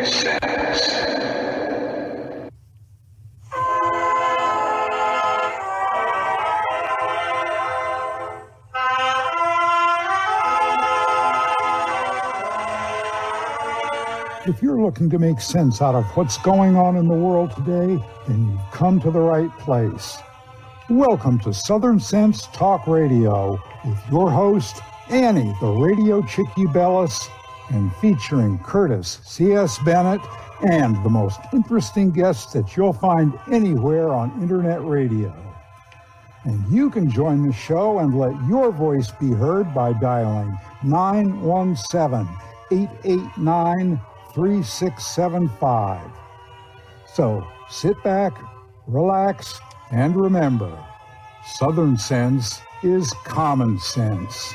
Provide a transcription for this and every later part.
If you're looking to make sense out of what's going on in the world today, then you've come to the right place. Welcome to Southern Sense Talk Radio with your host, Annie, the Radio chickie Bellis, and featuring Curtis C.S. Bennett and the most interesting guests that you'll find anywhere on Internet radio. And you can join the show and let your voice be heard by dialing 917 889 3675. So sit back, relax, and remember Southern sense is common sense.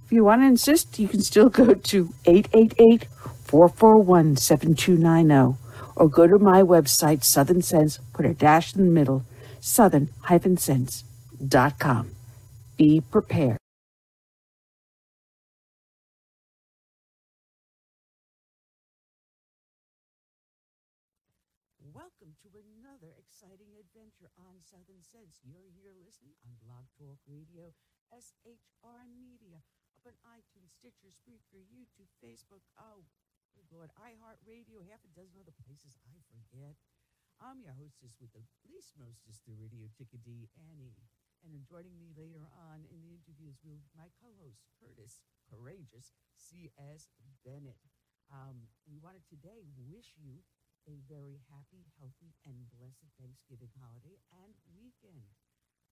if you want to insist, you can still go to 888 441 7290 or go to my website, Southern Sense, put a dash in the middle, southern-sense.com. Be prepared. Welcome to another exciting adventure on Southern Sense. You're here listening on Blog Talk Radio, SHR Media, on iTunes, Stitcher, Spreaker, YouTube, Facebook. Oh, good Lord, iHeartRadio, half a dozen other places I forget. I'm your hostess with the least mostest, the Radio Chickadee, Annie. And joining me later on in the interviews will be my co-host, Curtis Courageous C.S. Bennett. Um, we wanted today wish you a very happy, healthy, and blessed Thanksgiving holiday and weekend.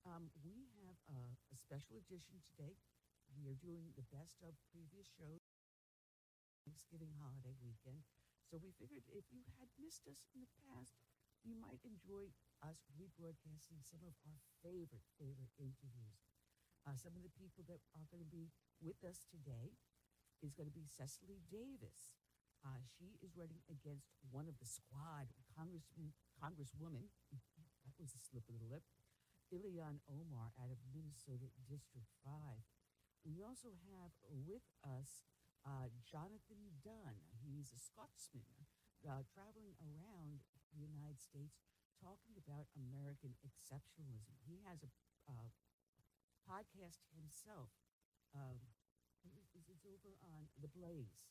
Um, we have a, a special edition today. We are doing the best of previous shows, Thanksgiving holiday weekend. So we figured if you had missed us in the past, you might enjoy us rebroadcasting some of our favorite, favorite interviews. Uh, some of the people that are going to be with us today is going to be Cicely Davis. Uh, she is running against one of the squad, Congressman, Congresswoman, that was a slip of the lip, Ilhan Omar out of Minnesota District 5. We also have with us uh, Jonathan Dunne. He's a Scotsman uh, traveling around the United States talking about American exceptionalism. He has a uh, podcast himself. Um, it's over on The Blaze.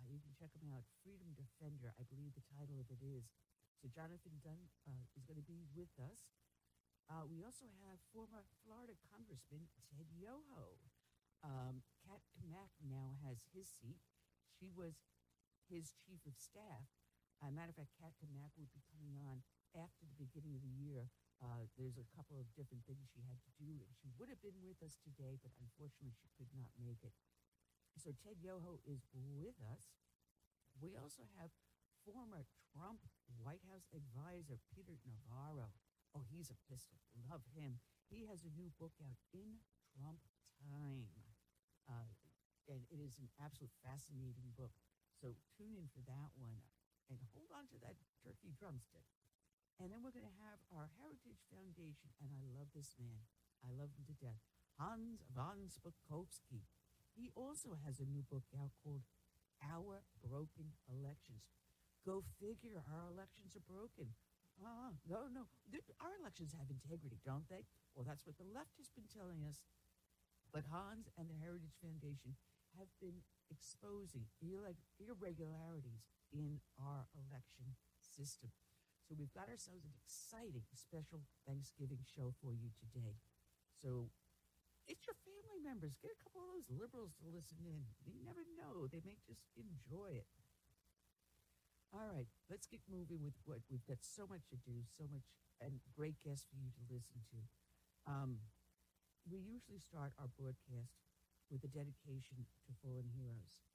Uh, you can check him out. Freedom Defender, I believe the title of it is. So Jonathan Dunne uh, is going to be with us. Uh, we also have former Florida Congressman Ted Yoho. Um, Kat Cammack now has his seat. She was his chief of staff. As a matter of fact, Kat Cammack would be coming on after the beginning of the year. Uh, there's a couple of different things she had to do, she would have been with us today, but unfortunately she could not make it. So Ted Yoho is with us. We also have former Trump White House advisor Peter Navarro. Oh, he's a pistol. Love him. He has a new book out, In Trump Time. Uh, and it is an absolute fascinating book. So tune in for that one and hold on to that turkey drumstick. And then we're going to have our Heritage Foundation, and I love this man. I love him to death. Hans von Spakovsky. He also has a new book out called Our Broken Elections. Go figure, our elections are broken. Ah, no, no. Our elections have integrity, don't they? Well, that's what the left has been telling us. But Hans and the Heritage Foundation have been exposing irregularities in our election system. So we've got ourselves an exciting special Thanksgiving show for you today. So it's your family members. Get a couple of those liberals to listen in. You never know. They may just enjoy it. All right, let's get moving with what we've got so much to do, so much, and great guests for you to listen to. Um, we usually start our broadcast with a dedication to fallen heroes.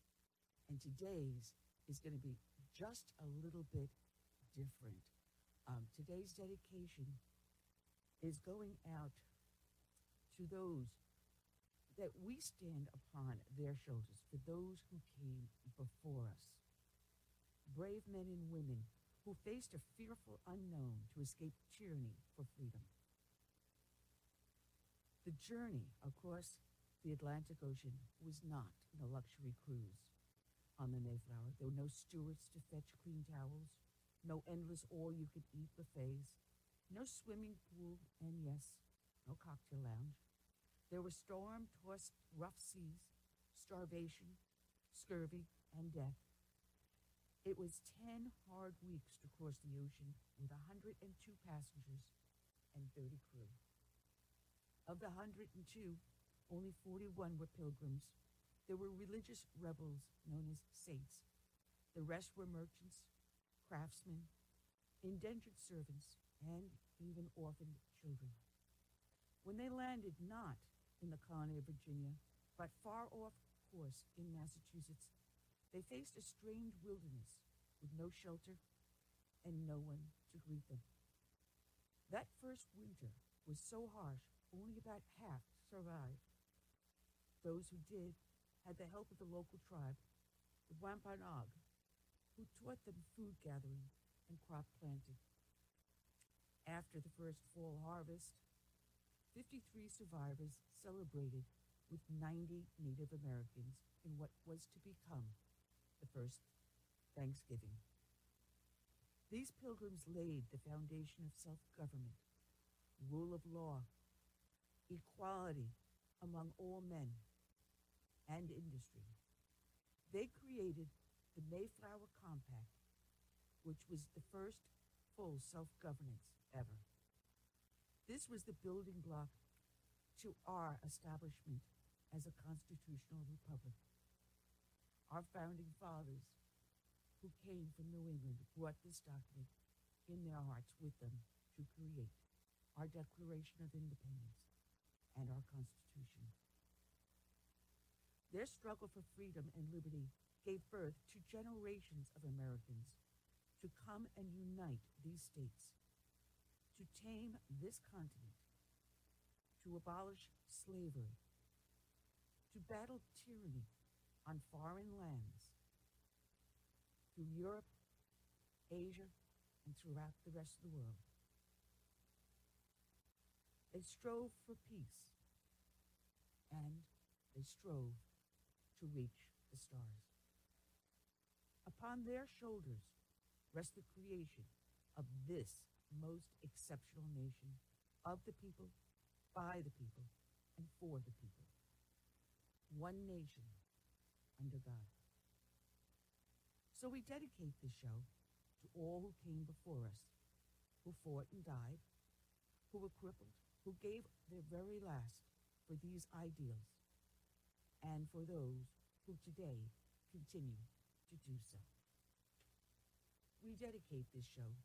And today's is going to be just a little bit different. Um, today's dedication is going out to those that we stand upon their shoulders, for those who came before us. Brave men and women who faced a fearful unknown to escape tyranny for freedom. The journey across the Atlantic Ocean was not a luxury cruise on the Mayflower. There were no stewards to fetch clean towels, no endless all-you-could-eat buffets, no swimming pool, and yes, no cocktail lounge. There were storm-tossed rough seas, starvation, scurvy, and death. It was 10 hard weeks to cross the ocean with 102 passengers and 30 crew. Of the 102, only 41 were pilgrims. There were religious rebels known as saints. The rest were merchants, craftsmen, indentured servants, and even orphaned children. When they landed not in the colony of Virginia, but far off course in Massachusetts, they faced a strange wilderness with no shelter and no one to greet them. That first winter was so harsh, only about half survived. Those who did had the help of the local tribe, the Wampanoag, who taught them food gathering and crop planting. After the first fall harvest, 53 survivors celebrated with 90 Native Americans in what was to become the first Thanksgiving. These pilgrims laid the foundation of self-government, rule of law, equality among all men, and industry. They created the Mayflower Compact, which was the first full self-governance ever. This was the building block to our establishment as a constitutional republic. Our founding fathers, who came from New England, brought this document in their hearts with them to create our Declaration of Independence and our Constitution. Their struggle for freedom and liberty gave birth to generations of Americans to come and unite these states, to tame this continent, to abolish slavery, to battle tyranny on foreign lands through Europe, Asia, and throughout the rest of the world. They strove for peace, and they strove to reach the stars. Upon their shoulders rests the creation of this most exceptional nation of the people, by the people, and for the people. One nation under God. So we dedicate this show to all who came before us, who fought and died, who were crippled, who gave their very last for these ideals, and for those who today continue to do so. We dedicate this show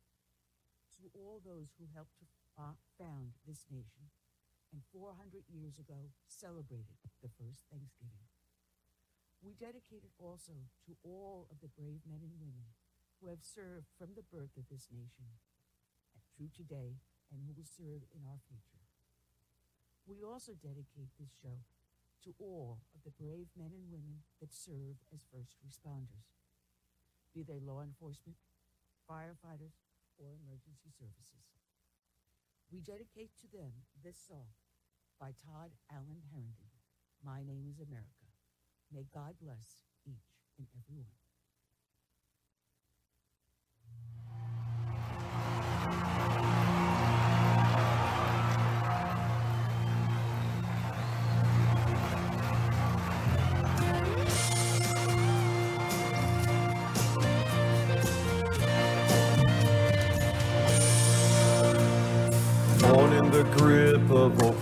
to all those who helped to uh, found this nation and 400 years ago celebrated the first Thanksgiving. We dedicate it also to all of the brave men and women who have served from the birth of this nation and through today and who will serve in our future. We also dedicate this show to all of the brave men and women that serve as first responders, be they law enforcement, firefighters, or emergency services. We dedicate to them this song by Todd Allen Herndon, My Name is America. May God bless each and every one.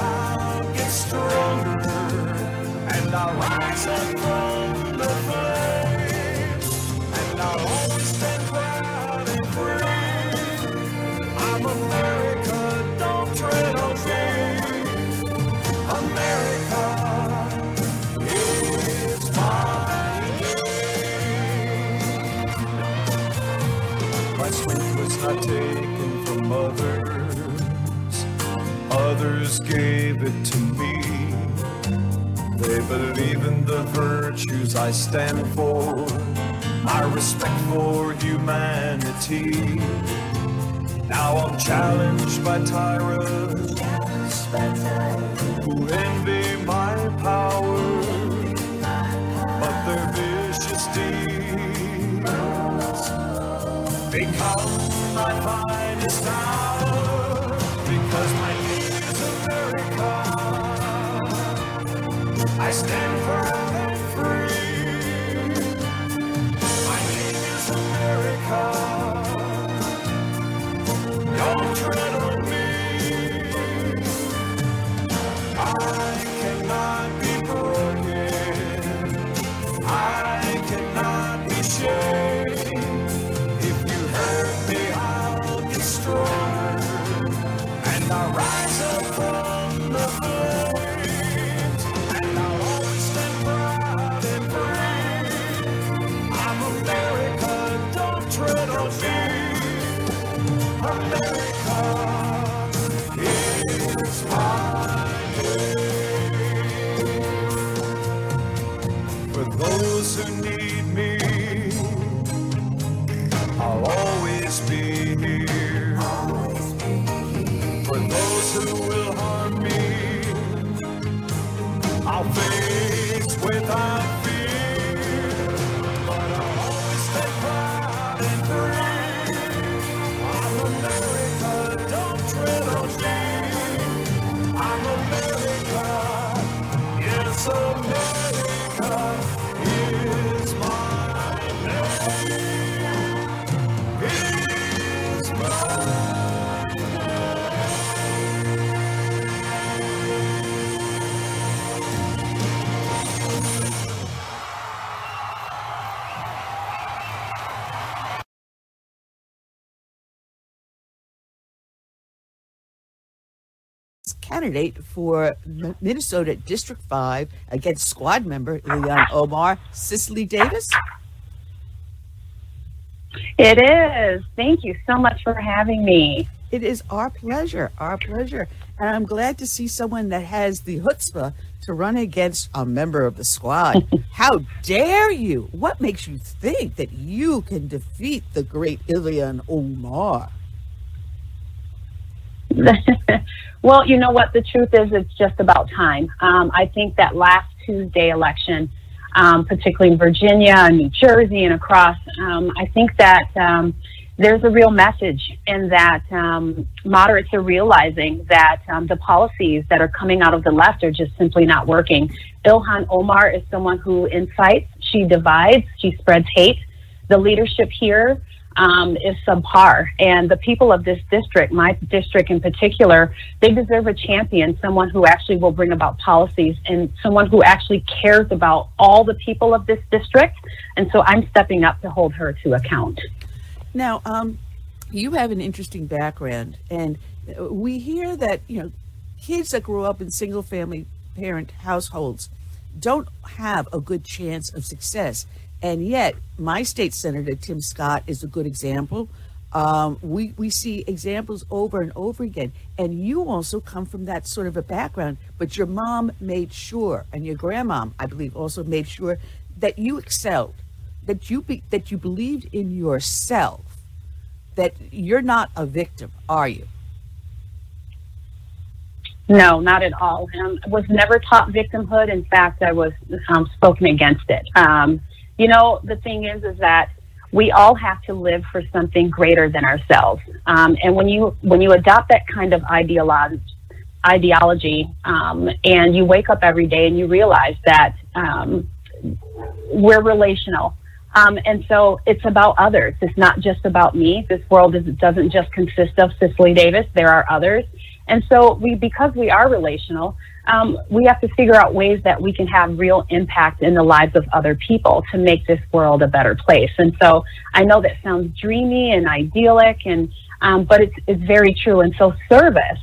I'll get stronger. And I'll They believe in the virtues I stand for, my respect for humanity. Now I'm challenged by tyrants who envy my power, but their vicious deeds become my finest hour I stand proud those who need candidate for Minnesota District 5 against squad member Ilhan Omar. Cicely Davis? It is. Thank you so much for having me. It is our pleasure, our pleasure. And I'm glad to see someone that has the chutzpah to run against a member of the squad. How dare you? What makes you think that you can defeat the great Ilhan Omar? well, you know what? The truth is, it's just about time. Um, I think that last Tuesday election, um, particularly in Virginia and New Jersey and across, um, I think that um, there's a real message in that um, moderates are realizing that um, the policies that are coming out of the left are just simply not working. Ilhan Omar is someone who incites, she divides, she spreads hate. The leadership here um, is subpar. And the people of this district, my district in particular, they deserve a champion, someone who actually will bring about policies and someone who actually cares about all the people of this district. And so I'm stepping up to hold her to account. Now, um, you have an interesting background, and we hear that you know kids that grow up in single-family parent households don't have a good chance of success, and yet my state senator Tim Scott is a good example. Um, we we see examples over and over again, and you also come from that sort of a background. But your mom made sure, and your grandmom, I believe, also made sure that you excelled, that you be, that you believed in yourself, that you're not a victim, are you? No, not at all. I was never taught victimhood. In fact, I was um, spoken against it. Um, you know, the thing is, is that we all have to live for something greater than ourselves. Um, and when you when you adopt that kind of ideology, ideology, um, and you wake up every day and you realize that um, we're relational. Um, and so it's about others. It's not just about me. This world is, doesn't just consist of Cicely Davis. There are others. And so we, because we are relational, um, we have to figure out ways that we can have real impact in the lives of other people to make this world a better place. And so I know that sounds dreamy and idyllic, and um, but it's it's very true. And so service,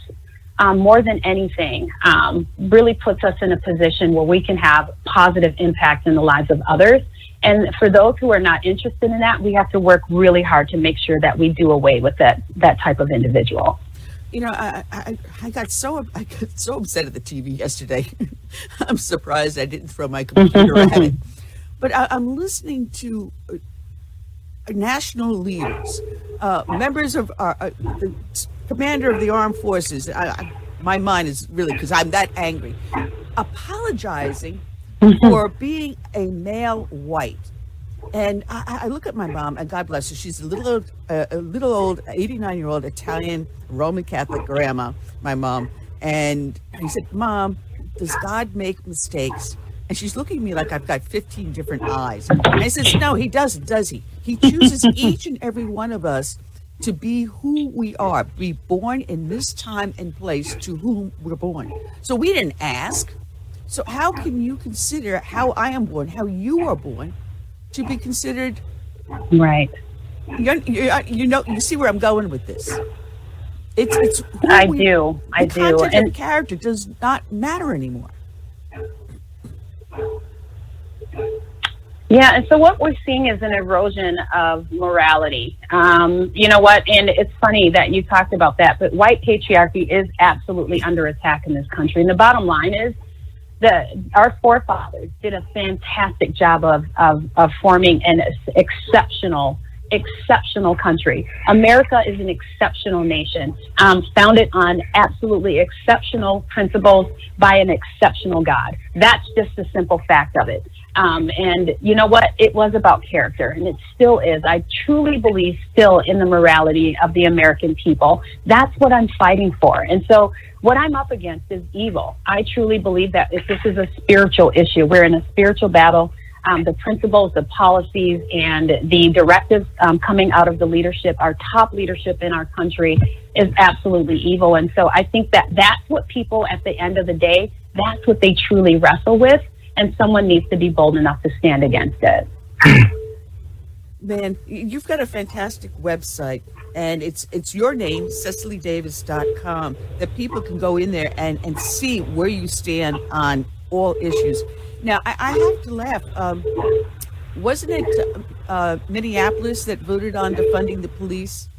um, more than anything, um, really puts us in a position where we can have positive impact in the lives of others. And for those who are not interested in that, we have to work really hard to make sure that we do away with that that type of individual. You know, I, I, I got so I got so upset at the TV yesterday. I'm surprised I didn't throw my computer at it. But I, I'm listening to uh, national leaders, uh, members of our, uh, the commander of the armed forces. I, I, my mind is really because I'm that angry, apologizing for being a male white. And I, I look at my mom, and God bless her. She's a little old, uh, a little old, 89 year old Italian Roman Catholic grandma, my mom. And he said, "Mom, does God make mistakes?" And she's looking at me like I've got 15 different eyes. And I says, "No, He doesn't, does He? He chooses each and every one of us to be who we are, be born in this time and place to whom we're born. So we didn't ask. So how can you consider how I am born, how you are born?" To be considered Right. you're, you're, you know you see where i'm going with this it's it's I we- do. I do. content And of character does not matter anymore Yeah, and so what we're seeing is an erosion of morality. Um, you know what? And it's funny that you talked about that, but white patriarchy is absolutely under attack in this country. And the bottom line is that our forefathers did a fantastic job of, of, of forming an exceptional exceptional country. America is an exceptional nation, um, founded on absolutely exceptional principles by an exceptional God. That's just a simple fact of it. Um, and you know what? It was about character, and it still is. I truly believe still in the morality of the American people. That's what I'm fighting for. And so, what I'm up against is evil. I truly believe that if this is a spiritual issue, we're in a spiritual battle. Um, the principles, the policies, and the directives um, coming out of the leadership, our top leadership in our country, is absolutely evil. And so, I think that that's what people, at the end of the day, that's what they truly wrestle with and someone needs to be bold enough to stand against it. Man, you've got a fantastic website, and it's it's your name, CicelyDavis.com, that people can go in there and, and see where you stand on all issues. Now, I, I have to laugh. Um, wasn't it uh, Minneapolis that voted on defunding the police?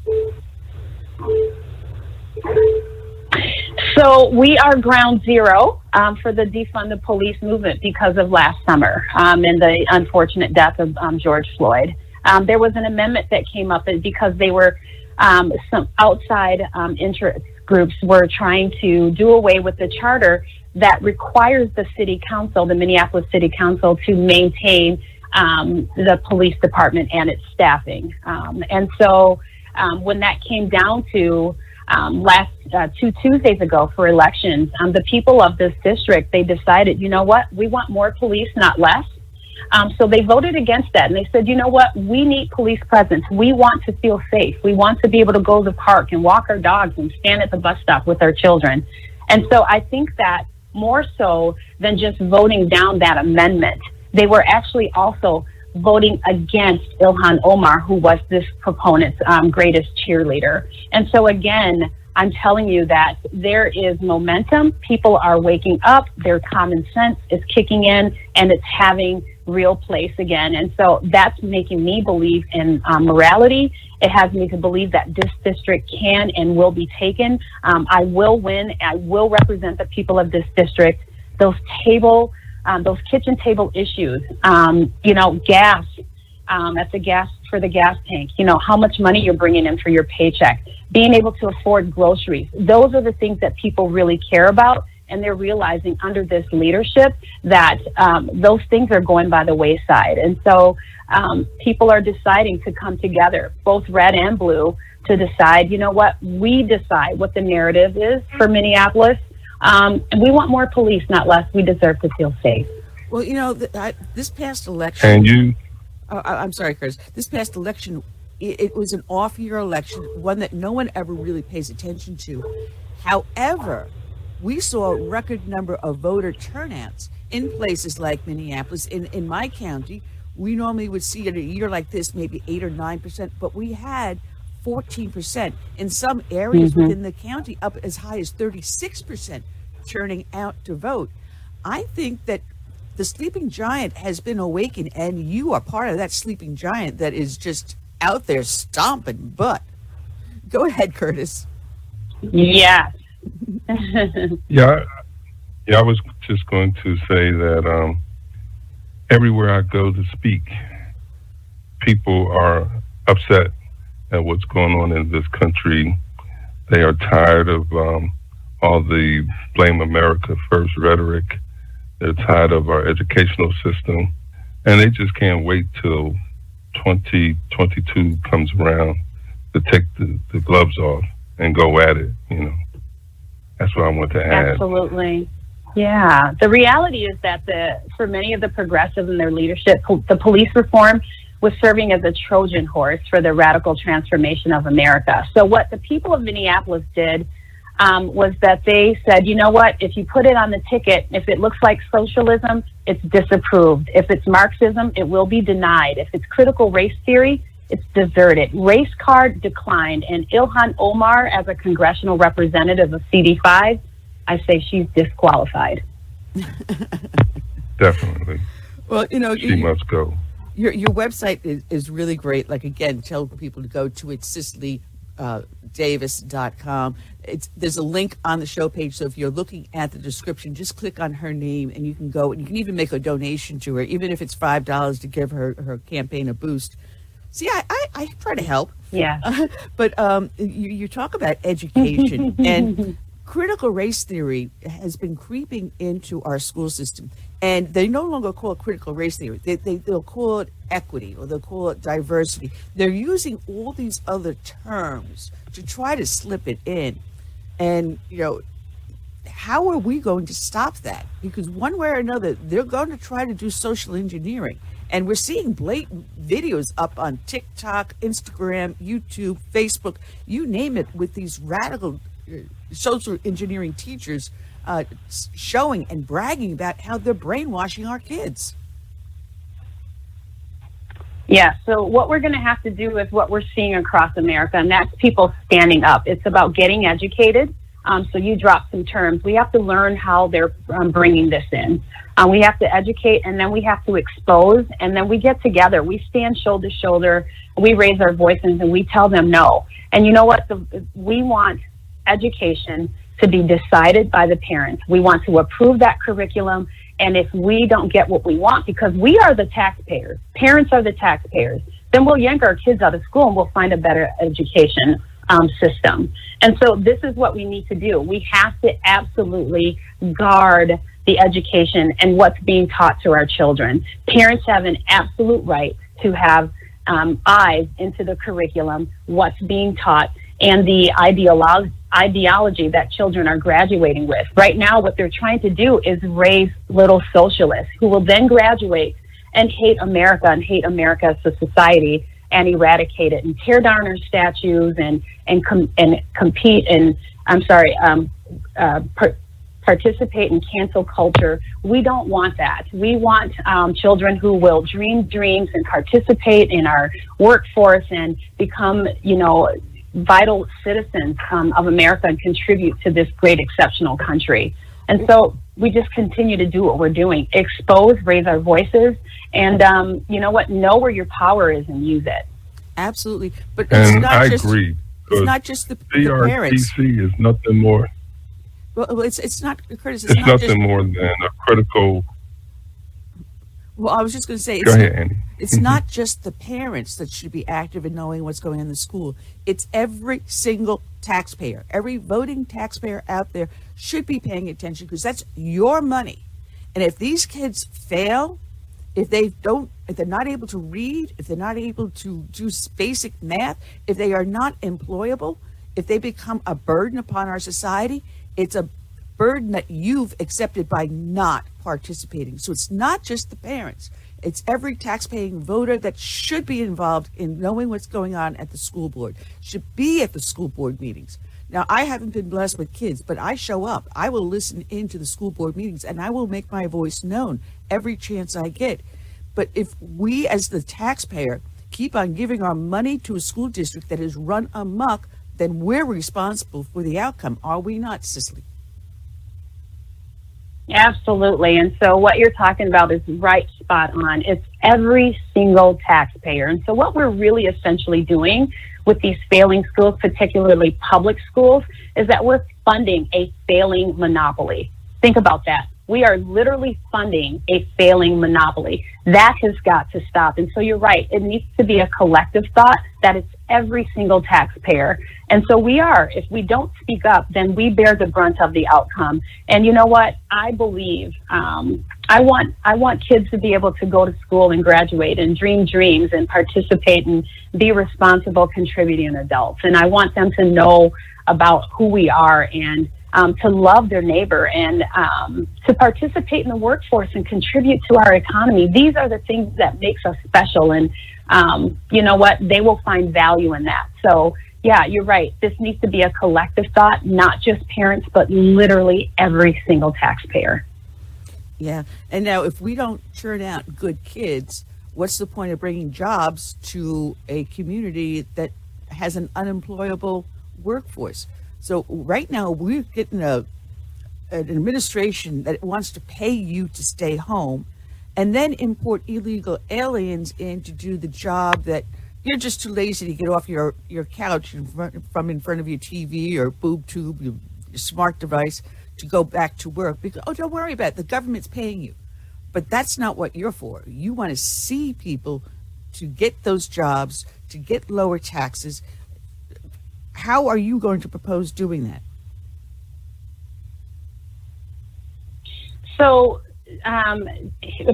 So we are ground zero um, for the defund the police movement because of last summer um, and the unfortunate death of um, George Floyd. Um, there was an amendment that came up because they were um, some outside um, interest groups were trying to do away with the charter that requires the city council, the Minneapolis City Council, to maintain the police department and its staffing. and so when that came down to um, last uh, two Tuesdays ago for elections, um, the people of this district they decided, you know what, we want more police, not less. Um, so they voted against that, and they said, you know what, we need police presence. We want to feel safe. We want to be able to go to the park and walk our dogs and stand at the bus stop with our children. And so I think that more so than just voting down that amendment, they were actually also voting against Ilhan Omar, who was this proponent's um, greatest cheerleader. And so, again, I'm telling you that there is momentum. People are waking up. Their common sense is kicking in and it's having real place again. And so that's making me believe in um, morality. It has me to believe that this district can and will be taken. Um, I will win. I will represent the people of this district. Those table um, those kitchen table issues, um, you know, gas um, at the gas for the gas tank, you know, how much money you're bringing in for your paycheck, being able to afford groceries. Those are the things that people really care about. And they're realizing under this leadership that um, those things are going by the wayside. And so um, people are deciding to come together, both red and blue, to decide, you know what, we decide what the narrative is for Minneapolis um, and we want more police, not less. We deserve to feel safe. Well, you know, the, I, this past election. And you. Oh, I, am sorry, Chris. This past election, it, it was an off year election, one that no one ever really pays attention to. However, we saw a record number of voter turnouts in places like Minneapolis. In, in my county, we normally would see in a year like this maybe 8 or 9%, but we had 14%. In some areas mm-hmm. within the county, up as high as 36% turning out to vote. I think that the sleeping giant has been awakened, and you are part of that sleeping giant that is just out there stomping butt. Go ahead, Curtis. Yeah. yeah. Yeah, I was just going to say that um, everywhere I go to speak, people are upset at what's going on in this country. They are tired of um, all the blame America first rhetoric. They're tired of our educational system. And they just can't wait till 2022 comes around to take the, the gloves off and go at it, you know. That's what I want to add. Absolutely. Yeah. The reality is that the for many of the progressives in their leadership, the police reform was serving as a Trojan horse for the radical transformation of America. So, what the people of Minneapolis did um, was that they said, you know what, if you put it on the ticket, if it looks like socialism, it's disapproved. If it's Marxism, it will be denied. If it's critical race theory, it's deserted. Race card declined, and Ilhan Omar, as a congressional representative of CD5, I say she's disqualified. Definitely. Well, you know, she you, must go your your website is, is really great. Like again, tell people to go to it, CicelyDavis.com. Uh, it's there's a link on the show page. So if you're looking at the description, just click on her name and you can go and you can even make a donation to her, even if it's five dollars to give her her campaign a boost. See, I, I, I try to help. Yeah. Uh, but um, you, you talk about education and critical race theory has been creeping into our school system. And they no longer call it critical race theory. They, they, they'll call it equity or they'll call it diversity. They're using all these other terms to try to slip it in. And, you know, how are we going to stop that? Because one way or another, they're going to try to do social engineering. And we're seeing blatant videos up on TikTok, Instagram, YouTube, Facebook, you name it, with these radical uh, social engineering teachers uh, showing and bragging about how they're brainwashing our kids. Yeah, so what we're going to have to do is what we're seeing across America, and that's people standing up. It's about getting educated. Um, so you drop some terms. We have to learn how they're um, bringing this in. Um, we have to educate, and then we have to expose, and then we get together. We stand shoulder to shoulder. We raise our voices, and we tell them no. And you know what? The, we want education to be decided by the parents. We want to approve that curriculum. And if we don't get what we want, because we are the taxpayers, parents are the taxpayers, then we'll yank our kids out of school and we'll find a better education um, system. And so this is what we need to do. We have to absolutely guard the education and what's being taught to our children. Parents have an absolute right to have um, eyes into the curriculum, what's being taught, and the ideolo- ideology that children are graduating with. Right now, what they're trying to do is raise little socialists who will then graduate and hate America and hate America as a society and eradicate it and tear down our statues and and com- and compete and I'm sorry, um, uh, participate in cancel culture. We don't want that. We want um, children who will dream dreams and participate in our workforce and become, you know, vital citizens um, of America and contribute to this great, exceptional country. And so we just continue to do what we're doing expose, raise our voices, and um, you know what? Know where your power is and use it. Absolutely. But and it's not I just, agree. It's not just the, the parents. CRTC is nothing more. Well, it's it's not Curtis. It's, It's, not nothing just, more than a critical. Well, I was just going to say, it's, ahead, it's mm-hmm. not just the parents that should be active in knowing what's going on in the school. It's every single taxpayer, every voting taxpayer out there should be paying attention because that's your money. And if these kids fail, if they don't, if they're not able to read, if they're not able to do basic math, if they are not employable, if they become a burden upon our society, it's a burden that you've accepted by not participating. So it's not just the parents, it's every taxpaying voter that should be involved in knowing what's going on at the school board, should be at the school board meetings. Now, I haven't been blessed with kids, but I show up. I will listen into the school board meetings and I will make my voice known every chance I get. But if we, as the taxpayer, keep on giving our money to a school district that is run amok, then we're responsible for the outcome, are we not, Cicely? Absolutely. And so what you're talking about is right spot on. It's every single taxpayer. And so what we're really essentially doing with these failing schools, particularly public schools, is that we're funding a failing monopoly. Think about that. We are literally funding a failing monopoly. That has got to stop. And so you're right. It needs to be a collective thought that it's every single taxpayer. And so we are. If we don't speak up, then we bear the brunt of the outcome. And you know what? I believe um, I want I want kids to be able to go to school and graduate and dream dreams and participate and be responsible, contributing adults. And I want them to know about who we are and um, to love their neighbor and um, to participate in the workforce and contribute to our economy. These are the things that makes us special. And um, you know what? They will find value in that. So yeah, you're right. This needs to be a collective thought, not just parents, but literally every single taxpayer. Yeah. And now, if we don't churn out good kids, what's the point of bringing jobs to a community that has an unemployable workforce? So, right now, we're getting a, an administration that wants to pay you to stay home and then import illegal aliens in to do the job that you're just too lazy to get off your, your couch in front, from in front of your TV or boob tube, your, your smart device to go back to work because oh don't worry about it the government's paying you but that's not what you're for you want to see people to get those jobs, to get lower taxes. How are you going to propose doing that? So, um,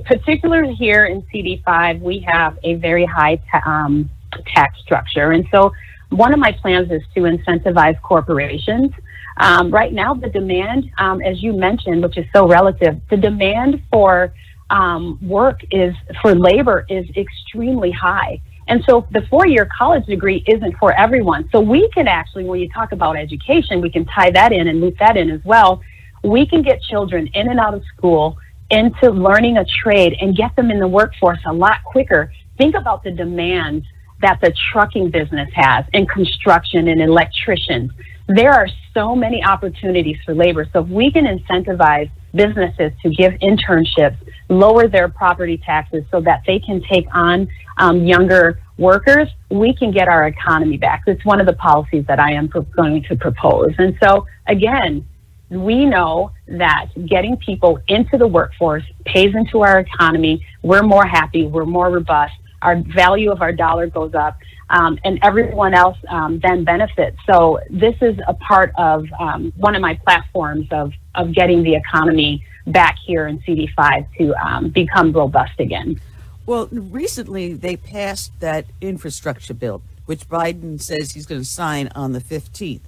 particularly here in CD5, we have a very high ta- um, tax structure. And so, one of my plans is to incentivize corporations. Um, right now, the demand, um, as you mentioned, which is so relative, the demand for um, work is for labor is extremely high. And so the four year college degree isn't for everyone. So we can actually, when you talk about education, we can tie that in and loop that in as well. We can get children in and out of school into learning a trade and get them in the workforce a lot quicker. Think about the demands that the trucking business has and construction and electricians. There are so many opportunities for labor. So if we can incentivize businesses to give internships, lower their property taxes so that they can take on um, younger workers, we can get our economy back. It's one of the policies that I am going to propose. And so, again, we know that getting people into the workforce pays into our economy. We're more happy, we're more robust, our value of our dollar goes up, um, and everyone else um, then benefits. So this is a part of um, one of my platforms of, of getting the economy back here in CD5 to um, become robust again. Well, recently they passed that infrastructure bill, which Biden says he's going to sign on the 15th.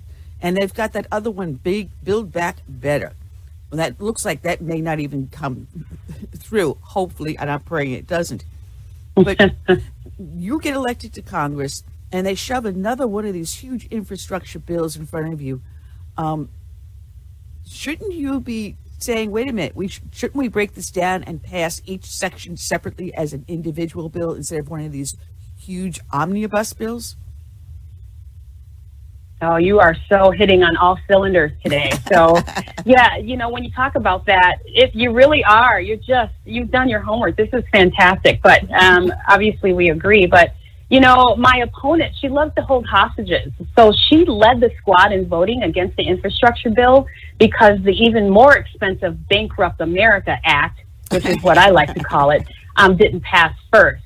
And they've got that other one, big Build Back Better. Well, that looks like that may not even come through. Hopefully, and I'm praying it doesn't. But you get elected to Congress, and they shove another one of these huge infrastructure bills in front of you. Um, shouldn't you be saying, wait a minute, we sh- shouldn't we break this down and pass each section separately as an individual bill instead of one of these huge omnibus bills? Oh, you are so hitting on all cylinders today. So, yeah, you know, when you talk about that, if you really are, you're just, you've done your homework. This is fantastic. But um, obviously, we agree. But, you know, my opponent, she loves to hold hostages. So she led the squad in voting against the infrastructure bill because the even more expensive Bankrupt America Act, which is what I like to call it, um, didn't pass first.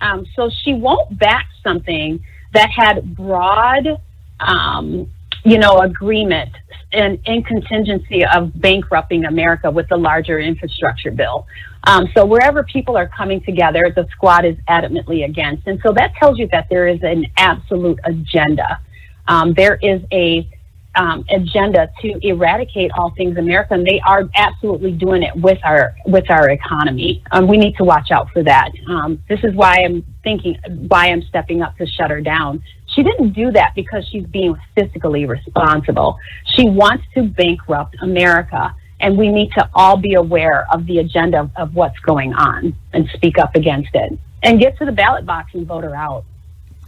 Um, so she won't back something that had broad um, you know, agreement and in contingency of bankrupting America with the larger infrastructure bill. Um, so wherever people are coming together, the squad is adamantly against. And so that tells you that there is an absolute agenda. Um, there is a um, agenda to eradicate all things America, and they are absolutely doing it with our with our economy. Um, we need to watch out for that. Um, this is why I'm thinking why I'm stepping up to shut her down. She didn't do that because she's being fiscally responsible. She wants to bankrupt America, and we need to all be aware of the agenda of, of what's going on and speak up against it and get to the ballot box and vote her out.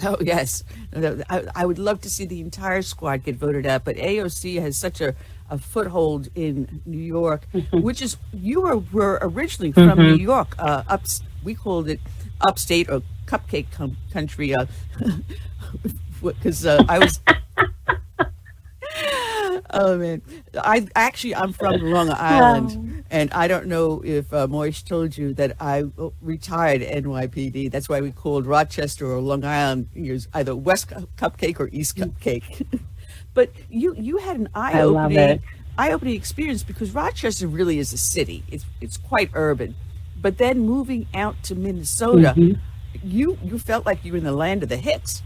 Oh yes, I, I, would love to see the entire squad get voted out, but AOC has such a, a foothold in New York, mm-hmm. which is you were, were originally from mm-hmm. New York. Uh, up, we called it upstate or cupcake com- country, because uh, uh, I was oh man, I actually I'm from Long Island, and I don't know if uh, Moish told you that I retired NYPD. That's why we called Rochester or Long Island either West Cupcake or East Cupcake. but you you had an eye opening eye opening experience because Rochester really is a city. It's it's quite urban, but then moving out to Minnesota, mm-hmm. you you felt like you were in the land of the hicks.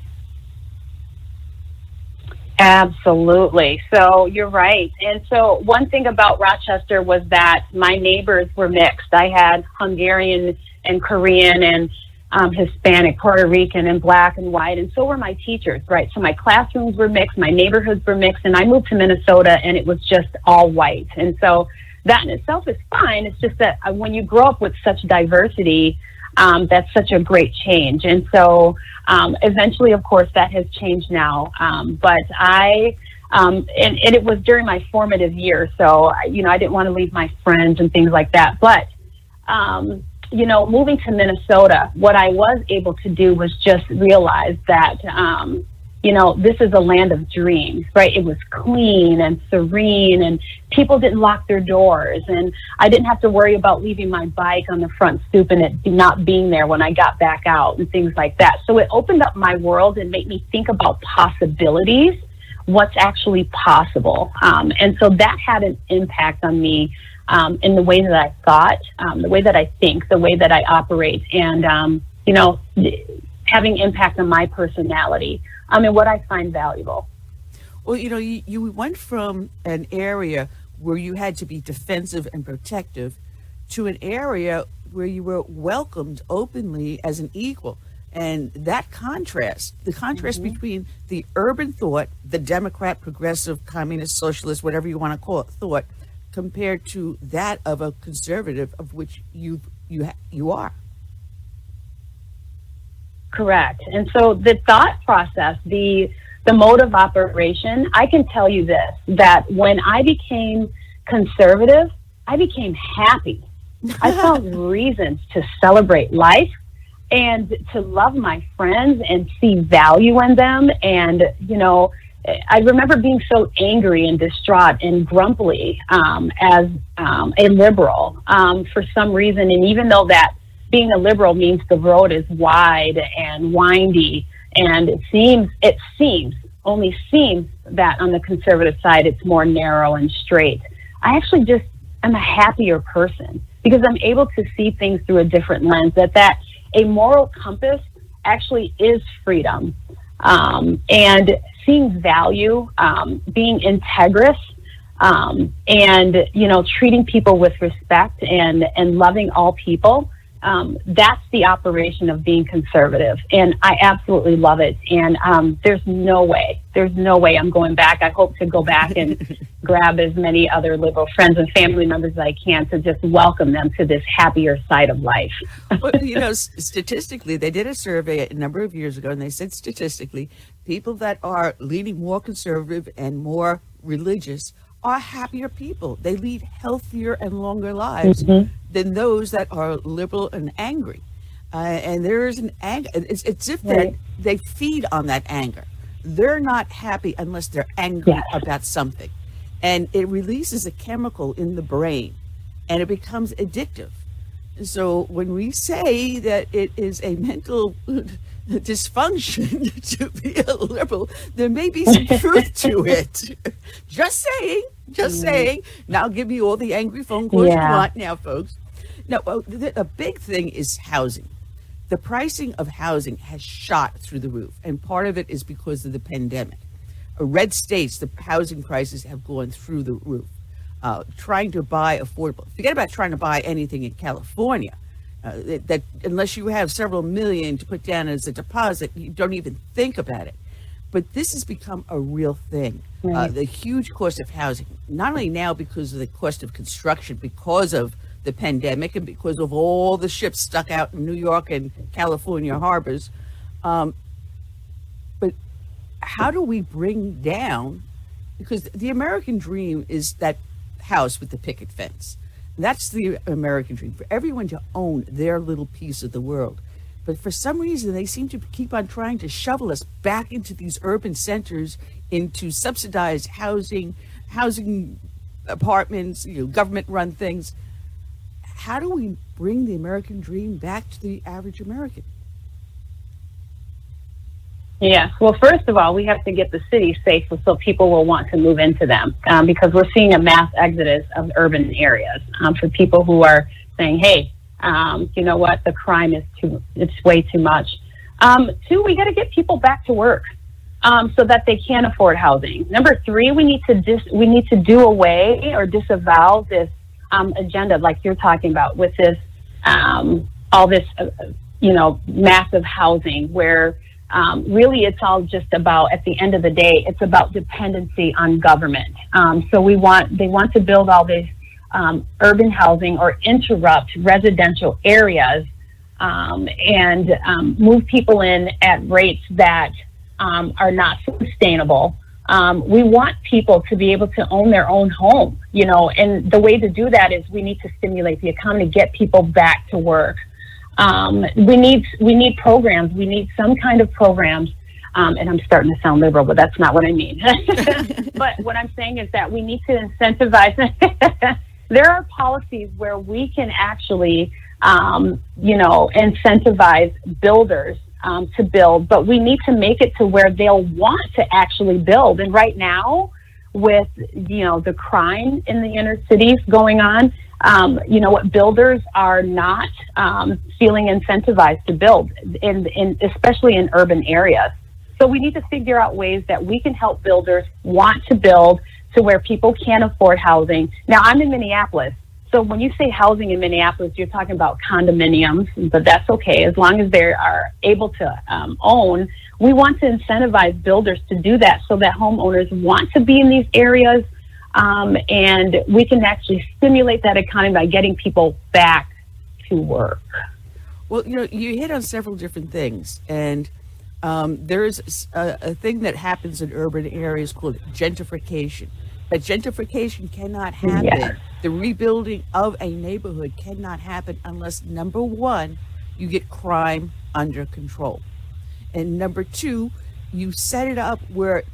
Absolutely. So you're right. And so one thing about Rochester was that my neighbors were mixed. I had Hungarian and Korean and um, Hispanic, Puerto Rican, and black and white, and so were my teachers, right? So my classrooms were mixed, my neighborhoods were mixed, and I moved to Minnesota and it was just all white. And so that in itself is fine. It's just that uh, when you grow up with such diversity, um, that's such a great change. And so um, eventually, of course, that has changed now. Um, but I, um, and, and, it was during my formative years. So, you know, I didn't want to leave my friends and things like that. But, um, you know, moving to Minnesota, what I was able to do was just realize that, um, you know, this is a land of dreams, right? It was clean and serene and people didn't lock their doors and I didn't have to worry about leaving my bike on the front stoop and it not being there when I got back out and things like that. So it opened up my world and made me think about possibilities, what's actually possible. Um, and so that had an impact on me um, in the way that I thought, um, the way that I think, the way that I operate, and, um, you know, having impact on my personality I mean, what I find valuable. Well, you know, you, you went from an area where you had to be defensive and protective to an area where you were welcomed openly as an equal. And that contrast, the contrast mm-hmm. between the urban thought, the Democrat, progressive, communist, socialist, whatever you want to call it, thought, compared to that of a conservative, of which you you you are. Correct. And so the thought process, the the mode of operation, I can tell you this that when I became conservative, I became happy. I found reasons to celebrate life and to love my friends and see value in them. And, you know, I remember being so angry and distraught and grumpy um, as um, a liberal um, for some reason. And even though that being a liberal means the road is wide and windy, and it seems it seems only seems that on the conservative side it's more narrow and straight. I actually just am a happier person because I'm able to see things through a different lens. That that a moral compass actually is freedom um, and seeing value, um, being integrous. Um, and you know treating people with respect and and loving all people um, that's the operation of being conservative. And I absolutely love it. And um, there's no way, there's no way I'm going back. I hope to go back and grab as many other liberal friends and family members as I can to just welcome them to this happier side of life. well, you know, statistically, they did a survey a number of years ago, and they said statistically, people that are leaning more conservative and more religious are happier people. They lead healthier and longer lives mm-hmm. than those that are liberal and angry. Uh, and there is an anger. It's, it's if right. they, they feed on that anger. They're not happy unless they're angry about something. And it releases a chemical in the brain and it becomes addictive. So when we say that it is a mental dysfunction to be a liberal, there may be some truth to it. Just saying, just mm-hmm. saying. Now give me all the angry phone calls yeah. you want now, folks. Now, a big thing is housing. The pricing of housing has shot through the roof, and part of it is because of the pandemic. Red states, the housing prices have gone through the roof. Uh, trying to buy affordable, forget about trying to buy anything in California uh, that, that, unless you have several million to put down as a deposit, you don't even think about it. But this has become a real thing. Uh, right. Uh, the huge cost of housing, not only now because of the cost of construction, because of the pandemic, and because of all the ships stuck out in New York and California harbors, um, but how do we bring down? Because the American dream is that house with the picket fence that's the American dream for everyone to own their little piece of the world. But for some reason, they seem to keep on trying to shovel us back into these urban centers, into subsidized housing, housing apartments, you know, government-run things. How do we bring the American dream back to the average American? Yeah. Well, first of all, we have to get the cities safe so people will want to move into them um, because we're seeing a mass exodus of urban areas um, for people who are saying, hey, um, you know what, the crime is too, it's way too much. Um, two, we got to get people back to work um, so that they can afford housing. Number three, we need to dis- we need to do away or disavow this um, agenda like you're talking about with this all this, uh, you know, massive housing where um, really it's all just about at the end of the day it's about dependency on government. Um, so we want they want to build all these um, urban housing or interrupt residential areas um, and um, move people in at rates that um, are not sustainable. We want people to be able to own their own home you know and the way to do that is we need to stimulate the economy get people back to work um, we need we need programs. We need some kind of programs Um, and I'm starting to sound liberal, but that's not what I mean. but what I'm saying is that we need to incentivize. there are policies where we can actually, um, you know, incentivize builders um, to build, but we need to make it to where they'll want to actually build. And right now, with you know the crime in the inner cities going on, um, you know what builders are not um, feeling incentivized to build, in, in especially in urban areas. So we need to figure out ways that we can help builders want to build to where people can afford housing. Now I'm in Minneapolis, so when you say housing in Minneapolis, you're talking about condominiums, but that's okay as long as they are able to um, own. We want to incentivize builders to do that so that homeowners want to be in these areas, um, and we can actually stimulate that economy by getting people back to work. Well, you know, you hit on several different things, and um, there's a, a thing that happens in urban areas called gentrification. But gentrification cannot happen. Yes. The rebuilding of a neighborhood cannot happen unless number one, you get crime under control. And number two, you set it up where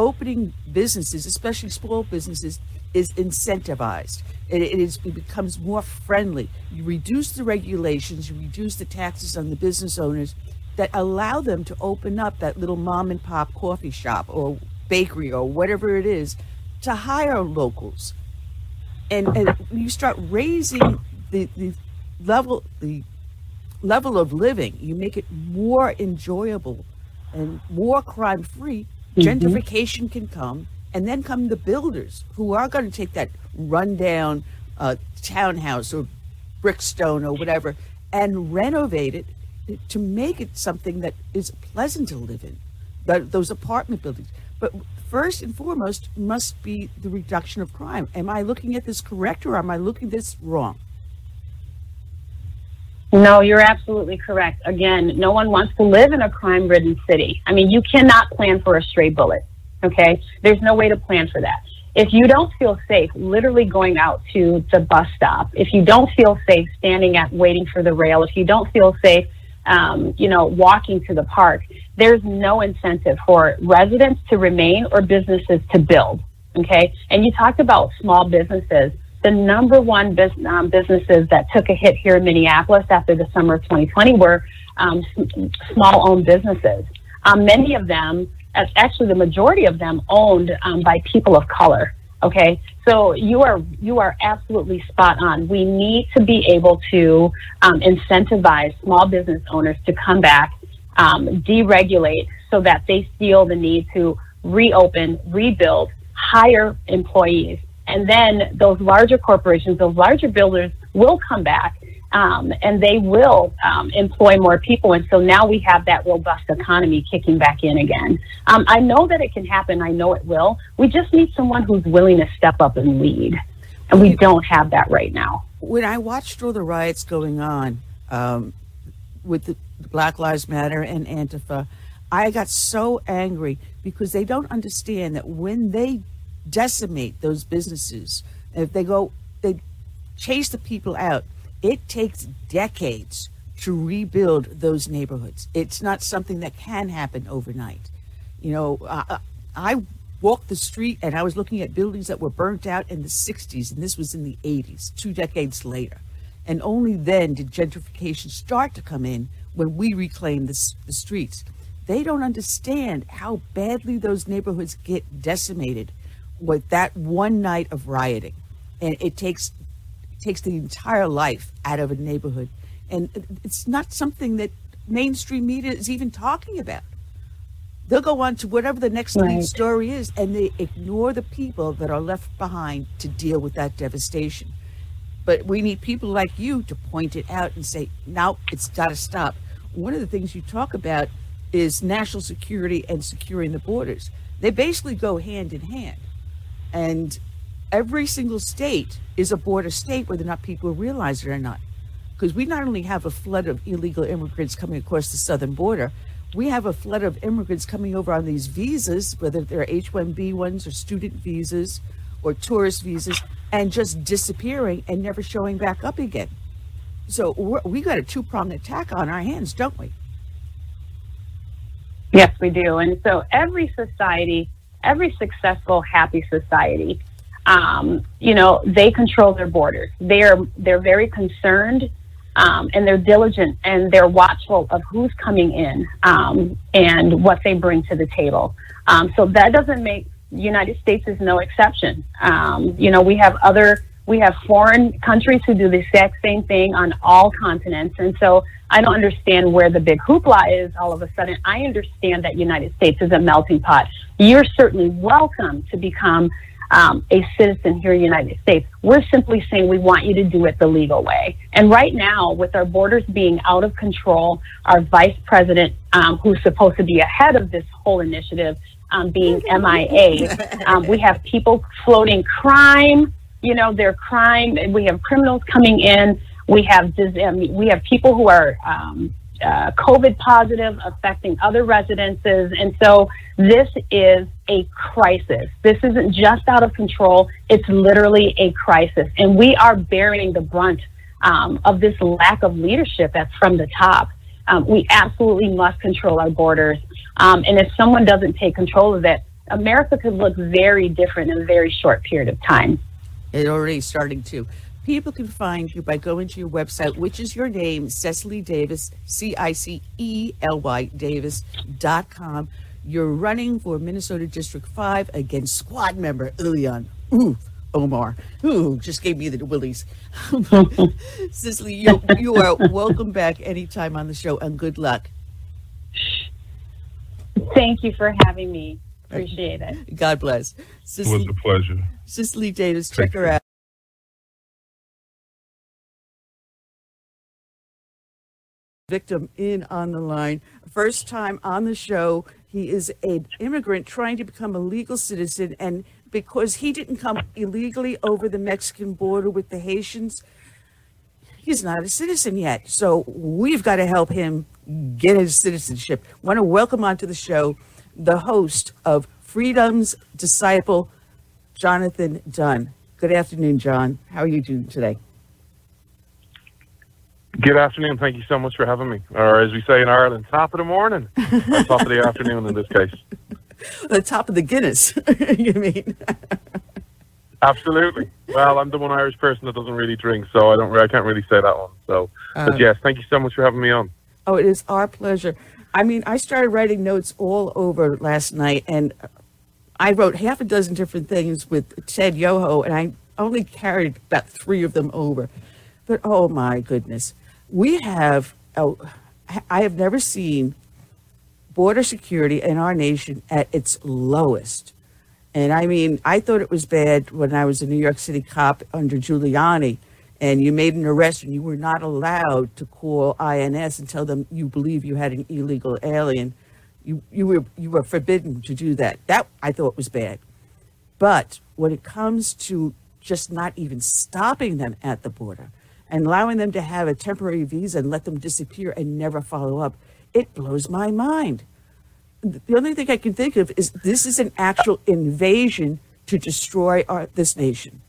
opening businesses, especially small businesses, is incentivized. It, it, is, it becomes more friendly. You reduce the regulations, you reduce the taxes on the business owners that allow them to open up that little mom and pop coffee shop or bakery or whatever it is to hire locals. And, and you start raising the, the level the level of living, you make it more enjoyable and more crime free, mm-hmm. gentrification can come, and then come the builders who are going to take that rundown uh, townhouse or brickstone or whatever and renovate it to make it something that is pleasant to live in. those apartment buildings. But first and foremost must be the reduction of crime. Am I looking at this correct or am I looking at this wrong? No, you're absolutely correct. Again, no one wants to live in a crime ridden city. I mean, you cannot plan for a stray bullet. Okay? There's no way to plan for that. If you don't feel safe literally going out to the bus stop, if you don't feel safe standing at waiting for the rail, if you don't feel safe um, you know, walking to the park, there's no incentive for residents to remain or businesses to build. Okay. And you talked about small businesses. The number one bus- um, businesses that took a hit here in Minneapolis after the summer of 2020 were um, small owned businesses. Um, many of them, actually the majority of them, owned um, by people of color. Okay, so you are you are absolutely spot on. We need to be able to um, incentivize small business owners to come back, um, deregulate, so that they feel the need to reopen, rebuild, hire employees, and then those larger corporations, those larger builders will come back um, and they will um, employ more people. And so now we have that robust economy kicking back in again. Um, I know that it can happen. I know it will. We just need someone who's willing to step up and lead. And we don't have that right now. When I watched all the riots going on um, with the Black Lives Matter and Antifa, I got so angry because they don't understand that when they decimate those businesses, if they go, they chase the people out it takes decades to rebuild those neighborhoods. It's not something that can happen overnight. You know, uh, I walked the street and I was looking at buildings that were burnt out in the 60s, and this was in the 80s, two decades later. And only then did gentrification start to come in when we reclaimed the, the streets. They don't understand how badly those neighborhoods get decimated with that one night of rioting. And it takes takes the entire life out of a neighborhood. And it's not something that mainstream media is even talking about. They'll go on to whatever the next right. lead story is, and they ignore the people that are left behind to deal with that devastation. But we need people like you to point it out and say, now it's got to stop. One of the things you talk about is national security and securing the borders. They basically go hand in hand. And every single state is a border state, whether or not people realize it or not. Because we not only have a flood of illegal immigrants coming across the southern border, we have a flood of immigrants coming over on these visas, whether they're H 1B ones or student visas or tourist visas, and just disappearing and never showing back up again. So we got a two pronged attack on our hands, don't we? Yes, we do. And so every society, every successful, happy society, um, you know, they control their borders. They're they're very concerned um, and they're diligent and they're watchful of who's coming in um, and what they bring to the table. Um, so that doesn't make United States is no exception. Um, you know, we have other we have foreign countries who do the exact same thing on all continents, and so I don't understand where the big hoopla is all of a sudden. I understand that United States is a melting pot. You're certainly welcome to become um, a citizen here in the United States. We're simply saying we want you to do it the legal way. And right now, with our borders being out of control, our vice president, um, who's supposed to be ahead of this whole initiative, um, being MIA, um, we have people floating crime. You know, their crime. We have criminals coming in. We have we have people who are um, uh, COVID positive affecting other residences. And so this is a crisis. This isn't just out of control, it's literally a crisis. And we are bearing the brunt um, of this lack of leadership that's from the top. Um, we absolutely must control our borders. Um, and if someone doesn't take control of it, America could look very different in a very short period of time. It's already starting to people can find you by going to your website, which is your name, Cicely Davis, Davis, C I C E L Y Davis.com. You're running for Minnesota District 5 against squad member Ilhan. Ooh, Omar. Ooh, just gave me the willies. Cicely, you, you are welcome back anytime on the show and good luck. Thank you for having me. Appreciate it. God bless. Cicely, it was a pleasure. Cicely Davis, check her out. victim in on the line. First time on the show. He is an immigrant trying to become a legal citizen. And because he didn't come illegally over the Mexican border with the Haitians, he's not a citizen yet. So we've got to help him get his citizenship. Want to welcome onto the show the host of Freedom's Disciple, Jonathan Dunne. Good afternoon, John. How are you doing today? Good afternoon. Thank you so much for having me. Or as we say in Ireland, top of the morning, or top of the afternoon in this case. The top of the Guinness, you mean? Absolutely. Well, I'm the one Irish person that doesn't really drink, so I don't. I can't really say that one. So, um, but yes, thank you so much for having me on. Oh, it is our pleasure. I mean, I started writing notes all over last night, and I wrote half a dozen different things with Ted Yoho, and I only carried about three of them over. But oh my goodness, we have, oh, I have never seen border security in our nation at its lowest. And I mean, I thought it was bad when I was a New York City cop under Giuliani and you made an arrest and you were not allowed to call INS and tell them you believe you had an illegal alien. You, you, were, you were forbidden to do that. That I thought was bad. But when it comes to just not even stopping them at the border, and allowing them to have a temporary visa and let them disappear and never follow up, it blows my mind. The only thing I can think of is this is an actual invasion to destroy our, this nation.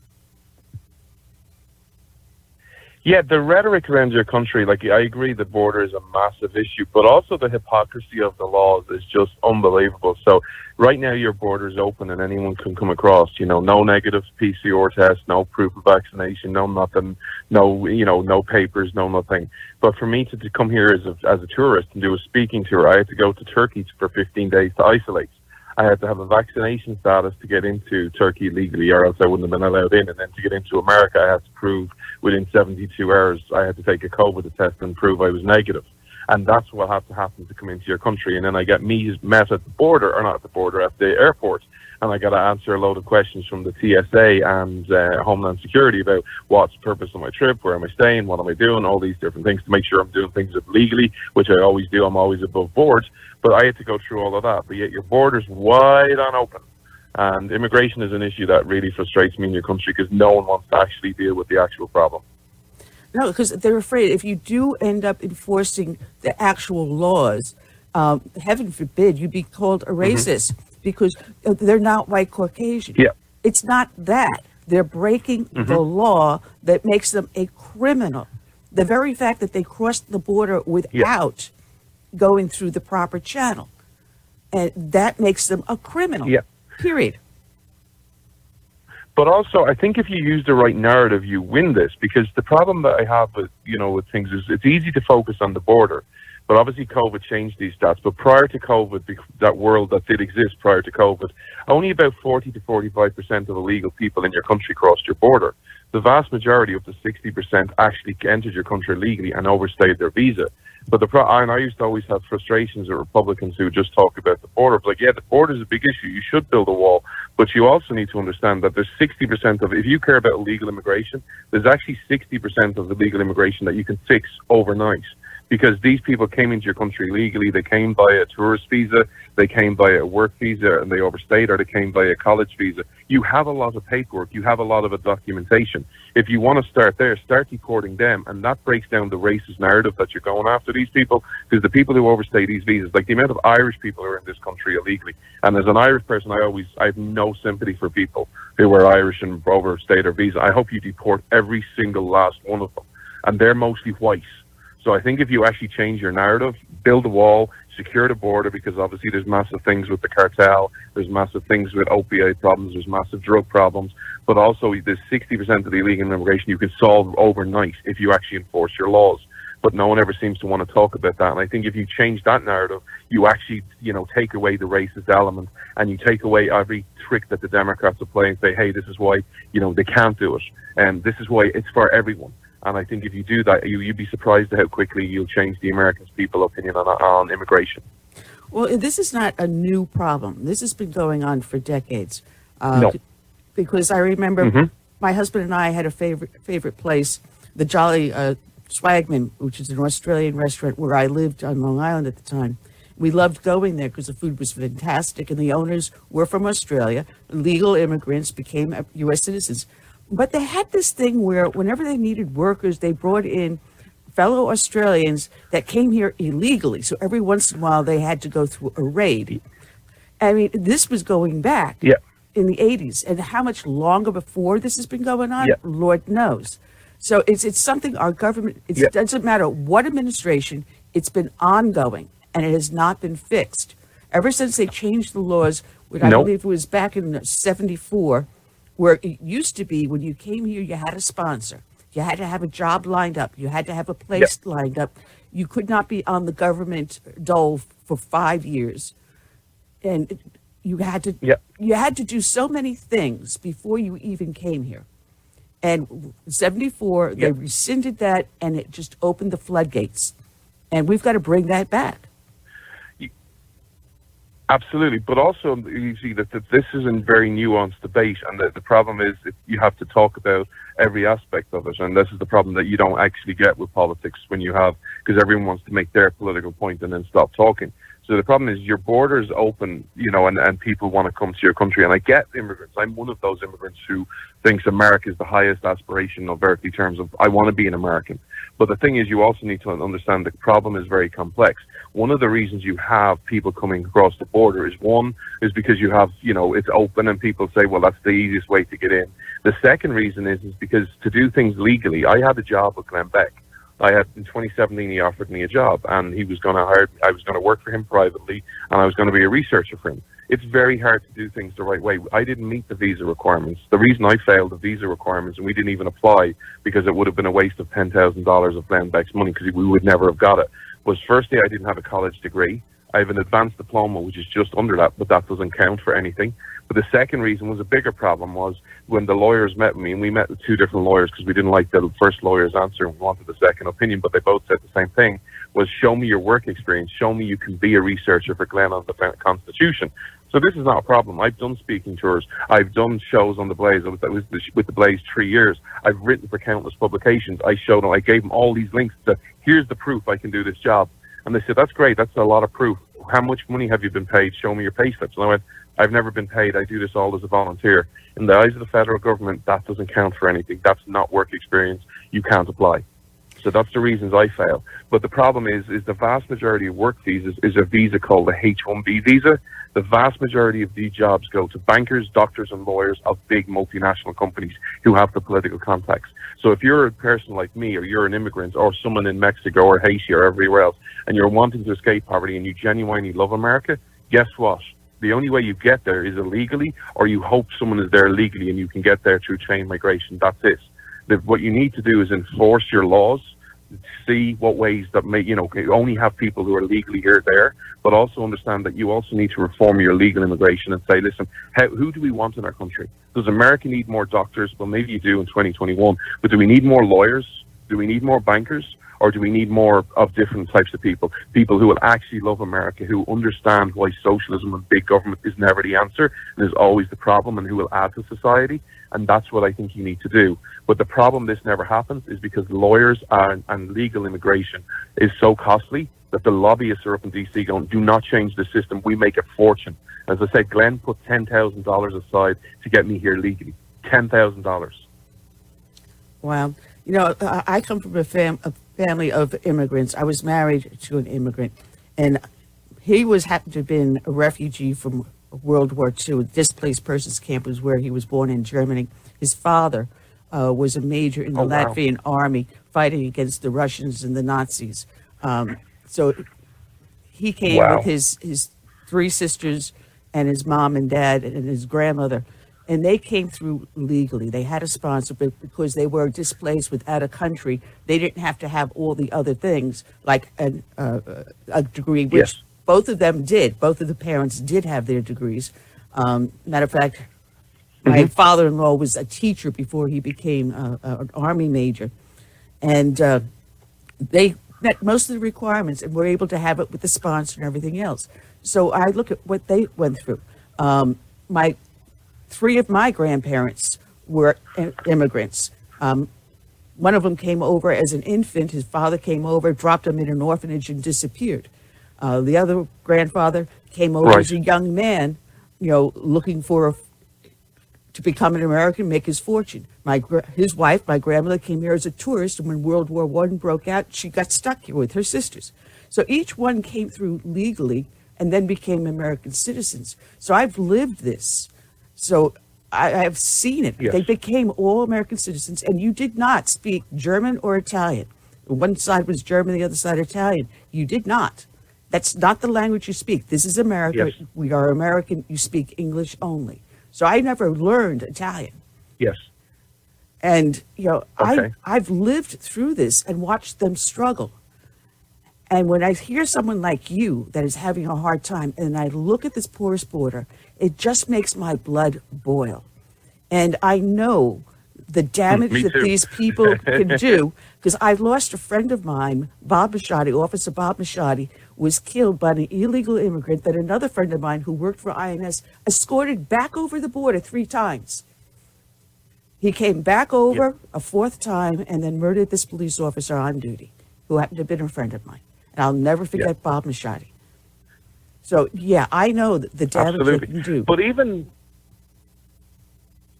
Yeah, the rhetoric around your country, like I agree the border is a massive issue, but also the hypocrisy of the laws is just unbelievable. So right now your border is open and anyone can come across, you know, no negative PCR test, no proof of vaccination, no nothing, no, you know, no papers, no nothing. But for me to, to come here as a, as a tourist and do a speaking tour, I had to go to Turkey for 15 days to isolate. I had to have a vaccination status to get into Turkey legally, or else I wouldn't have been allowed in. And then to get into America, I had to prove within 72 hours I had to take a COVID test and prove I was negative. And that's what had to happen to come into your country. And then I get me met at the border, or not at the border, at the airport, and I got to answer a load of questions from the TSA and uh, Homeland Security about what's the purpose of my trip, where am I staying, what am I doing, all these different things to make sure I'm doing things legally, which I always do. I'm always above board, but I had to go through all of that. But yet your borders wide on open. And immigration is an issue that really frustrates me in your country because no one wants to actually deal with the actual problem. No, because they're afraid if you do end up enforcing the actual laws, um, heaven forbid you'd be called a mm-hmm. racist. Mm-hmm because they're not white Caucasian. Yeah. It's not that. They're breaking mm-hmm. the law that makes them a criminal. The very fact that they crossed the border without yeah. going through the proper channel. And that makes them a criminal. Yeah. Period. But also, I think if you use the right narrative, you win this. Because the problem that I have with you know with things is it's easy to focus on the border, but obviously COVID changed these stats. But prior to COVID, that world that did exist prior to COVID, only about 40 to 45 percent of illegal people in your country crossed your border. The vast majority, up to 60 percent, actually entered your country legally and overstayed their visa. But the pro- and I used to always have frustrations with Republicans who just talk about the border. Like, yeah, the border is a big issue. You should build a wall, but you also need to understand that there's 60% of if you care about illegal immigration, there's actually 60% of illegal immigration that you can fix overnight because these people came into your country legally. They came by a tourist visa, they came by a work visa, and they overstayed, or they came by a college visa. You have a lot of paperwork, you have a lot of documentation. If you want to start there, start deporting them, and that breaks down the racist narrative that you're going after these people. Because the people who overstay these visas, like the amount of Irish people who are in this country illegally, and as an Irish person, I always I have no sympathy for people who are Irish and overstay their visa. I hope you deport every single last one of them, and they're mostly white so I think if you actually change your narrative, build a wall, secure the border, because obviously there's massive things with the cartel, there's massive things with opioid problems, there's massive drug problems, but also there's 60% of the illegal immigration you can solve overnight if you actually enforce your laws. But no one ever seems to want to talk about that. And I think if you change that narrative, you actually, you know, take away the racist element and you take away every trick that the Democrats are playing say, hey, this is why, you know, they can't do it. And this is why it's for everyone. And I think if you do that, you, you'd be surprised at how quickly you'll change the Americans' people opinion on, on immigration. Well, this is not a new problem. This has been going on for decades. Uh, no. Because I remember mm-hmm. my husband and I had a favorite favorite place, the Jolly uh, Swagman, which is an Australian restaurant where I lived on Long Island at the time. We loved going there because the food was fantastic, and the owners were from Australia. Legal immigrants became U.S. citizens. But they had this thing where whenever they needed workers, they brought in fellow Australians that came here illegally. So every once in a while, they had to go through a raid. I mean, this was going back yeah. in the 80s. And how much longer before this has been going on, yeah. Lord knows. So it's, it's something our government, it yeah. doesn't matter what administration, it's been ongoing and it has not been fixed. Ever since they changed the laws, which nope. I believe it was back in 74, where it used to be when you came here, you had a sponsor. You had to have a job lined up. You had to have a place yep. lined up. You could not be on the government dole for five years. And you had to yep. you had to do so many things before you even came here. And 74, yep. they rescinded that and it just opened the floodgates. And we've got to bring that back. Absolutely, but also you see that, that this is a very nuanced debate, and the, the problem is you have to talk about every aspect of it, and this is the problem that you don't actually get with politics when you have because everyone wants to make their political point and then stop talking. So the problem is your borders open, you know, and, and people want to come to your country. And I get immigrants. I'm one of those immigrants who thinks America is the highest aspiration of earthly terms of I want to be an American. But the thing is, you also need to understand the problem is very complex. One of the reasons you have people coming across the border is one is because you have, you know, it's open and people say, well, that's the easiest way to get in. The second reason is, is because to do things legally, I had a job with Glenn Beck. I had in 2017 he offered me a job and he was going to hire I was going to work for him privately and I was going to be a researcher for him. It's very hard to do things the right way. I didn't meet the visa requirements. The reason I failed the visa requirements and we didn't even apply because it would have been a waste of ten thousand dollars of Glenn Beck's money because we would never have got it. Was firstly I didn't have a college degree. I have an advanced diploma which is just under that, but that doesn't count for anything. But the second reason was a bigger problem was when the lawyers met me, and we met with two different lawyers because we didn't like the first lawyer's answer and we wanted a second opinion, but they both said the same thing, was show me your work experience, show me you can be a researcher for Glenn on the Constitution. So this is not a problem. I've done speaking tours. I've done shows on the Blaze. I was, I was with the Blaze three years. I've written for countless publications. I showed them. I gave them all these links to here's the proof I can do this job. And they said that's great. That's a lot of proof. How much money have you been paid? Show me your pay slips. And I went, I've never been paid. I do this all as a volunteer. In the eyes of the federal government, that doesn't count for anything. That's not work experience. You can't apply. So that's the reasons I fail. But the problem is, is the vast majority of work visas is a visa called the H-1B visa. The vast majority of these jobs go to bankers, doctors, and lawyers of big multinational companies who have the political contacts. So if you're a person like me, or you're an immigrant, or someone in Mexico or Haiti or everywhere else, and you're wanting to escape poverty and you genuinely love America, guess what? The only way you get there is illegally, or you hope someone is there legally and you can get there through chain migration. That's it. The, what you need to do is enforce your laws see what ways that may, you know, only have people who are legally here there, but also understand that you also need to reform your legal immigration and say, listen, how, who do we want in our country? Does America need more doctors? Well, maybe you do in 2021, but do we need more lawyers? Do we need more bankers? Or do we need more of different types of people? People who will actually love America, who understand why socialism and big government is never the answer and is always the problem and who will add to society. And that's what I think you need to do. But the problem this never happens is because lawyers and, and legal immigration is so costly that the lobbyists are up in DC going, do not change the system. We make a fortune. As I said, Glenn put $10,000 aside to get me here legally. $10,000. Wow. You know, I come from a, fam- a family of immigrants. I was married to an immigrant, and he was happened to have been a refugee from World War II. Displaced persons camp was where he was born in Germany. His father uh, was a major in the oh, wow. Latvian army fighting against the Russians and the Nazis. Um, so he came wow. with his, his three sisters and his mom and dad and his grandmother. And they came through legally. They had a sponsor, but because they were displaced without a country, they didn't have to have all the other things like an, uh, a degree, which yes. both of them did. Both of the parents did have their degrees. Um, matter of fact, my mm-hmm. father-in-law was a teacher before he became uh, an army major, and uh, they met most of the requirements and were able to have it with the sponsor and everything else. So I look at what they went through. Um, my three of my grandparents were immigrants. Um, one of them came over as an infant. His father came over, dropped him in an orphanage, and disappeared. Uh, the other grandfather came over right. as a young man, you know, looking for a to become an American, make his fortune. My his wife, my grandmother, came here as a tourist, and when World War One broke out, she got stuck here with her sisters. So each one came through legally and then became American citizens. So I've lived this. So I, have seen it. Yes. They became all American citizens, and you did not speak German or Italian. One side was German, the other side Italian. You did not. That's not the language you speak. This is America. Yes. We are American. You speak English only. So I never learned Italian. Yes. And you know, okay. I I've lived through this and watched them struggle. And when I hear someone like you that is having a hard time, and I look at this porous border, it just makes my blood boil. And I know the hmm, damage that these people can do because I lost a friend of mine, Bob Machadi, Officer Bob Machadi, was killed by an illegal immigrant that another friend of mine who worked for INS escorted back over the border three times. He came back over yep. a fourth time and then murdered this police officer on duty who happened to have been a friend of mine. And I'll never forget yep. Bob Machadi. So, yeah, I know the damage Absolutely. can do. But even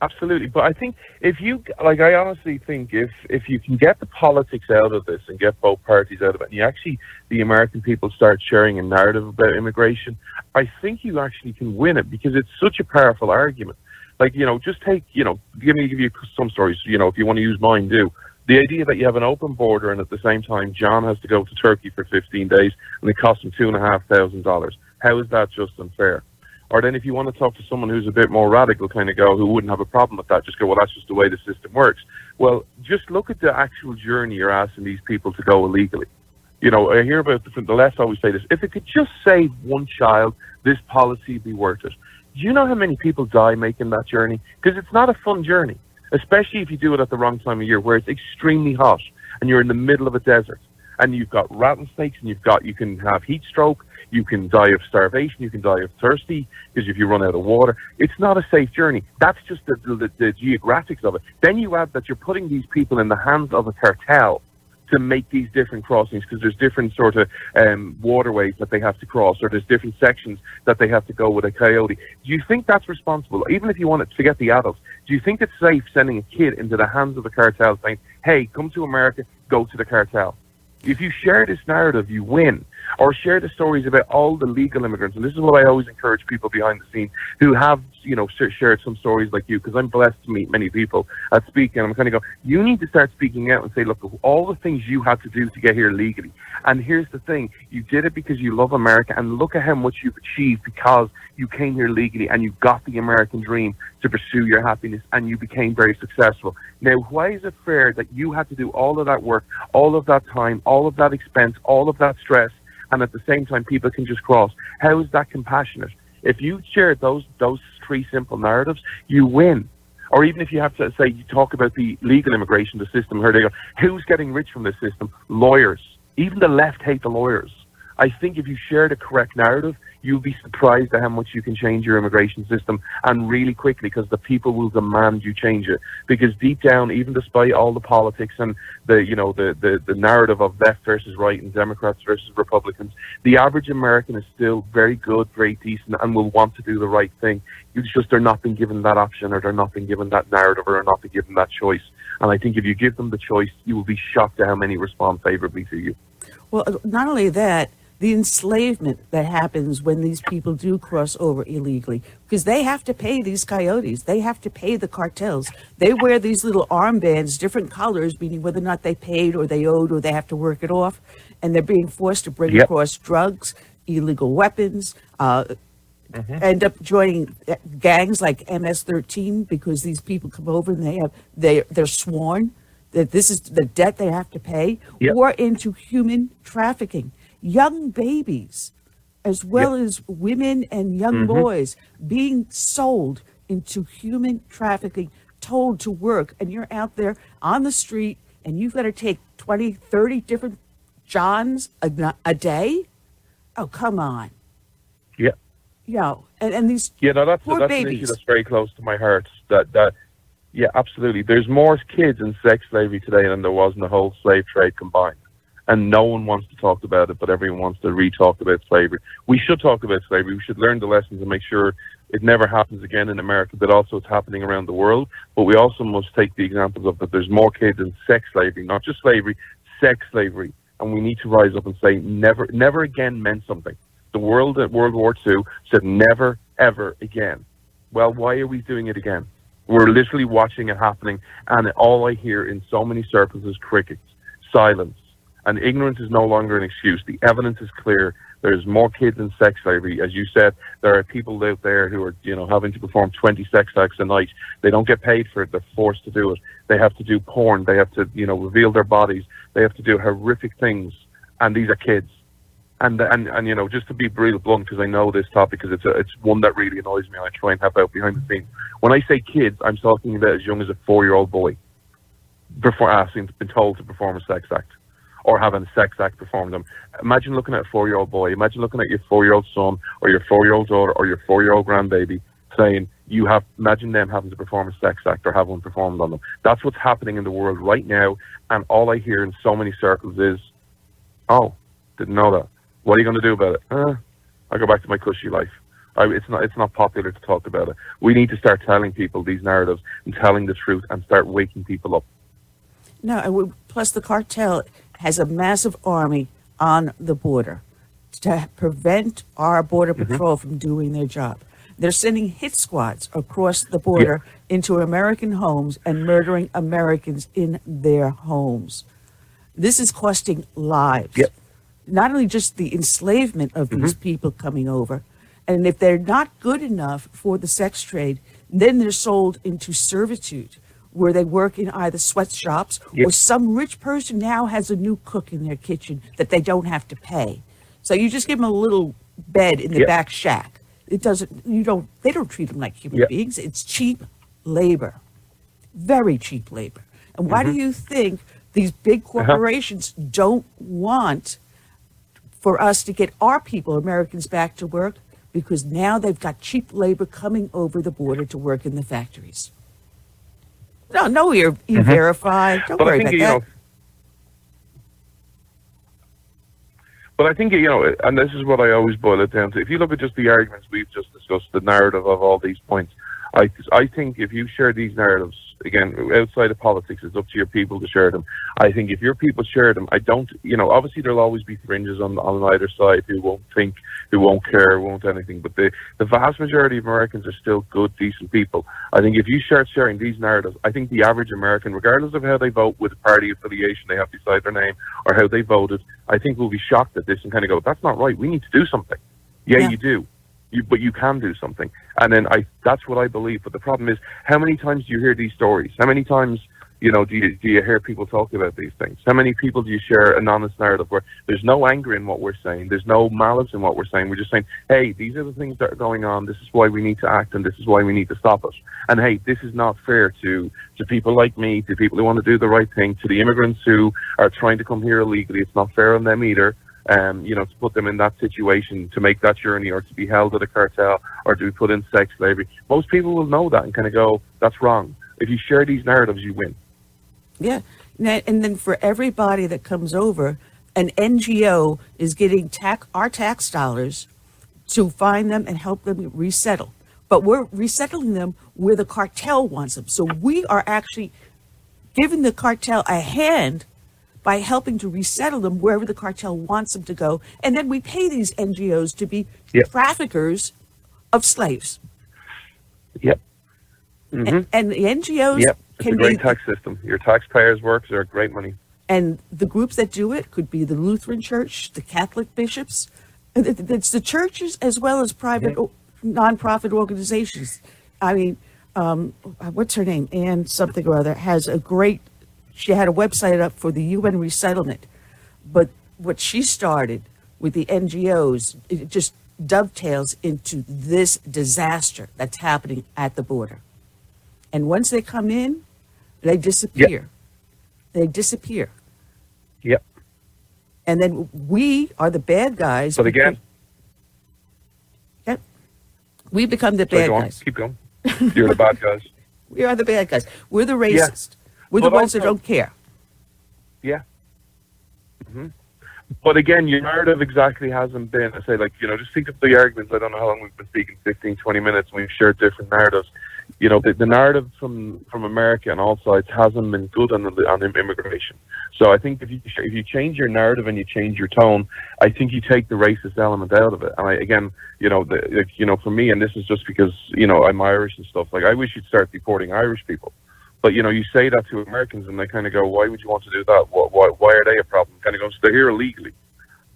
Absolutely, but I think if you like, I honestly think if if you can get the politics out of this and get both parties out of it, and you actually the American people start sharing a narrative about immigration, I think you actually can win it because it's such a powerful argument. Like you know, just take you know, give me give you some stories. You know, if you want to use mine, do the idea that you have an open border and at the same time John has to go to Turkey for 15 days and it costs him two and a half thousand dollars. How is that just unfair? Or then if you want to talk to someone who's a bit more radical kind of go, who wouldn't have a problem with that, just go, well, that's just the way the system works. Well, just look at the actual journey you're asking these people to go illegally. You know, I hear about the, the left always say this. If it could just save one child, this policy would be worth it. Do you know how many people die making that journey? Because it's not a fun journey, especially if you do it at the wrong time of year where it's extremely hot and you're in the middle of a desert and you've got rattlesnakes and you've got, you can have heat stroke you can die of starvation. You can die of thirsty because if you run out of water, it's not a safe journey. That's just the, the, the geographics of it. Then you add that you're putting these people in the hands of a cartel to make these different crossings because there's different sort of um, waterways that they have to cross or there's different sections that they have to go with a coyote. Do you think that's responsible? Even if you want to forget the adults, do you think it's safe sending a kid into the hands of a cartel saying, hey, come to America, go to the cartel? If you share this narrative, you win or share the stories about all the legal immigrants. And this is what I always encourage people behind the scenes who have, you know, shared some stories like you, because I'm blessed to meet many people at Speak, and I'm kind of go, you need to start speaking out and say, look, all the things you had to do to get here legally. And here's the thing, you did it because you love America, and look at how much you've achieved because you came here legally and you got the American dream to pursue your happiness, and you became very successful. Now, why is it fair that you had to do all of that work, all of that time, all of that expense, all of that stress, and at the same time people can just cross. How is that compassionate? If you share those those three simple narratives, you win. Or even if you have to say you talk about the legal immigration, the system, where they go, who's getting rich from this system? Lawyers. Even the left hate the lawyers. I think if you share the correct narrative, you'll be surprised at how much you can change your immigration system and really quickly because the people will demand you change it. Because deep down, even despite all the politics and the you know the, the, the narrative of left versus right and Democrats versus Republicans, the average American is still very good, very decent, and will want to do the right thing. It's just they're not being given that option, or they're not being given that narrative, or they're not being given that choice. And I think if you give them the choice, you will be shocked at how many respond favorably to you. Well, not only that, the enslavement that happens when these people do cross over illegally because they have to pay these coyotes they have to pay the cartels they wear these little armbands different colors meaning whether or not they paid or they owed or they have to work it off and they're being forced to bring yep. across drugs illegal weapons uh, mm-hmm. end up joining gangs like ms-13 because these people come over and they have they they're sworn that this is the debt they have to pay yep. or into human trafficking young babies as well yep. as women and young mm-hmm. boys being sold into human trafficking, told to work, and you're out there on the street and you've got to take 20, 30 different Johns a, a day? Oh, come on. Yeah. Know, and, and these yeah, no, that's, poor that's babies. an issue that's very close to my heart. That, that, yeah, absolutely. There's more kids in sex slavery today than there was in the whole slave trade combined and no one wants to talk about it, but everyone wants to re-talk about slavery. We should talk about slavery. We should learn the lessons and make sure it never happens again in America, but also it's happening around the world. But we also must take the examples of that there's more kids in sex slavery, not just slavery, sex slavery. And we need to rise up and say never, never again meant something. The world at World War II said never, ever again. Well, why are we doing it again? We're literally watching it happening, and all I hear in so many circles is crickets, silence, and ignorance is no longer an excuse. The evidence is clear. There's more kids in sex slavery. As you said, there are people out there who are, you know, having to perform 20 sex acts a night. They don't get paid for it. They're forced to do it. They have to do porn. They have to, you know, reveal their bodies. They have to do horrific things. And these are kids. And, and, and you know, just to be real blunt, because I know this topic, because it's, it's one that really annoys me, and I try and help out behind the scenes. When I say kids, I'm talking about as young as a four-year-old boy, before uh, asking, been told to perform a sex act or having a sex act performed on them. Imagine looking at a four year old boy, imagine looking at your four year old son or your four year old daughter or your four year old grandbaby saying, you have, imagine them having to perform a sex act or have one performed on them. That's what's happening in the world right now. And all I hear in so many circles is, oh, didn't know that. What are you going to do about it? Uh, I'll go back to my cushy life. I, it's not it's not popular to talk about it. We need to start telling people these narratives and telling the truth and start waking people up. No, plus the cartel has a massive army on the border to prevent our border mm-hmm. patrol from doing their job. They're sending hit squads across the border yeah. into American homes and murdering Americans in their homes. This is costing lives. Yep. Not only just the enslavement of mm-hmm. these people coming over, and if they're not good enough for the sex trade, then they're sold into servitude where they work in either sweatshops yep. or some rich person now has a new cook in their kitchen that they don't have to pay. So you just give them a little bed in the yep. back shack. It doesn't, you don't, they don't treat them like human yep. beings. It's cheap labor, very cheap labor. And why mm-hmm. do you think these big uh-huh. corporations uh-huh. don't want for us to get our people, Americans, back to work? Because now they've got cheap labor coming over the border to work in the factories. No, no, you're you mm-hmm. verify. Don't but worry think, about that. Know, but I think you know, and this is what I always boil it down to. If you look at just the arguments we've just discussed, the narrative of all these points, I I think if you share these narratives, again, outside of politics, it's up to your people to share them. I think if your people share them, I don't, you know, obviously there'll always be fringes on on either side who won't think, who won't care, won't anything. But the the vast majority of Americans are still good, decent people. I think if you start sharing these narratives, I think the average American, regardless of how they vote with party affiliation they have beside their name or how they voted, I think will be shocked at this and kind of go, "That's not right. We need to do something." yeah. yeah. you do you, but you can do something. And then I, that's what I believe. But the problem is, how many times do you hear these stories? How many times, you know, do you, do you hear people talk about these things? How many people do you share an honest narrative where there's no anger in what we're saying, there's no malice in what we're saying. We're just saying, hey, these are the things that are going on. This is why we need to act, and this is why we need to stop it. And hey, this is not fair to to people like me, to people who want to do the right thing, to the immigrants who are trying to come here illegally. It's not fair on them either um, you know, to put them in that situation to make that journey or to be held at a cartel or to be put in sex slavery. Most people will know that and kind of go, that's wrong. If you share these narratives, you win. Yeah. And then for everybody that comes over, an NGO is getting tax, our tax dollars to find them and help them resettle. But we're resettling them where the cartel wants them. So we are actually giving the cartel a hand by helping to resettle them wherever the cartel wants them to go. And then we pay these NGOs to be yep. traffickers of slaves. Yep. Mm-hmm. And, and, the NGOs yep. It's a great be, tax system. Your taxpayers' works are great money. And the groups that do it could be the Lutheran Church, the Catholic bishops. It's the churches as well as private nonprofit organizations. I mean, um, what's her name? Anne something or other has a great she had a website up for the UN resettlement. But what she started with the NGOs, it just dovetails into this disaster that's happening at the border. And once they come in, they disappear. Yep. They disappear. Yep. And then we are the bad guys. But again, yep. We become the bad guys. Keep going. You're the bad guys. we are the bad guys. We're the racist. Yeah. We're the ones also, that don't care. Yeah. Mm-hmm. But again, your narrative exactly hasn't been, I say, like, you know, just think of the arguments. I don't know how long we've been speaking 15, 20 minutes, and we've shared different narratives. You know, the, the narrative from, from America and all sides hasn't been good on, the, on immigration. So I think if you, if you change your narrative and you change your tone, I think you take the racist element out of it. And I, again, you know, the, like, you know, for me, and this is just because, you know, I'm Irish and stuff, like, I wish you'd start deporting Irish people but you know, you say that to Americans, and they kind of go, "Why would you want to do that? Why, why are they a problem?" Kind of goes, "They're here illegally."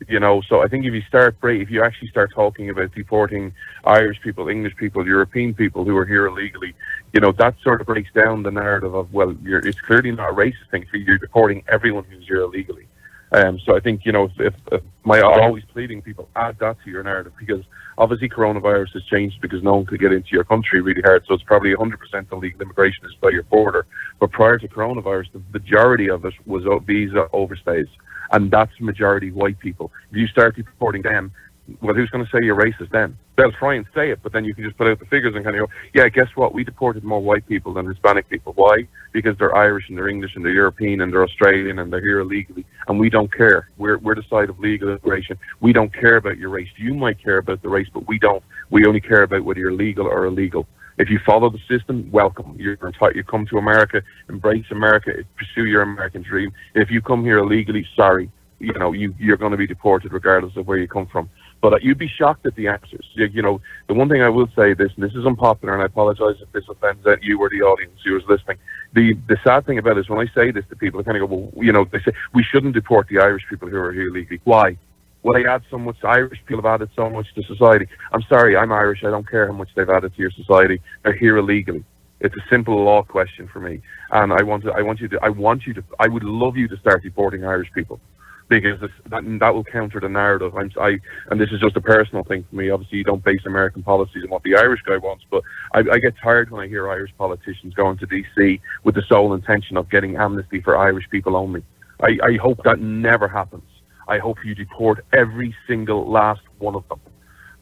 You know, so I think if you start if you actually start talking about deporting Irish people, English people, European people who are here illegally, you know, that sort of breaks down the narrative of well, it's clearly not a racist thing for you're deporting everyone who's here illegally. Um, so I think you know, if, if, if my always pleading people add that to your narrative because obviously coronavirus has changed because no one could get into your country really hard. So it's probably 100% illegal immigration is by your border. But prior to coronavirus, the majority of it was visa overstays, and that's majority white people. If you start deporting them, well, who's going to say you're racist then? They'll try and say it, but then you can just put out the figures and kind of go, yeah, guess what? We deported more white people than Hispanic people. Why? Because they're Irish and they're English and they're European and they're Australian and they're here illegally. And we don't care. We're, we're the side of legal immigration. We don't care about your race. You might care about the race, but we don't. We only care about whether you're legal or illegal. If you follow the system, welcome. You're entitled. You come to America, embrace America, pursue your American dream. If you come here illegally, sorry, you know you you're going to be deported regardless of where you come from. But you'd be shocked at the answers. You, you, know, the one thing I will say this, and this is unpopular, and I apologize if this offends you or the audience who is listening. The the sad thing about it is when I say this to people, they kind of go, well, you know, they say we shouldn't deport the Irish people who are here illegally. Why? Well, they add so much. Irish people have added so much to society. I'm sorry, I'm Irish. I don't care how much they've added to your society. They're here illegally. It's a simple law question for me, and I want to. I want you to. I want you to. I would love you to start deporting Irish people because that, that will counter the narrative. I'm, I, and this is just a personal thing for me. Obviously, you don't base American policies on what the Irish guy wants, but I, I get tired when I hear Irish politicians going to DC with the sole intention of getting amnesty for Irish people only. I, I hope that never happens. I hope you deport every single last one of them,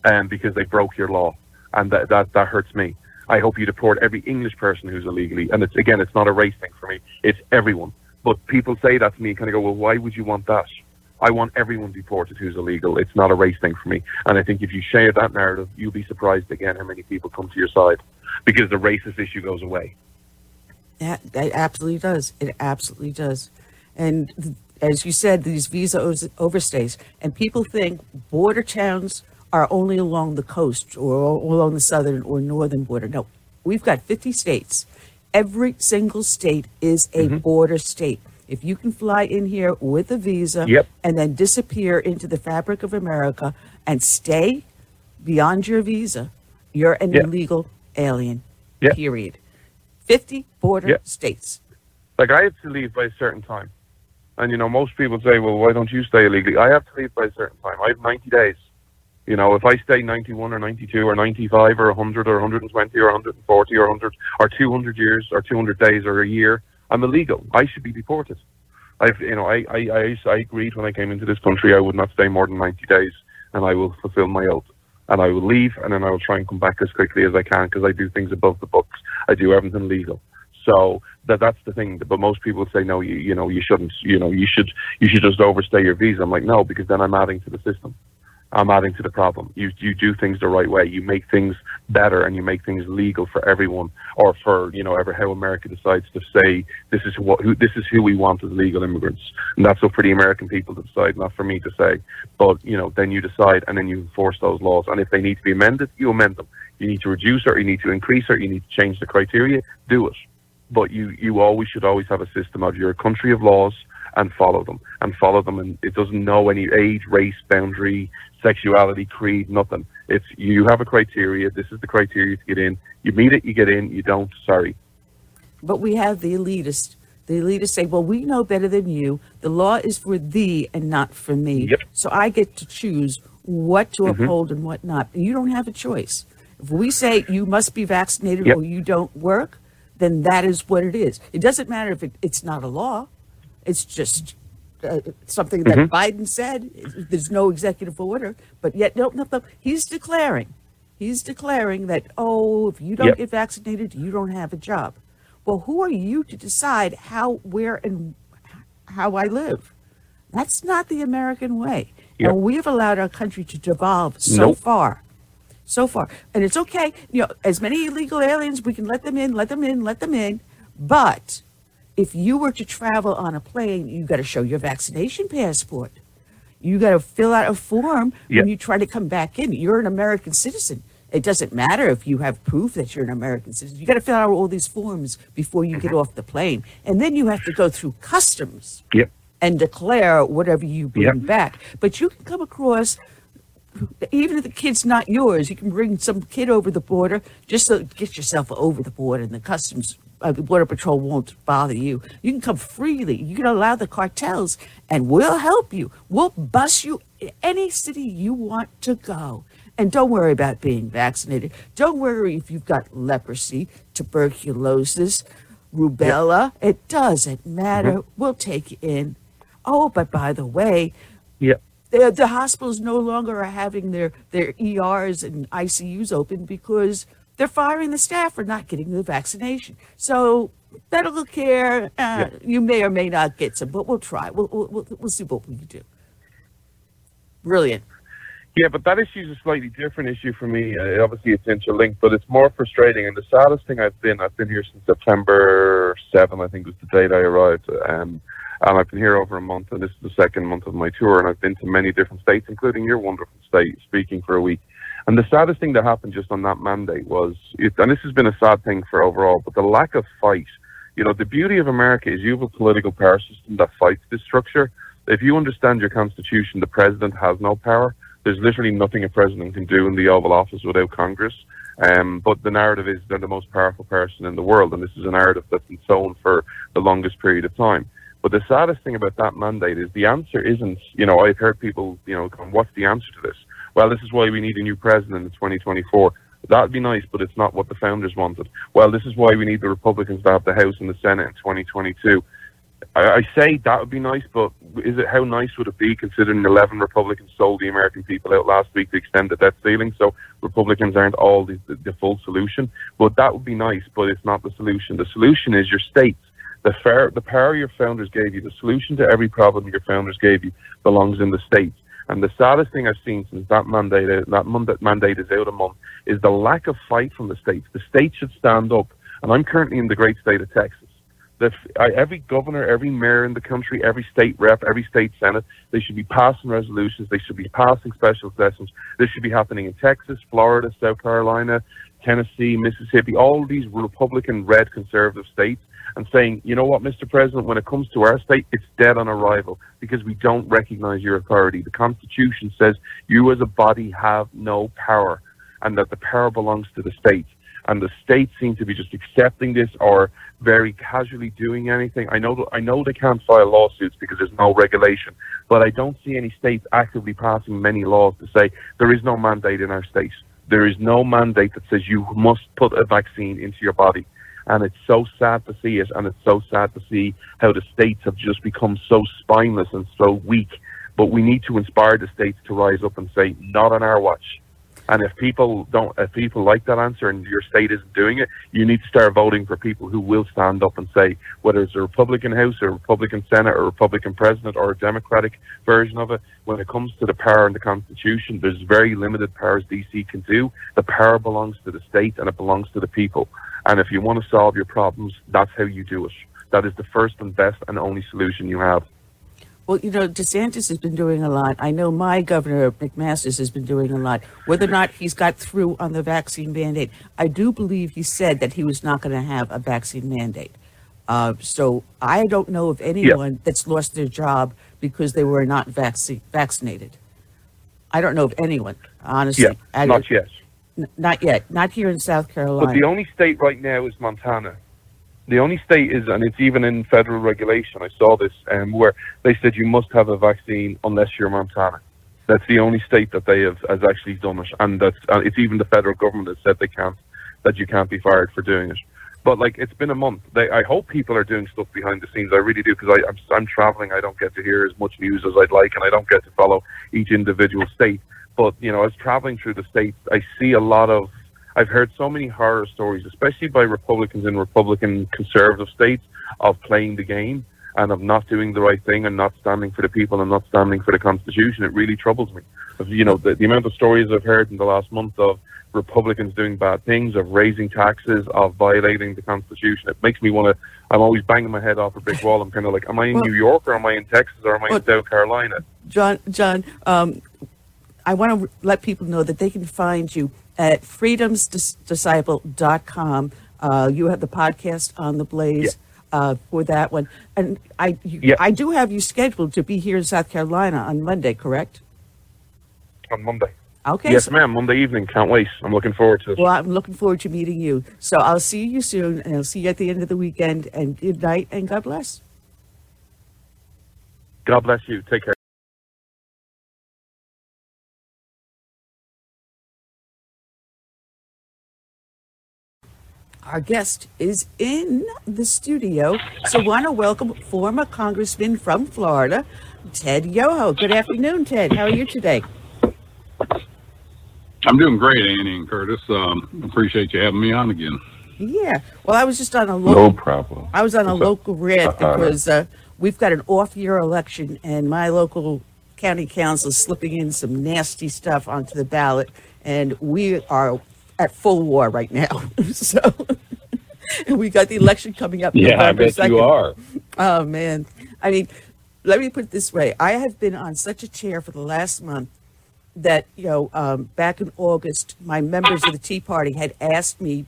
um, because they broke your law, and that that, that hurts me. I hope you deport every English person who's illegally, and it's again, it's not a race thing for me. It's everyone but people say that to me, kind of go, well, why would you want that? I want everyone deported who's illegal. It's not a race thing for me. And I think if you share that narrative, you'll be surprised again how many people come to your side because the racist issue goes away. That, absolutely does. It absolutely does. And as you said, these visa overstays, and people think border towns are only along the coast or along the southern or northern border. No, we've got 50 states. Every single state is a mm-hmm. border state. If you can fly in here with a visa yep. and then disappear into the fabric of America and stay beyond your visa, you're an yep. illegal alien. Yep. Period. 50 border states. Like I have to leave by a certain time. And you know, most people say, "Well, why don't you stay illegally?" I have to leave by a certain time. I have 90 days. You know, if I stay 91 or 92 or 95 or 100 or 120 or 140 or 100 or 200 years or 200 days or a year, I'm illegal. I should be deported. I've, you know, I, I, I, I agreed when I came into this country I would not stay more than 90 days, and I will fulfill my oath. And I will leave, and then I will try and come back as quickly as I can because I do things above the books. I do everything legal. So that that's the thing. But most people say no, you you know you shouldn't. You know you should you should just overstay your visa. I'm like no, because then I'm adding to the system. I'm adding to the problem. You you do things the right way. You make things better and you make things legal for everyone, or for you know ever how America decides to say this is what who this is who we want as legal immigrants, and that's up for the American people to decide, not for me to say. But you know then you decide and then you enforce those laws. And if they need to be amended, you amend them. You need to reduce it, you need to increase it, you need to change the criteria. Do it. But you you always should always have a system of your country of laws and follow them and follow them and it doesn't know any age race boundary sexuality, creed, nothing. It's you have a criteria. This is the criteria to get in. You meet it, you get in. You don't, sorry. But we have the elitist. The elitists say, "Well, we know better than you. The law is for thee and not for me. Yep. So I get to choose what to mm-hmm. uphold and what not. And you don't have a choice. If we say you must be vaccinated yep. or you don't work, then that is what it is. It doesn't matter if it, it's not a law. It's just uh, something that mm-hmm. Biden said. There's no executive order, but yet no, no, no, he's declaring, he's declaring that oh, if you don't yep. get vaccinated, you don't have a job. Well, who are you to decide how, where, and how I live? That's not the American way. Yep. And we have allowed our country to devolve so nope. far, so far, and it's okay. You know, as many illegal aliens, we can let them in, let them in, let them in, but if you were to travel on a plane, you got to show your vaccination passport. You got to fill out a form yep. when you try to come back in. You're an American citizen. It doesn't matter if you have proof that you're an American citizen. You got to fill out all these forms before you get mm-hmm. off the plane, and then you have to go through customs yep. and declare whatever you bring yep. back. But you can come across even if the kid's not yours, you can bring some kid over the border just to get yourself over the border, and the customs uh, the border patrol won't bother you. You can come freely. You can allow the cartels, and we'll help you. We'll bus you any city you want to go. And don't worry about being vaccinated. Don't worry if you've got leprosy, tuberculosis, rubella. Yep. It doesn't matter. Mm-hmm. We'll take you in. Oh, but by the way, yep. the, the hospitals no longer are having their, their ERs and ICUs open because they're firing the staff for not getting the vaccination. So medical care, uh, yeah. you may or may not get some, but we'll try. We'll, we'll, we'll see what we can do. Brilliant. Yeah, but that issue is a slightly different issue for me. Uh, obviously, it's interlinked, but it's more frustrating. And the saddest thing I've been, I've been here since September 7, I think was the date I arrived. Um, and I've been here over a month, and this is the second month of my tour. And I've been to many different states, including your wonderful state, speaking for a week. And the saddest thing that happened just on that mandate was, it, and this has been a sad thing for overall, but the lack of fight. You know, the beauty of America is you have a political power system that fights this structure. If you understand your constitution, the president has no power. There's literally nothing a president can do in the Oval Office without Congress. Um, but the narrative is they're the most powerful person in the world, and this is a narrative that's been sown for the longest period of time. But the saddest thing about that mandate is the answer isn't, you know, I've heard people, you know, what's the answer to this? Well, this is why we need a new president in 2024. That'd be nice, but it's not what the founders wanted. Well, this is why we need the Republicans to have the House and the Senate in 2022. I, I say that would be nice, but is it how nice would it be considering 11 Republicans sold the American people out last week to extend the debt ceiling? So Republicans aren't all the, the, the full solution. But that would be nice, but it's not the solution. The solution is your states. The, fair, the power your founders gave you, the solution to every problem your founders gave you belongs in the states. And the saddest thing I've seen since that mandate, uh, that mandate is out a month, is the lack of fight from the states. The states should stand up. And I'm currently in the great state of Texas. that every governor, every mayor in the country, every state rep, every state senate, they should be passing resolutions. They should be passing special sessions. This should be happening in Texas, Florida, South Carolina, Tennessee, Mississippi, all these Republican red conservative states and saying, you know what, Mr. President, when it comes to our state, it's dead on arrival because we don't recognize your authority. The Constitution says you as a body have no power and that the power belongs to the states. And the states seem to be just accepting this or very casually doing anything. I know, I know they can't file lawsuits because there's no regulation, but I don't see any states actively passing many laws to say there is no mandate in our state. There is no mandate that says you must put a vaccine into your body. And it's so sad to see it, and it's so sad to see how the states have just become so spineless and so weak. But we need to inspire the states to rise up and say, not on our watch. And if people don't, if people like that answer and your state isn't doing it, you need to start voting for people who will stand up and say, whether it's a Republican House or a Republican Senate or a Republican President or a Democratic version of it, when it comes to the power in the Constitution, there's very limited powers DC can do. The power belongs to the state and it belongs to the people. And if you want to solve your problems, that's how you do it. That is the first and best and only solution you have. Well, you know, DeSantis has been doing a lot. I know my governor, McMaster's, has been doing a lot. Whether or not he's got through on the vaccine mandate, I do believe he said that he was not going to have a vaccine mandate. Uh, so I don't know of anyone yeah. that's lost their job because they were not vaccine vaccinated. I don't know of anyone, honestly. Yeah, not yet. Not yet. Not here in South Carolina. But the only state right now is Montana. The only state is, and it's even in federal regulation. I saw this, um, where they said you must have a vaccine unless you're Montana. That's the only state that they have has actually done it, and that's uh, it's even the federal government that said they can't, that you can't be fired for doing it. But like it's been a month. They, I hope people are doing stuff behind the scenes. I really do because I'm I'm traveling. I don't get to hear as much news as I'd like, and I don't get to follow each individual state. But you know, as traveling through the states, I see a lot of I've heard so many horror stories, especially by Republicans in Republican conservative states, of playing the game and of not doing the right thing and not standing for the people and not standing for the Constitution. It really troubles me. You know, the, the amount of stories I've heard in the last month of Republicans doing bad things, of raising taxes, of violating the Constitution. It makes me want to. I'm always banging my head off a brick wall. I'm kind of like, am I in well, New York or am I in Texas or am I well, in South Carolina? John, John, um, I want to let people know that they can find you at freedomsdisciple.com. Uh, you have the podcast on the Blaze. Yeah. Uh, for that one, and I, you, yeah. I do have you scheduled to be here in South Carolina on Monday, correct? On Monday. Okay. Yes, so, ma'am. Monday evening. Can't wait. I'm looking forward to it. Well, I'm looking forward to meeting you. So I'll see you soon, and I'll see you at the end of the weekend. And good night, and God bless. God bless you. Take care. Our guest is in the studio, so want to welcome former Congressman from Florida, Ted Yoho. Good afternoon, Ted. How are you today? I'm doing great, Annie and Curtis. Um, appreciate you having me on again. Yeah. Well, I was just on a local. No problem. I was on a local rant because uh, we've got an off-year election, and my local county council is slipping in some nasty stuff onto the ballot, and we are at full war right now. so we got the election coming up. Yeah, November I bet 2nd. you are. Oh man, I mean, let me put it this way: I have been on such a tear for the last month that you know, um, back in August, my members of the Tea Party had asked me,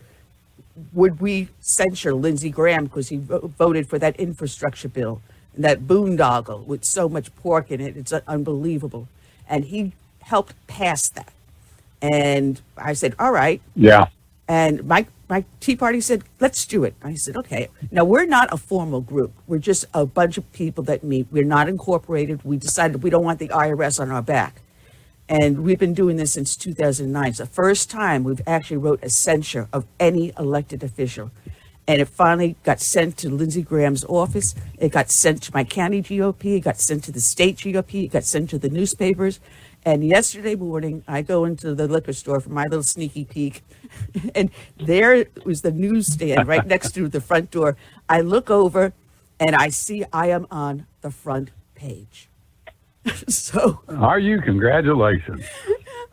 would we censure Lindsey Graham because he vo- voted for that infrastructure bill, and that boondoggle with so much pork in it? It's unbelievable, and he helped pass that. And I said, all right. Yeah. And my, my Tea Party said, let's do it. I said, okay. Now, we're not a formal group. We're just a bunch of people that meet. We're not incorporated. We decided we don't want the IRS on our back. And we've been doing this since 2009. It's the first time we've actually wrote a censure of any elected official. And it finally got sent to Lindsey Graham's office. It got sent to my county GOP. It got sent to the state GOP. It got sent to the newspapers. And yesterday morning, I go into the liquor store for my little sneaky peek, and there was the newsstand right next to the front door. I look over, and I see I am on the front page. so, are you? Congratulations!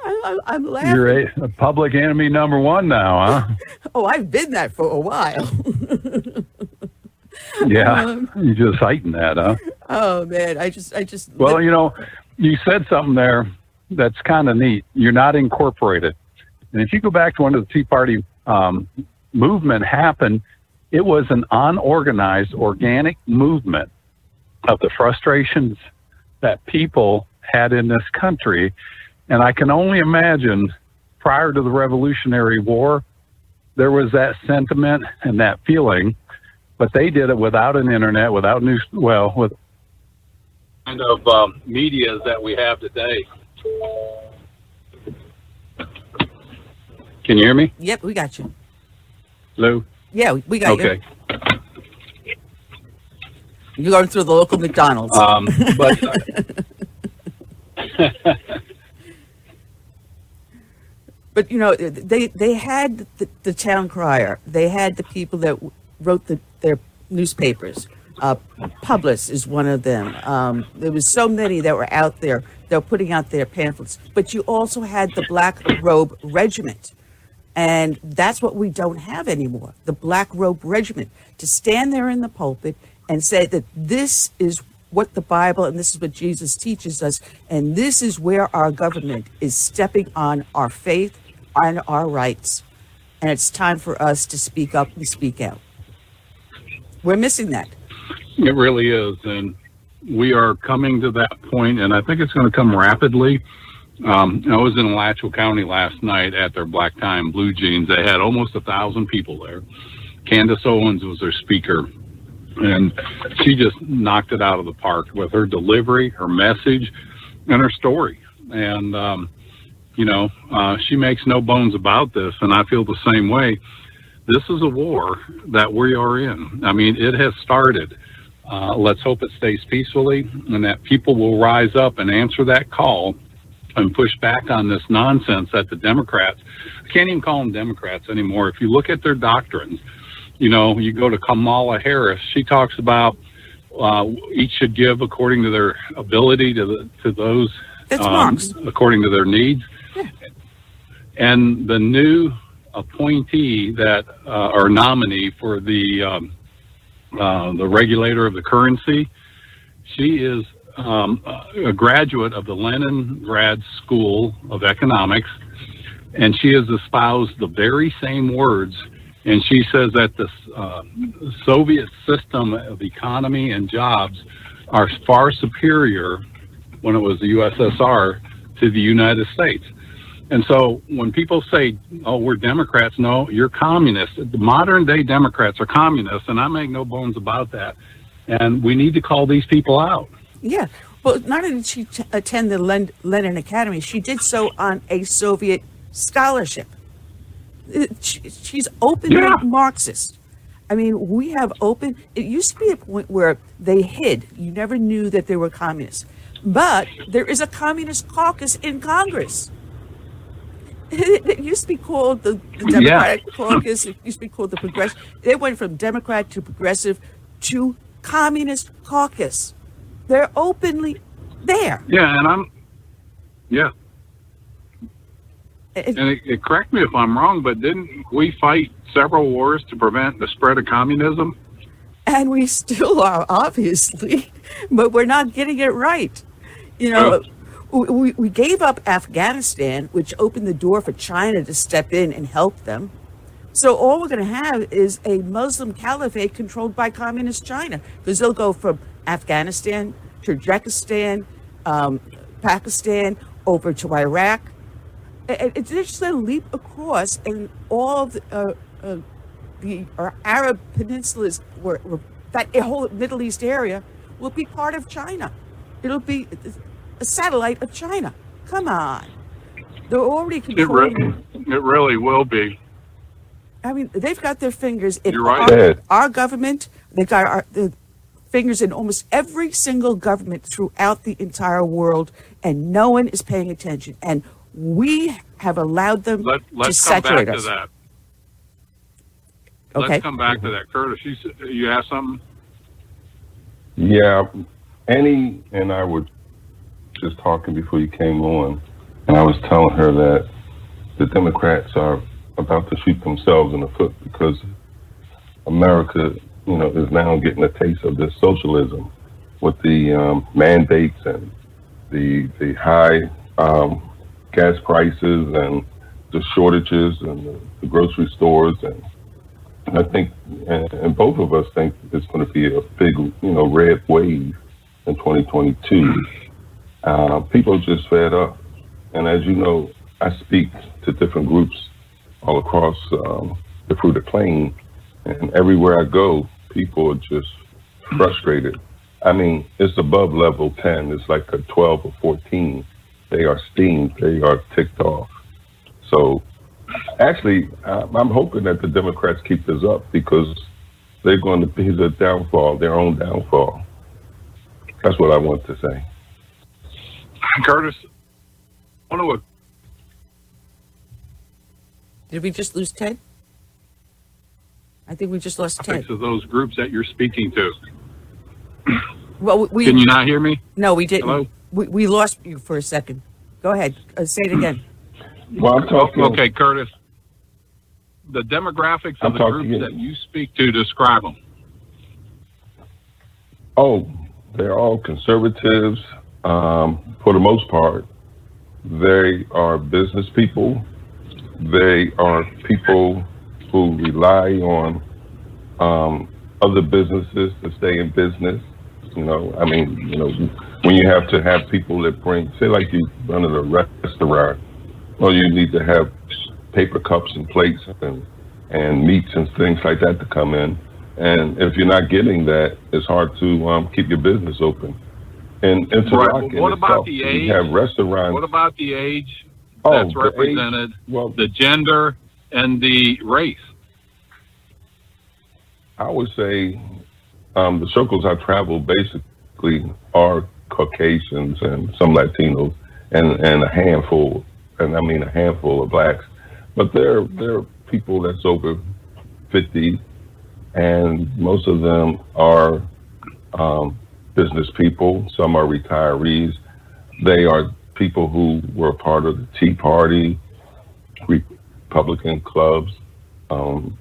I, am laughing. You're a, a, public enemy number one now, huh? oh, I've been that for a while. Yeah, Um, you just heighten that, huh? oh man, I just, I just. Well, you know, you said something there that's kind of neat. You're not incorporated, and if you go back to when the Tea Party um, movement happened, it was an unorganized, organic movement of the frustrations that people had in this country, and I can only imagine prior to the Revolutionary War, there was that sentiment and that feeling, but they did it without an internet, without news, well, with kind of um, media that we have today. Can you hear me, Yep, we got you. Lou? Yeah, we got Okay. you. Okay. You're going through the local McDonald's. Um, but But you know, they they had the, the town crier. They had the people that wrote the, their newspapers. Uh, Publius is one of them. Um, there was so many that were out there that were putting out their pamphlets. But you also had the Black Robe Regiment, and that's what we don't have anymore. The Black Robe Regiment to stand there in the pulpit and say that this is what the Bible and this is what Jesus teaches us, and this is where our government is stepping on our faith and our rights. And it's time for us to speak up and speak out. We're missing that. It really is, and we are coming to that point, and I think it's going to come rapidly. Um, I was in Alachua County last night at their Black Tie Blue Jeans. They had almost a thousand people there. Candace Owens was their speaker, and she just knocked it out of the park with her delivery, her message, and her story. And um, you know, uh, she makes no bones about this, and I feel the same way. This is a war that we are in. I mean, it has started. Uh, let's hope it stays peacefully and that people will rise up and answer that call and push back on this nonsense that the Democrats, I can't even call them Democrats anymore. If you look at their doctrines, you know, you go to Kamala Harris, she talks about uh, each should give according to their ability to the, to those um, according to their needs. And the new appointee that uh, or nominee for the um, uh, the regulator of the currency, she is um, a graduate of the Leningrad Grad School of Economics, and she has espoused the very same words. And she says that the uh, Soviet system of economy and jobs are far superior when it was the USSR to the United States. And so when people say, oh, we're Democrats, no, you're communists. The modern day Democrats are communists, and I make no bones about that. And we need to call these people out. Yeah. Well, not only did she t- attend the Len- Lenin Academy, she did so on a Soviet scholarship. Uh, she- she's openly Yeah. Marxist. I mean, we have open. It used to be a point where they hid. You never knew that they were communists. But there is a communist caucus in Congress. It, it used to be called the, the Democratic Caucus. It used to be called the Progressive. They went from Democrat to Progressive to Communist Caucus. They're openly there. Yeah, and I'm, yeah, It- and it, it, correct me if I'm wrong, but didn't we fight several wars to prevent the spread of communism? and we still are, obviously, but we're not getting it right. You know, oh. We, we gave up Afghanistan, which opened the door for China to step in and help them. So all we're going to have is a Muslim caliphate controlled by communist China, because they'll go from Afghanistan, Tajikistan, um, Pakistan, over to Iraq. It- it- It's just a leap across, and all the, uh, uh, the Arab peninsulas, were, were, that whole Middle East area, will be part of China. It'll be a satellite of China. Come on, they're already controlling. It, re- it really will be. I mean, they've got their fingers in You're right. our, our government. They've got our, the fingers in almost every single government throughout the entire world, and no one is paying attention. And we have allowed them Let, to let's come back saturate to that. Okay. Let's come back to that. Curtis, you, s- you asked something? Yeah, any, and I were just talking before you came on, and I was telling her that the Democrats are about to shoot themselves in the foot because America you know, is now getting a taste of this socialism with the um, mandates and the the high um, gas prices and the shortages and the, the grocery stores and I think, and, and, both of us think it's going to be a big, you know, red wave in 2022. Uh, people just fed up, and as you know, I speak to different groups all across um, the Fruit of Plain, and everywhere I go, people are just frustrated. I mean, it's above level 10. It's like a 12 or 14. They are steamed. They are ticked off. So, actually, I'm hoping that the Democrats keep this up because they're going to be the downfall, their own downfall. That's what I want to say. Curtis, I want to. Did we just lose Ted? I think we just lost Ted. of those groups that you're speaking to. Well, we can you not hear me? No, we didn't. Hello? We, we lost you for a second. Go ahead. Uh, say it again. Well, I'm talking. Okay, Curtis. The demographics of I'm the groups that you speak to describe them. Oh, they're all conservatives um, for the most part. They are business people. They are people who rely on um, other businesses to stay in business. You know, I mean, you know, when you have to have people that bring, say, like you run a restaurant, well, you need to have paper cups and plates and and meats and things like that to come in. And if you're not getting that, it's hard to um, keep your business open. And right. what about the age? You have restaurants. What about the age oh, that's represented? Age, well, the gender and the race. I would say um, the circles I travel basically are Caucasians and some Latinos and, and a handful, and I mean a handful of blacks. But there, there are people that's over 50, and most of them are um, business people, some are retirees. They are people who were part of the Tea Party, Republican clubs, um,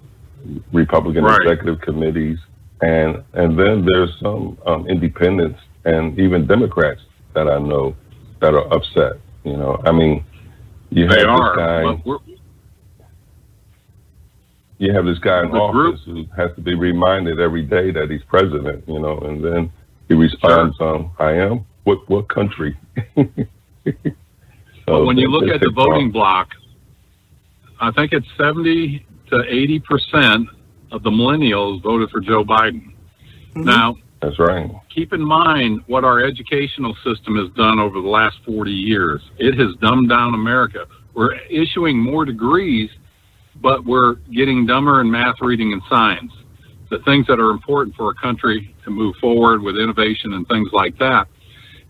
Republican right. executive committees, and and then there's some um, independents and even Democrats that I know that are upset. You know, I mean, you they have are, this guy. You have this guy in office group. who has to be reminded every day that he's president. You know, and then he responds, sure. um, "I am. What what country?" so well, when you look at the voting block, I think it's seventy to eighty percent of the millennials voted for Joe Biden. Mm-hmm. Now, that's right. Keep in mind what our educational system has done over the last 40 years. It has dumbed down America. We're issuing more degrees, but we're getting dumber in math, reading, and science the things that are important for a country to move forward with innovation and things like that.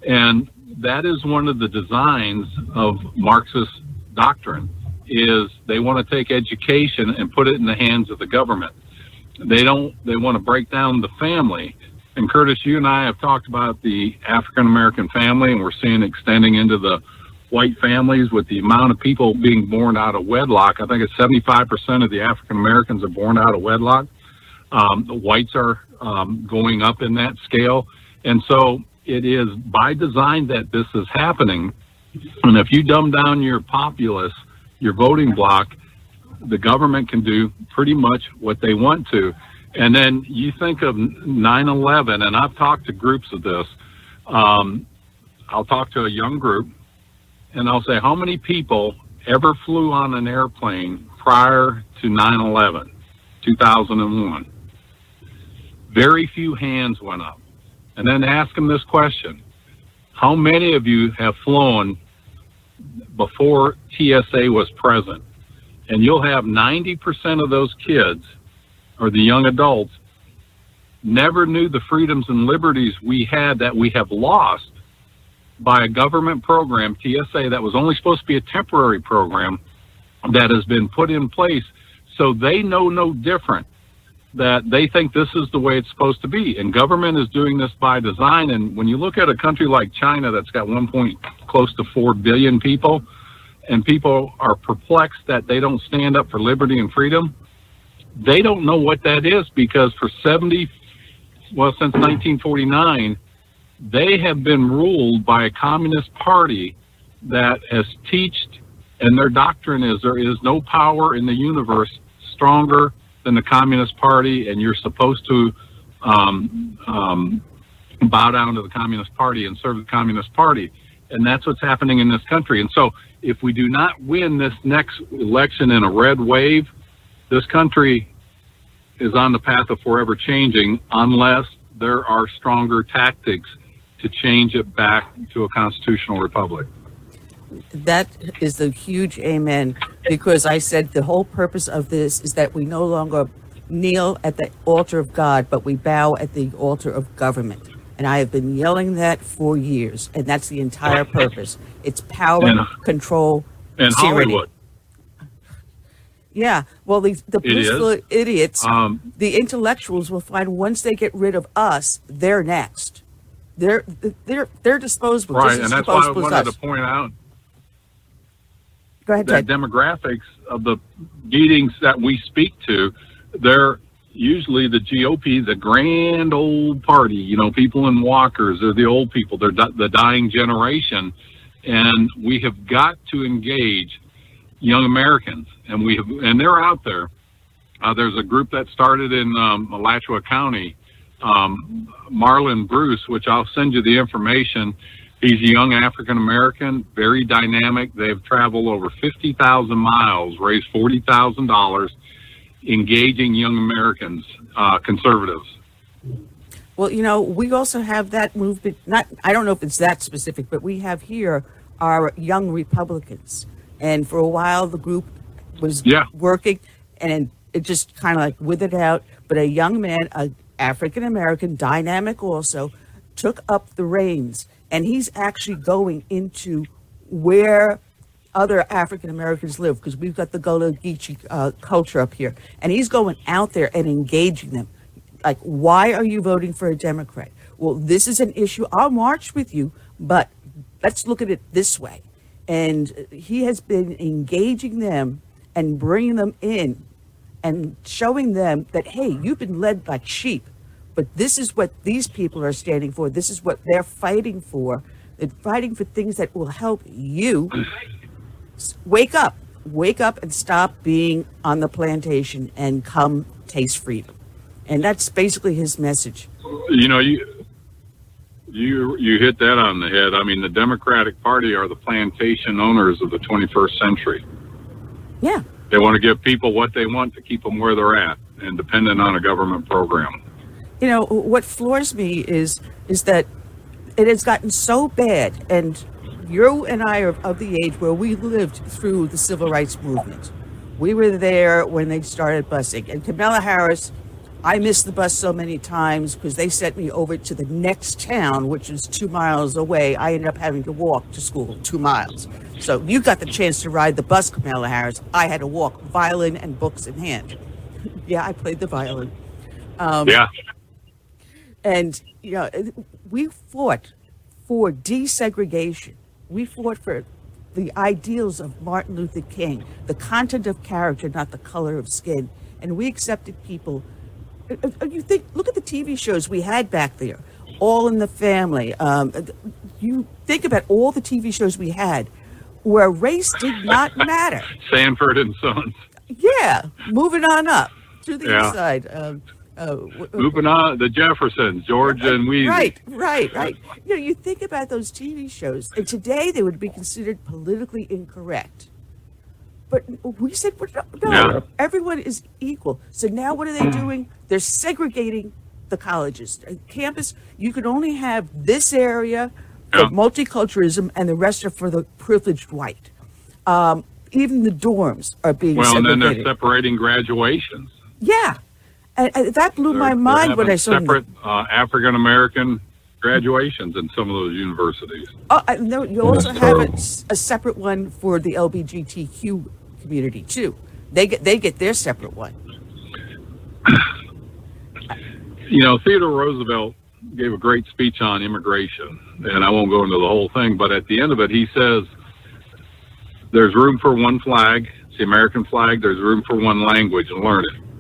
And that is one of the designs of Marxist doctrine is they want to take education and put it in the hands of the government. They don't they want to break down the family. And Curtis, you and I have talked about the African American family and we're seeing extending into the white families with the amount of people being born out of wedlock. I think it's 75% of the African Americans are born out of wedlock. Um, the whites are um, going up in that scale. And so it is by design that this is happening. And if you dumb down your populace, your voting bloc, the government can do pretty much what they want to. And then you think of 9 11, and I've talked to groups of this. Um, I'll talk to a young group, and I'll say, How many people ever flew on an airplane prior to 9 11, 2001? Very few hands went up. And then ask them this question How many of you have flown before TSA was present? And you'll have 90% of those kids or the young adults never knew the freedoms and liberties we had that we have lost by a government program, TSA, that was only supposed to be a temporary program that has been put in place so they know no different that they think this is the way it's supposed to be. And government is doing this by design. And when you look at a country like China that's got one point close to four billion people, and people are perplexed that they don't stand up for liberty and freedom, they don't know what that is because for 70, well, since 1949, they have been ruled by a communist party that has taught, and their doctrine is there is no power in the universe stronger than the Communist Party, and you're supposed to um, um, bow down to the Communist Party and serve the Communist Party. And that's what's happening in this country. And so, if we do not win this next election in a red wave, this country is on the path of forever changing unless there are stronger tactics to change it back to a constitutional republic. That is the huge amen because I said the whole purpose of this is that we no longer kneel at the altar of God, but we bow at the altar of government. And I have been yelling that for years, and that's the entire purpose. It's power, and, control, and tyranny. Hollywood. Yeah, well, the, the political idiots, um, the intellectuals will find once they get rid of us, they're next. They're they're they're disposable. Right, and that's why I wanted to point out Go ahead, that demographics of the meetings that we speak to, they're usually the GOP, the grand old party, you know, people in walkers, they're the old people, they're the dying generation. And we have got to engage young Americans, and we have, and they're out there. Uh, there's a group that started in um, Alachua County, um, Marlon Bruce, which I'll send you the information. He's a young African American, very dynamic. They've traveled over 50,000 miles, raised $40,000, engaging young Americans, uh, conservatives. Well, you know, we also have that movement. Not, I don't know if it's that specific, but we have here our young Republicans, and for a while the group was yeah. working, and it just kind of like withered out. But a young man, a African American, dynamic also, took up the reins and he's actually going into where other African Americans live because we've got the Gullah Geechee uh, culture up here, and he's going out there and engaging them. Like, why are you voting for a Democrat? Well, this is an issue. I'll march with you, but let's look at it this way. And he has been engaging them and bringing them in and showing them that, hey, you've been led like sheep. But this is what these people are standing for. This is what they're fighting for. They're fighting for things that will help you wake up. Wake up and stop being on the plantation and come taste freedom. And that's basically his message. You know, you you you hit that on the head. I mean, the Democratic Party are the plantation owners of the 21st century. Yeah. They want to give people what they want to keep them where they're at and dependent on a government program you know what floors me is is that it has gotten so bad and you and I are of the age where we lived through the civil rights movement. We were there when they started busing. And Kamala Harris, I missed the bus so many times because they sent me over to the next town, which is two miles away. I ended up having to walk to school two miles. So you got the chance to ride the bus, Kamala Harris. I had to walk, violin and books in hand. yeah, I played the violin. Um, yeah. And, you know, we fought for desegregation. We fought for the ideals of Martin Luther King, the content of character, not the color of skin. And we accepted people. Uh, uh, you think, look at the TV shows we had back there, All in the Family. Um, you think about all the TV shows we had where race did not matter. Sanford and Sons. Yeah, moving on up to the yeah. side. Um, uh, Moving on, the Jeffersons, George and Weezy. Right, right, right. You know, you think about those TV shows, and today they would be considered politically incorrect. But we said, no, yeah. everyone is equal. So now what are they doing? They're segregating the colleges. Campus, you can only have this area for yeah. multiculturalism, and the rest are for the privileged white. Um, even the dorms are being well, segregated. and then they're separating graduations. Yeah, and, and that blew my mind when I saw separate uh, African American graduations in some of those universities. Oh, no, you also have a, a, separate one for the LGBTQ community too. They get they get their separate one. you know, Theodore Roosevelt gave a great speech on immigration, and I won't go into the whole thing, but at the end of it, he says there's room for one flag, it's the American flag. There's room for one language, and learn it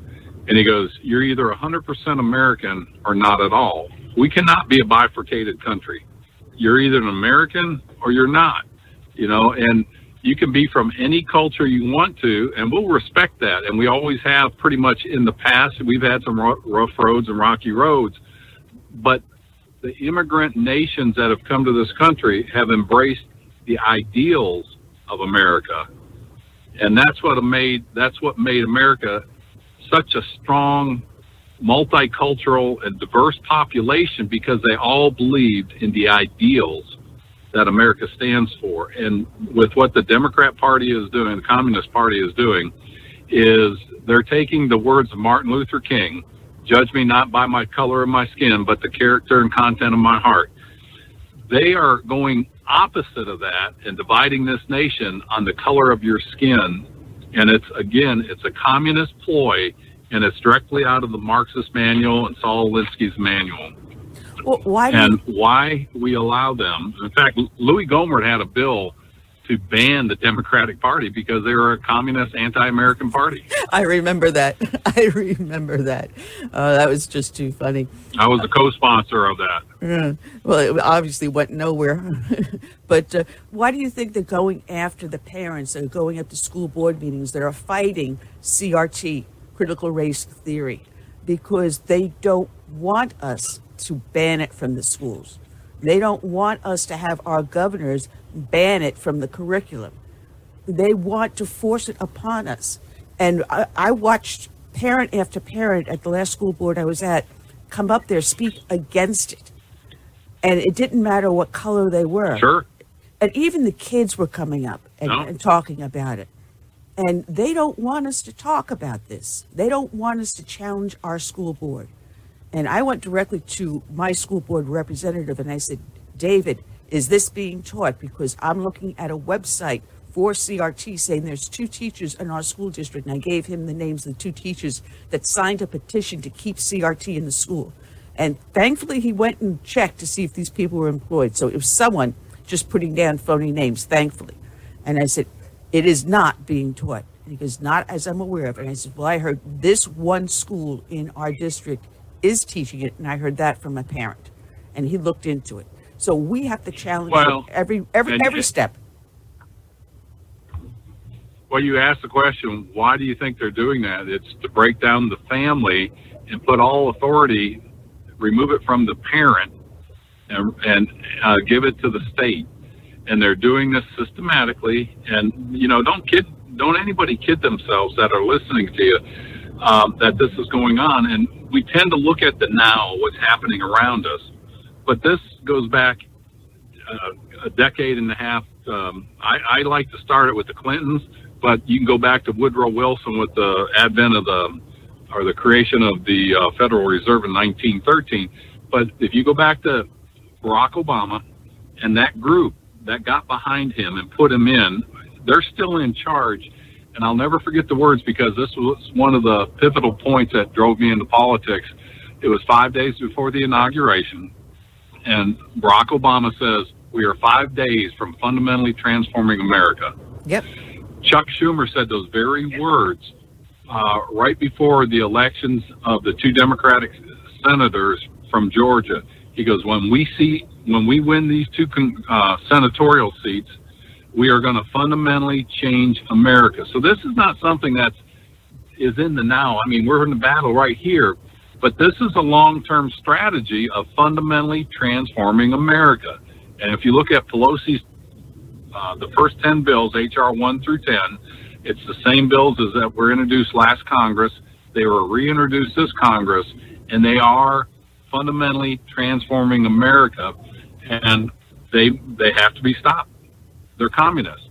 And he goes, You're either 100% American or not at all. We cannot be a bifurcated country. You're either an American or you're not, you know, and you can be from any culture you want to, and we'll respect that. And we always have pretty much in the past. We've had some rough roads and rocky roads, but the immigrant nations that have come to this country have embraced the ideals of America. And that's what made that's what made America such a strong multicultural and diverse population because they all believed in the ideals that America stands for. And with what the Democrat Party is doing, the Communist Party is doing, is they're taking the words of Martin Luther King, judge me not by my color of my skin, but the character and content of my heart. They are going opposite of that and dividing this nation on the color of your skin. And it's, again, it's a communist ploy and it's directly out of the Marxist manual and Saul Alinsky's manual. Well, why? and why we allow them. In fact, Louie Gohmert had a bill to ban the Democratic Party because they were a communist, anti-American party. I remember that. I remember that. Uh, that was just too funny. I was a co-sponsor of that. Well, it obviously went nowhere. but uh, why do you think they're going after the parents that are going up to school board meetings that are fighting CRT, critical race theory? Because they don't want us to ban it from the schools. They don't want us to have our governors ban it from the curriculum. They want to force it upon us. And I, I, watched parent after parent at the last school board I was at come up there, speak against it. And it didn't matter what color they were. Sure. And even the kids were coming up and, no. and talking about it. And they don't want us to talk about this. They don't want us to challenge our school board. And I went directly to my school board representative and I said, David, is this being taught? Because I'm looking at a website for CRT saying there's two teachers in our school district. And I gave him the names of the two teachers that signed a petition to keep CRT in the school. And thankfully, he went and checked to see if these people were employed. So it was someone just putting down phony names, thankfully. And I said, it is not being taught. And he goes, not as I'm aware of. And I said, well, I heard this one school in our district is teaching it, and I heard that from a parent, and he looked into it. So we have to challenge well, every every every and, step. Well, you asked the question, why do you think they're doing that? It's to break down the family and put all authority, remove it from the parent, and, and uh, give it to the state. And they're doing this systematically. And you know, don't kid, don't anybody kid themselves that are listening to you um, that this is going on. And we tend to look at the now, what's happening around us. But this goes back uh, a decade and a half. Um, I, I like to start it with the Clintons, but you can go back to Woodrow Wilson with the advent of the or the creation of the uh, Federal Reserve in 1913. But if you go back to Barack Obama and that group that got behind him and put him in, they're still in charge and I'll never forget the words because this was one of the pivotal points that drove me into politics. It was five days before the inauguration, and Barack Obama says, We are five days from fundamentally transforming America. Yep. Chuck Schumer said those very words uh, right before the elections of the two Democratic senators from Georgia. He goes, When we see, when we win these two uh, senatorial seats, we are going to fundamentally change America. So this is not something that's is in the now. I mean, we're in the battle right here, but this is a long-term strategy of fundamentally transforming America. And if you look at Pelosi's uh, the first 10 bills, HR 1 through 10, it's the same bills as that were introduced last Congress. They were reintroduced this Congress, and they are fundamentally transforming America, and they they have to be stopped they're communists.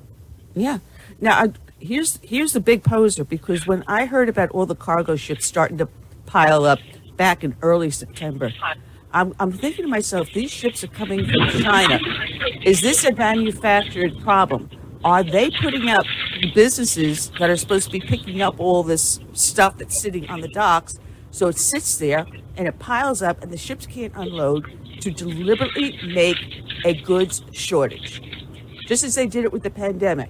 Yeah. Now, here's here's the big poser because when I heard about all the cargo ships starting to pile up back in early September, I'm, I'm thinking to myself, these ships are coming from China. Is this a manufactured problem? Are they putting up businesses that are supposed to be picking up all this stuff that's sitting on the docks? So it sits there and it piles up, and the ships can't unload to deliberately make a goods shortage just as they did it with the pandemic,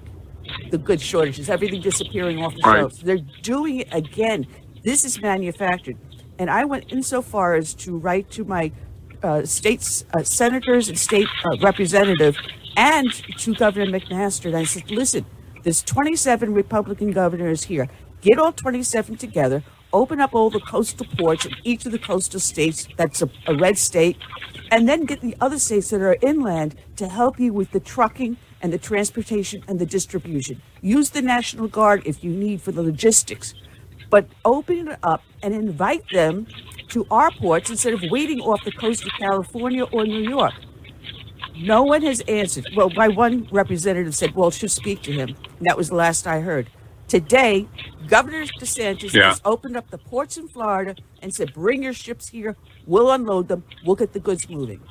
the goods shortages, everything disappearing off the right. shelves. They're doing it again This is manufactured. And I went insofar as to write to my uh, state uh, senators and state uh, representative and to Governor McMaster. I said, listen, there's 27 Republican governors here. Get all 27 together, open up all the coastal ports in each of the coastal states that's a, a red state, and then get the other states that are inland to help you with the trucking and the transportation and the distribution. Use the National Guard if you need for the logistics, but open it up and invite them to our ports instead of waiting off the coast of California or New York. No one has answered. Well, my one representative said, well, she'll speak to him. And that was the last I heard. Today, Governor DeSantis Yeah. has opened up the ports in Florida and said, bring your ships here. We'll unload them. We'll get the goods moving.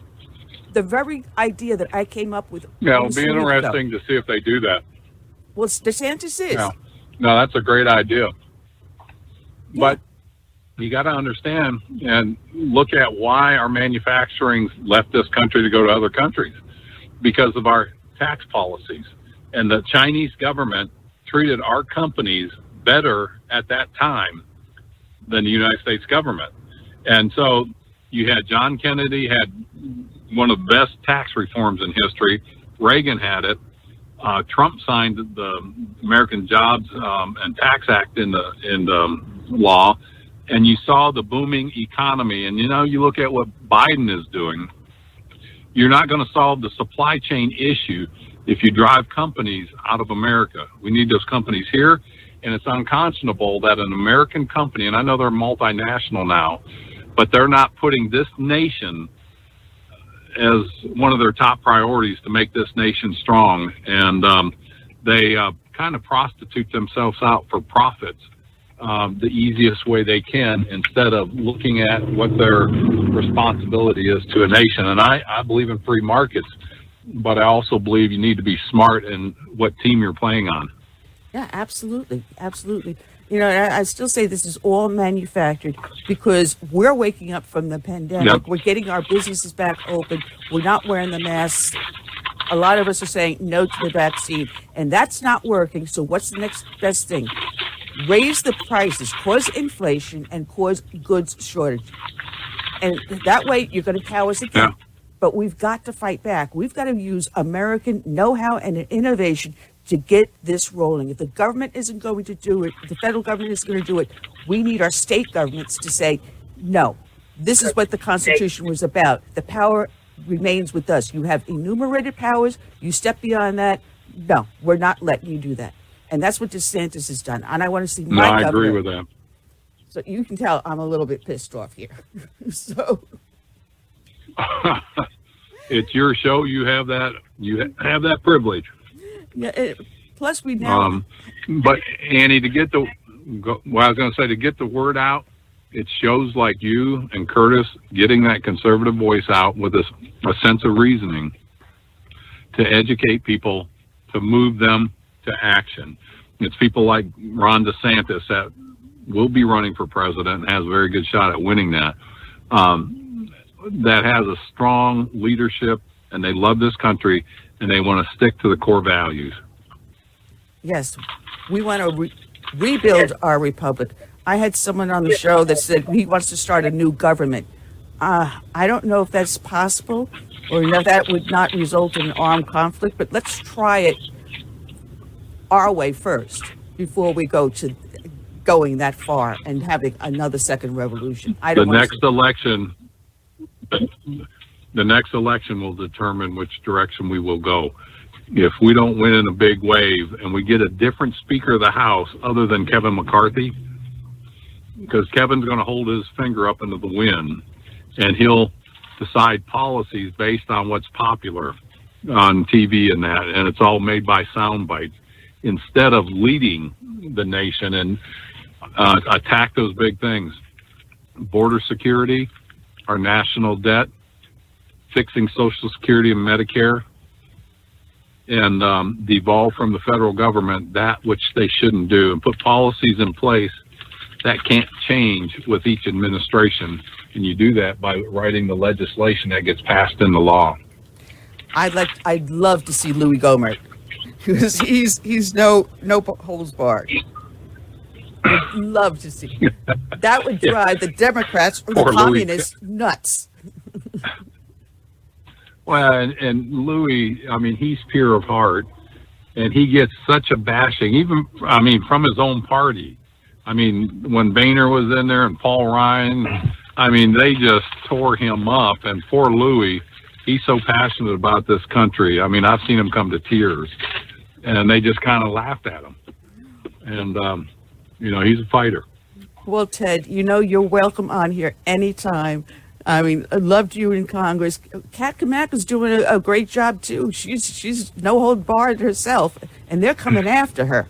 The very idea that I came up with. Yeah, it'll be week ago. interesting to see if they do that. Well, DeSantis is. Yeah. No, that's a great idea. But you got to understand and look at why our manufacturing left this country to go to other countries because of our tax policies. And the Chinese government treated our companies better at that time than the United States government. And so you had John Kennedy had one of the best tax reforms in history. Reagan had it. Uh, Trump signed the American Jobs um, and Tax Act in the in the um, law, and you saw the booming economy. And you know, you look at what Biden is doing. You're not going to solve the supply chain issue if you drive companies out of America. We need those companies here, and it's unconscionable that an American company, and I know they're multinational now, but they're not putting this nation as one of their top priorities to make this nation strong. And um, they uh, kind of prostitute themselves out for profits um, the easiest way they can instead of looking at what their responsibility is to a nation. And I, I believe in free markets, but I also believe you need to be smart in what team you're playing on. Yeah, absolutely, absolutely. You know, I, I still say this is all manufactured because we're waking up from the pandemic. Yep. We're getting our businesses back open. We're not wearing the masks. A lot of us are saying no to the vaccine, and that's not working. So, what's the next best thing? Raise the prices, cause inflation, and cause goods shortage. And that way, you're going to cow us again. Yeah. But we've got to fight back. We've got to use American know how and innovation to get this rolling. If the government isn't going to do it, the federal government isn't going to do it, we need our state governments to say, no, this is what the Constitution was about. The power remains with us. You have enumerated powers. You step beyond that. No, we're not letting you do that. And that's what DeSantis has done. And I want to see my. No, I governor. agree with that. So you can tell I'm a little bit pissed off here. so it's your show. You have that. You have that privilege. yeah. It, plus, we now Um, but Annie, to get the, go, well, I was going to say to get the word out, it shows like you and Curtis getting that conservative voice out with a, a sense of reasoning to educate people, to move them to action. It's people like Ron DeSantis that will be running for president and has a very good shot at winning that. Um, that has a strong leadership and they love this country and they want to stick to the core values. Yes, we want to re- rebuild our republic. I had someone on the show that said he wants to start a new government. Uh, I don't know if that's possible or if that would not result in armed conflict, but let's try it our way first before we go to going that far and having another second revolution. I the don't want next election the next election will determine which direction we will go if we don't win in a big wave and we get a different speaker of the house other than kevin mccarthy because kevin's going to hold his finger up into the wind and he'll decide policies based on what's popular on tv and that and it's all made by sound bites instead of leading the nation and uh, attack those big things border security our national debt, fixing Social Security and Medicare, and um, devolve from the federal government that which they shouldn't do, and put policies in place that can't change with each administration. And you do that by writing the legislation that gets passed into law. I'd like, I'd love to see Louie Gohmert because he's he's no no holds barred. would love to see. That would drive the Democrats or the Poor Louie. nuts. Well, and, and Louie, I mean, he's pure of heart, and he gets such a bashing, even I mean, from his own party. I mean, when Boehner was in there and Paul Ryan, I mean, they just tore him up. And poor Louie, he's so passionate about this country. I mean, I've seen him come to tears, and they just kind of laughed at him. And um, you know, he's a fighter. Well, Ted, you know you're welcome on here anytime. I mean, I loved you in Congress. Kat Cammack is doing a, a great job too. She's she's no hold barred herself, and they're coming after her.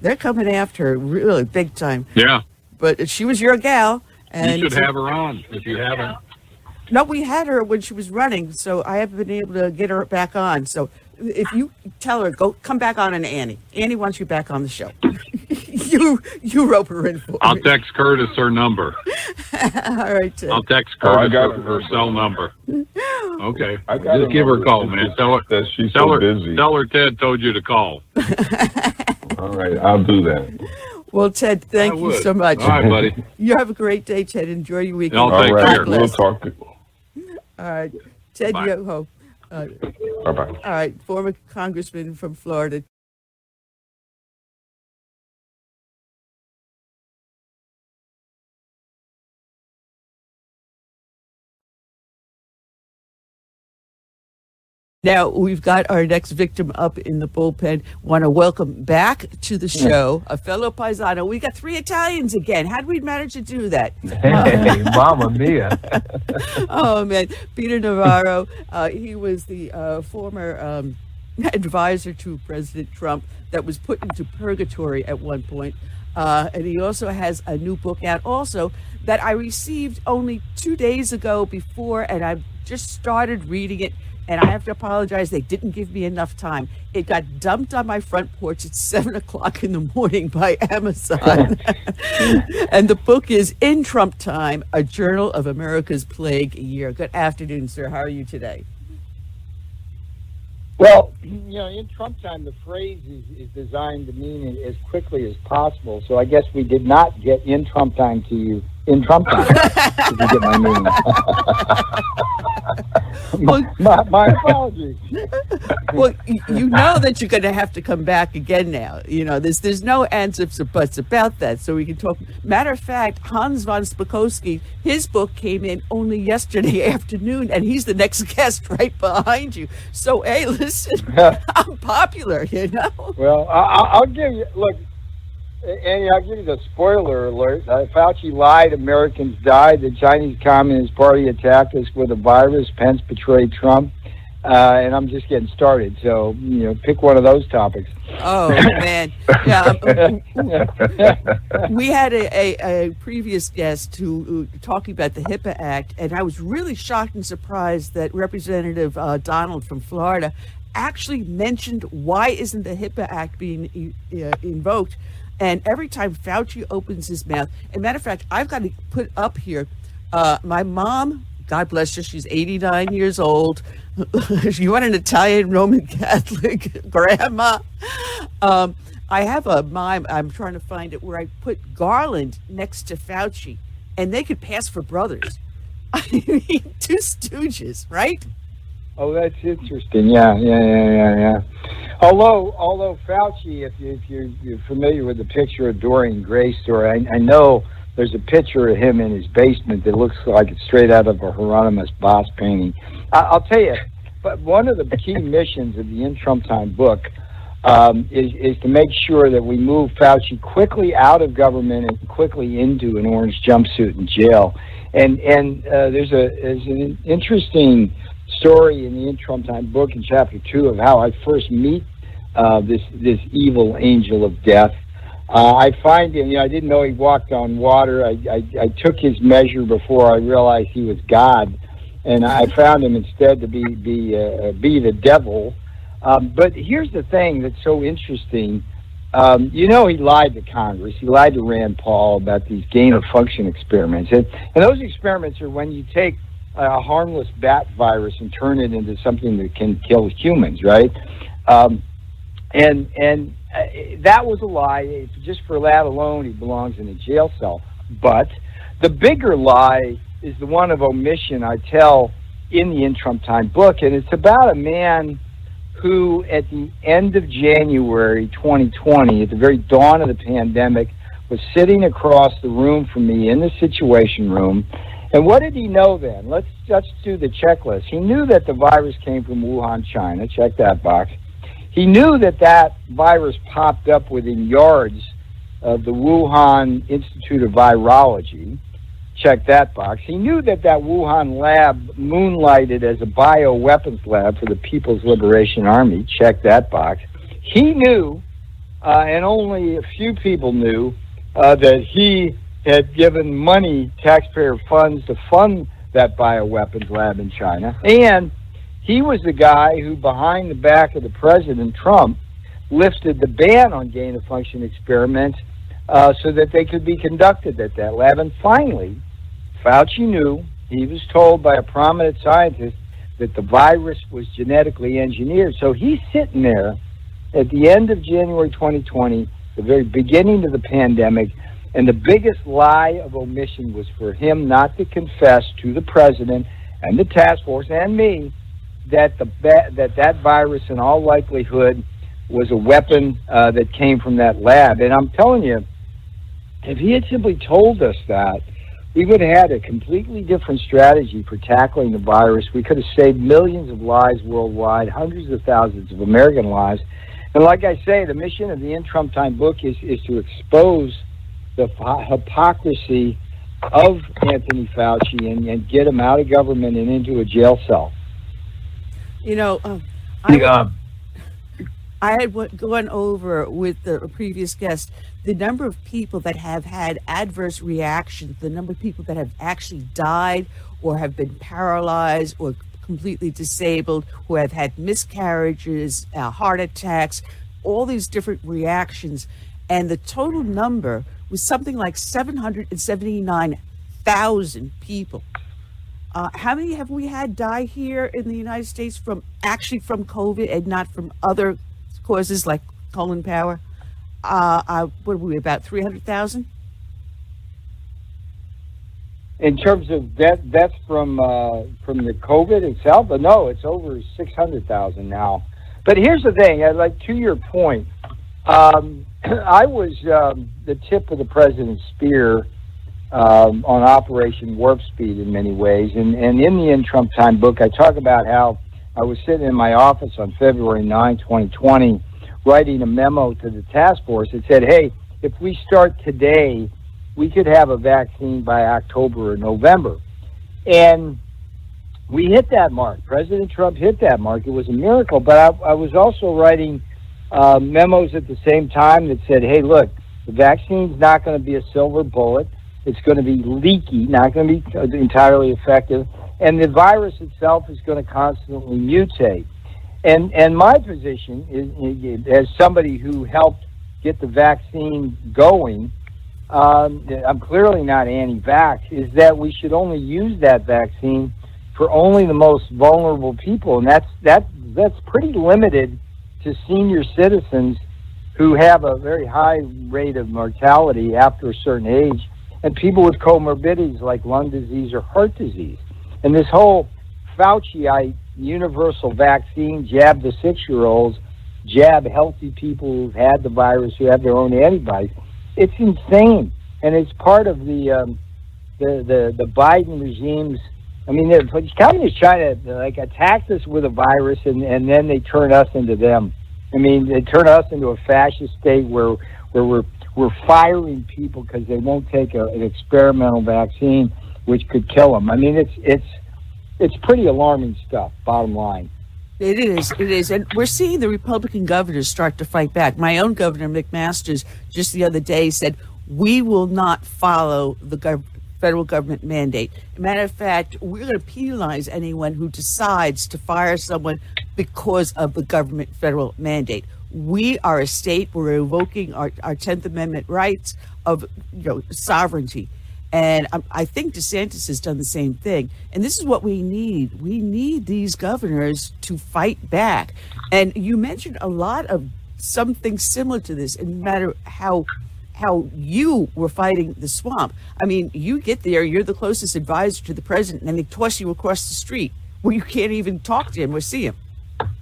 They're coming after her really big time. Yeah, But she was your gal, and you should have her on if you haven't. no, we had her when she was running, so I haven't been able to get her back on. So if you tell her go come back on an Annie, Annie wants you back on the show. you you rope her in for I'll me. text Curtis her number. All right, Ted. I'll text Oh, I Curtis got her, her cell number. Okay, I got just give her a call, man. Tell her that she's tell so her busy. tell her Ted told you to call. All right, I'll do that. Well, Ted, thank I you would. so much. All right, buddy. You have a great day, Ted. Enjoy your weekend. I'll All take care. We'll bless. talk. All right, Ted Bye. Yoho. Uh, Bye bye. all right, former congressman from Florida. Now we've got our next victim up in the bullpen. Want to welcome back to the show a fellow paisano. We got three Italians again. How did we manage to do that? Hey, Mamma Mia. oh man, Peter Navarro. Uh, he was the uh, former um, advisor to President Trump that was put into purgatory at one point. Uh, and he also has a new book out, also that I received only two days ago before, and I've just started reading it. And I have to apologize; they didn't give me enough time. It got dumped on my front porch at seven o'clock in the morning by Amazon. and the book is In Trump Time, a journal of America's plague year. Good afternoon, sir. How are you today? Well, you know, in Trump time, the phrase is, is designed to mean it as quickly as possible. So I guess we did not get in Trump time to you in Trump time. if you get my meaning. my, my, my apologies. Well, you know that you're going to have to come back again now. You know, there's there's no ands ifs or buts about that. So we can talk. Matter of fact, Hans von Spakovsky, his book came in only yesterday afternoon, and he's the next guest right behind you. So hey, listen, I'm popular. You know. Well, I, I- I'll give you, look, Annie, I'll give you the spoiler alert. Uh, Fauci lied, Americans died, the Chinese Communist Party attacked us with a virus, Pence betrayed Trump, uh, and I'm just getting started. So, you know, pick one of those topics. Oh man, yeah. um, we had a, a, a previous guest who uh, talking about the HIPAA Act, and I was really shocked and surprised that Representative uh, Donald from Florida actually mentioned why isn't the HIPAA Act being uh, invoked. And every time Fauci opens his mouth, and matter of fact, I've got to put up here. Uh, my mom, God bless her, she's 89 years old. you want an Italian Roman Catholic grandma? Um, I have a mime. I'm trying to find it where I put Garland next to Fauci, and they could pass for brothers. I mean, two stooges, right? Oh, that's interesting. Yeah, yeah, yeah, yeah, yeah. Although, although Fauci, if, you, if you're, you're familiar with the picture of Dorian Gray story, I, I know there's a picture of him in his basement that looks like it's straight out of a Hieronymus Bosch painting. I, I'll tell you, but one of the key missions of the In Trump Time book um, is, is to make sure that we move Fauci quickly out of government and quickly into an orange jumpsuit in jail. And and uh, there's a there's an interesting story in the In Time book in chapter two of how I first meet uh, this this evil angel of death. Uh, I find him. You know, I didn't know he walked on water. I, I I took his measure before I realized he was God, and I found him instead to be be uh, be the devil. Um, but here's the thing that's so interesting. Um, you know, he lied to Congress. He lied to Rand Paul about these gain of function experiments, and and those experiments are when you take a harmless bat virus and turn it into something that can kill humans, right? Um, and and uh, that was a lie. Just for that alone, he belongs in a jail cell. But the bigger lie is the one of omission I tell in the In Trump Time book, and it's about a man who, at the end of January 2020, at the very dawn of the pandemic, was sitting across the room from me in the Situation Room. And what did he know then? Let's let's do the checklist. He knew that the virus came from Wuhan, China. Check that box. He knew that that virus popped up within yards of the Wuhan Institute of Virology. Check that box. He knew that that Wuhan lab moonlighted as a bioweapons lab for the People's Liberation Army. Check that box. He knew, uh, and only a few people knew, uh, that he had given money, taxpayer funds, to fund that bioweapons lab in China. And he was the guy who, behind the back of the President Trump, lifted the ban on gain of function experiments uh, so that they could be conducted at that lab. And finally, Fauci knew, he was told by a prominent scientist that the virus was genetically engineered. So he's sitting there at the end of January 2020, the very beginning of the pandemic, and the biggest lie of omission was for him not to confess to the president and the task force and me that the that that virus in all likelihood was a weapon uh, that came from that lab. And I'm telling you, if he had simply told us that, we would have had a completely different strategy for tackling the virus. We could have saved millions of lives worldwide, hundreds of thousands of American lives. And like I say, the mission of the In Trump Time book is, is to expose the hypocrisy of Anthony Fauci and, and get him out of government and into a jail cell. You know, um, I, yeah. I had gone over with the previous guest the number of people that have had adverse reactions, the number of people that have actually died or have been paralyzed or completely disabled, who have had miscarriages, uh, heart attacks, all these different reactions. And the total number was something like 779,000 people. Uh, how many have we had die here in the United States from actually from COVID and not from other causes like colon power? Uh, uh, what are we about three hundred thousand? In terms of that, that's from uh, from the COVID itself, but no, it's over six hundred thousand now. But here's the thing: I'd like to your point. Um, I was um, the tip of the president's spear um, on Operation Warp Speed in many ways, and and in the In Trump Time book, I talk about how I was sitting in my office on February 9, 2020 writing a memo to the task force that said, hey, if we start today, we could have a vaccine by October or November. And we hit that mark. President Trump hit that mark. It was a miracle. But I, I was also writing uh, memos at the same time that said, hey, look, the vaccine's not going to be a silver bullet. It's going to be leaky, not going to be entirely effective. And the virus itself is going to constantly mutate. And and my position is, as somebody who helped get the vaccine going, um, I'm clearly not anti-vax. Is that we should only use that vaccine for only the most vulnerable people, and that's that that's pretty limited to senior citizens who have a very high rate of mortality after a certain age, and people with comorbidities like lung disease or heart disease. And this whole Fauciite universal vaccine, jab the six year olds, jab healthy people who've had the virus, who have their own antibodies. It's insane. And it's part of the um, the, the the Biden regime's I mean, the communist China like attacks us with a virus, and, and then they turn us into them. I mean, they turn us into a fascist state where where we're we're firing people because they won't take a, an experimental vaccine, which could kill them. I mean, it's it's it's pretty alarming stuff. Bottom line. It is. It is. And we're seeing the Republican governors start to fight back. My own governor, McMaster's, just the other day said, we will not follow the gov- federal government mandate. Matter of fact, we're going to penalize anyone who decides to fire someone because of the government federal mandate. We are a state. We're invoking our, our 10th Amendment rights of you know, sovereignty. And I, I think DeSantis has done the same thing. And this is what we need. We need these governors to fight back. And you mentioned a lot of something similar to this, and no matter how how you were fighting the swamp. I mean, you get there, you're the closest advisor to the president, and they toss you across the street where you can't even talk to him or see him.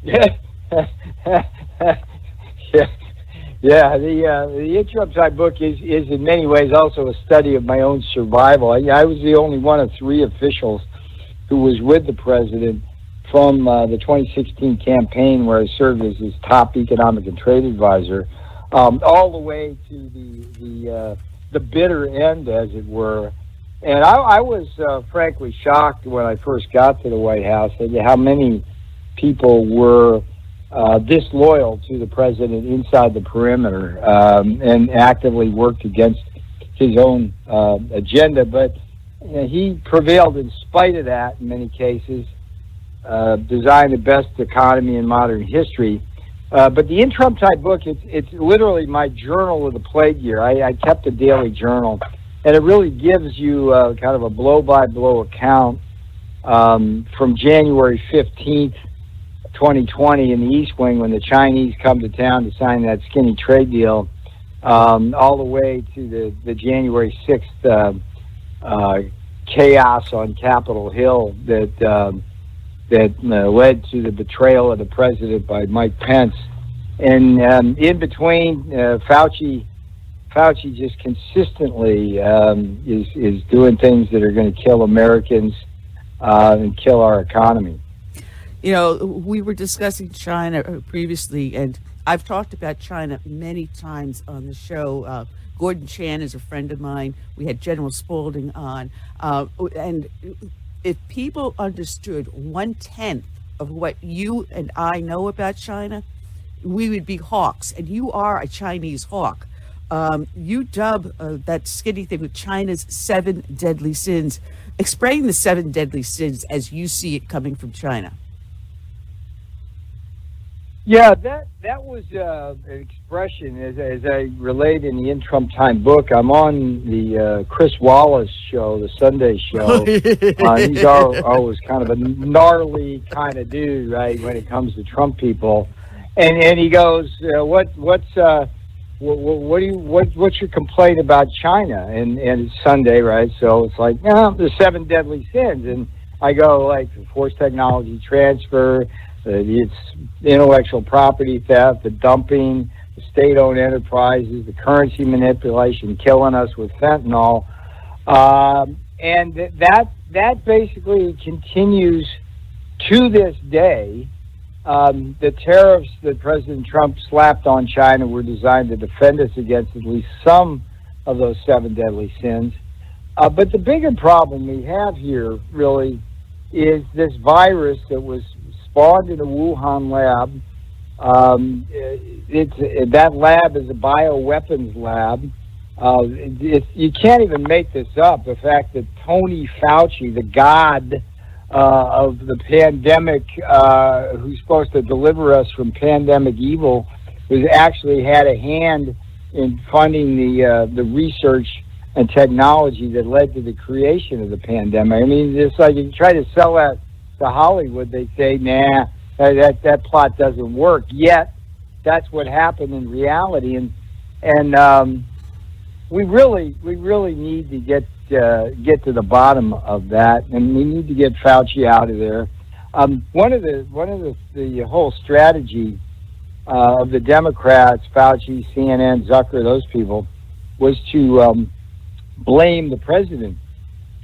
Yeah, yeah. The uh, the In Trump Time book is is in many ways also a study of my own survival. I, I was the only one of three officials who was with the president from uh, the 2016 campaign, where I served as his top economic and trade advisor, um, all the way to the the uh, the bitter end, as it were. And I, I was uh, frankly shocked when I first got to the White House at how many people were uh, disloyal to the president inside the perimeter um, and actively worked against his own uh, agenda. But you know, he prevailed in spite of that in many cases, uh, designed the best economy in modern history. Uh, but the In Trump Time book, it's, it's literally my journal of the plague year. I, I kept a daily journal, and it really gives you uh, kind of a blow by blow account um, from January 15th 2020 in the East Wing when the Chinese come to town to sign that skinny trade deal, um, all the way to the, the January 6th uh, uh, chaos on Capitol Hill that um, that uh, led to the betrayal of the president by Mike Pence. And um, in between, uh, Fauci Fauci just consistently um, is is doing things that are going to kill Americans uh, and kill our economy. You know, we were discussing China uh, previously, and I've talked about China many times on the show. Uh, Gordon Chang is a friend of mine. We had General Spalding on. Uh, and if people understood one tenth of what you and I know about China, we would be hawks. And you are a Chinese hawk. Um, you dub uh, that skinny thing with China's seven deadly sins. Explain the seven deadly sins as you see it coming from China. Yeah, that that was uh, an expression as, as I relate in the In Trump Time book. I'm on the uh, Chris Wallace show, the Sunday show. uh, he's always kind of a gnarly kind of dude, right, when it comes to Trump people. And and he goes, uh, "What what's uh, what, what do you what what's your complaint about China?" And and it's Sunday, right? So it's like, yeah, the seven deadly sins. And I go like forced technology transfer it's intellectual property theft, the dumping, the state-owned enterprises, the currency manipulation, killing us with fentanyl, um, and that that basically continues to this day. Um, the tariffs that President Trump slapped on China were designed to defend us against at least some of those seven deadly sins. Uh, but the bigger problem we have here, really, is this virus that was spawned in a Wuhan lab. Um, it's that lab is a bioweapons lab. Uh, it, you can't even make this up. The fact that Tony Fauci, the god uh, of the pandemic, uh, who's supposed to deliver us from pandemic evil, was actually had a hand in funding the uh, the research and technology that led to the creation of the pandemic. I mean, it's like you try to sell that to Hollywood, they say, nah, that that plot doesn't work. Yet, that's what happened in reality, and and um, we really we really need to get uh, get to the bottom of that, and we need to get Fauci out of there. Um, one of the one of the the whole strategy uh, of the Democrats, Fauci, CNN, Zucker, those people, was to um, blame the president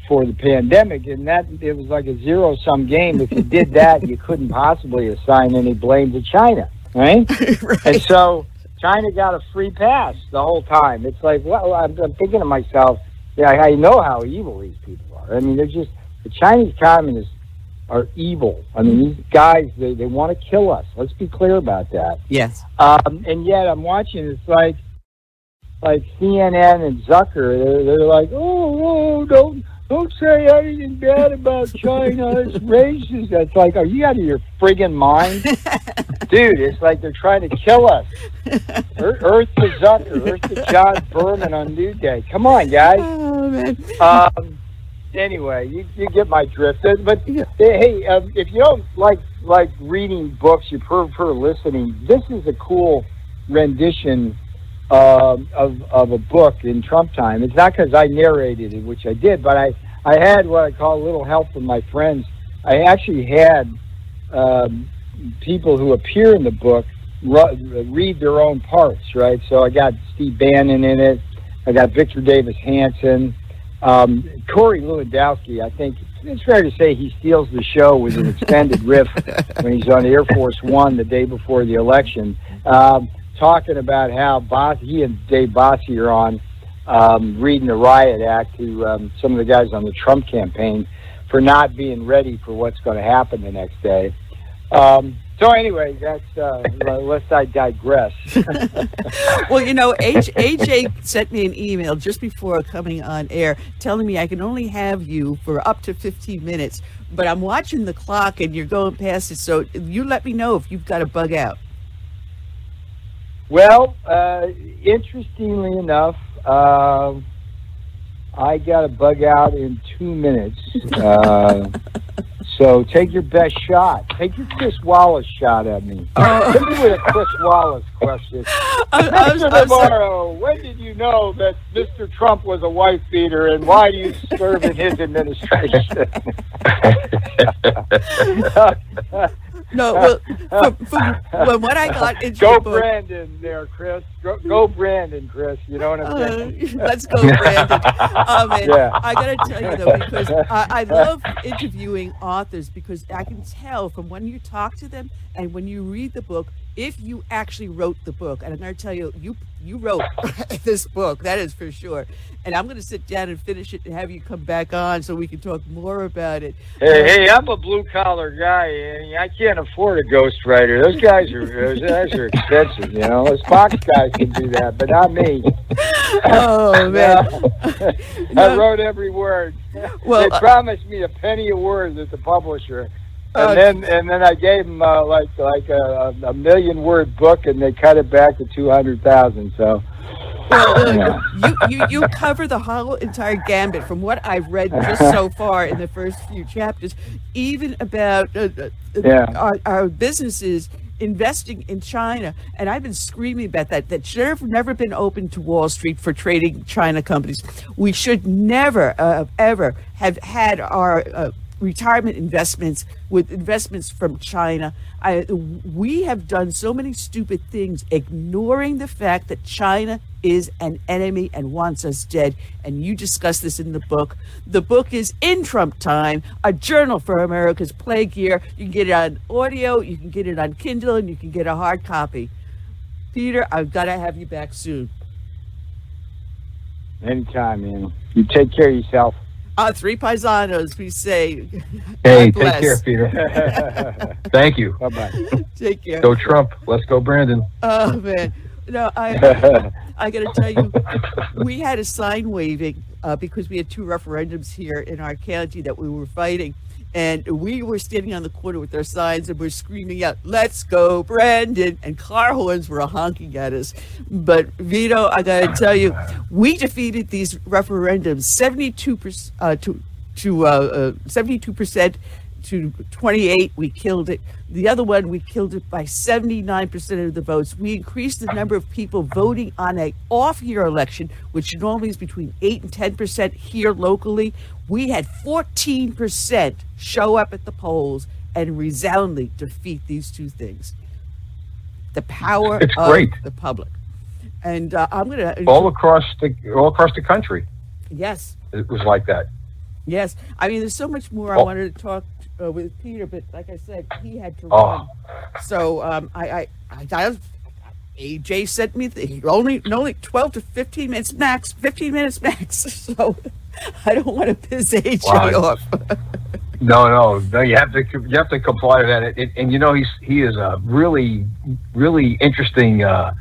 for the pandemic, and that it was like a zero sum game. If you did that, you couldn't possibly assign any blame to China, right? right? And so China got a free pass the whole time. It's like, well, I'm, I'm thinking to myself, yeah, I know how evil these people are. I mean, they're just the Chinese communists are evil. I mean, these guys they they want to kill us. Let's be clear about that. Yes. Um, and yet I'm watching. It's like like CNN and Zucker. They're, they're like, oh, oh, don't don't say anything bad about China. It's racist. It's like, are you out of your friggin' mind? Dude, it's like they're trying to kill us. Earth to Zucker, Earth to John Berman on New Day. Come on, guys. Oh. Um, anyway, you, you get my drift. But hey, um, if you don't like like reading books, you prefer listening. This is a cool rendition uh, of of a book in Trump time. It's not because I narrated it, which I did, but I I had what I call a little help from my friends. I actually had um, people who appear in the book read their own parts, right? So I got Steve Bannon in it. I got Victor Davis Hanson. Um, Corey Lewandowski, I think it's fair to say he steals the show with an extended riff when he's on Air Force One the day before the election, um, talking about how Boss, he and Dave Bossie are on um, reading the riot act to um, some of the guys on the Trump campaign for not being ready for what's going to happen the next day. Um, so anyway, that's uh, lest I digress. well, you know, H- AJ sent me an email just before coming on air, telling me I can only have you for up to 15 minutes. But I'm watching the clock, and you're going past it. So you let me know if you've got to bug out. Well, uh, interestingly enough, uh, I got to bug out in two minutes. Uh, so take your best shot. Take your Chris Wallace shot at me. Oh. Hit me with a Chris Wallace question. Mr. Navarro, when did you know that Mr. Trump was a wife beater, and why do you serve in his administration? no, well, from, from, from, what I got into go Brandon there, Chris. Go, go, Brandon, Chris. You know what I'm uh, saying? let's go, Brandon. Um, yeah. I got to tell you though, because I, I love interviewing authors because I can tell from when you talk to them and when you read the book if you actually wrote the book, and I'm going to tell you, you you wrote this book, that is for sure. And I'm going to sit down and finish it and have you come back on so we can talk more about it. Hey, um, hey, I'm a blue collar guy, and I can't afford a ghostwriter. Those guys are those guys are expensive, you know. Those Fox guys can do that, but not me. Oh man, no. I wrote every word. Well, they uh, promised me a penny a word at the publisher and uh, then and then I gave them uh, like like a, a million word book, and they cut it back to two hundred thousand. So. Well, yeah. you, you you cover the whole entire gambit from what I've read just so far in the first few chapters, even about uh, uh yeah. our, our businesses investing in China. And I've been screaming about that, that should have never been open to Wall Street for trading China companies. We should never, uh, ever have had our uh, retirement investments with investments from China. I, we have done so many stupid things, ignoring the fact that China is an enemy and wants us dead. And you discuss this in the book. The book is In Trump Time, a journal for America's plague year. You can get it on audio, you can get it on Kindle, and you can get a hard copy. Peter, I've got to have you back soon. Anytime, man. You take care of yourself. Uh, three paisanos, we say. Hey, take care, Peter. Thank you. Bye bye. Take care. Go Trump. Let's go, Brandon. Oh man, no, I I got to tell you, we had a sign waving uh, because we had two referendums here in our county that we were fighting, and we were standing on the corner with our signs and we're screaming out, "Let's go, Brandon!" And car horns were honking at us. But Vito, I got to tell you, we defeated these referendums seventy-two percent uh, to to uh, uh, seventy-two percent to 28, we killed it. The other one, we killed it by 79% of the votes. We increased the number of people voting on a off-year election, which normally is between 8 and 10% here locally. We had 14% show up at the polls and resoundingly defeat these two things. The power it's of great. the public. And uh, I'm going to all across the all across the country. Yes, it was like that. Yes, I mean, there's so much more I wanted to talk uh, with Peter, but like I said, he had to oh. run. So um, I, I, I, I AJ sent me the, only only twelve to fifteen minutes max, fifteen minutes max. So I don't want to piss AJ wow. off. no, no, no. You have to you have to comply to that. It, it, and you know he's he is a really really interesting uh,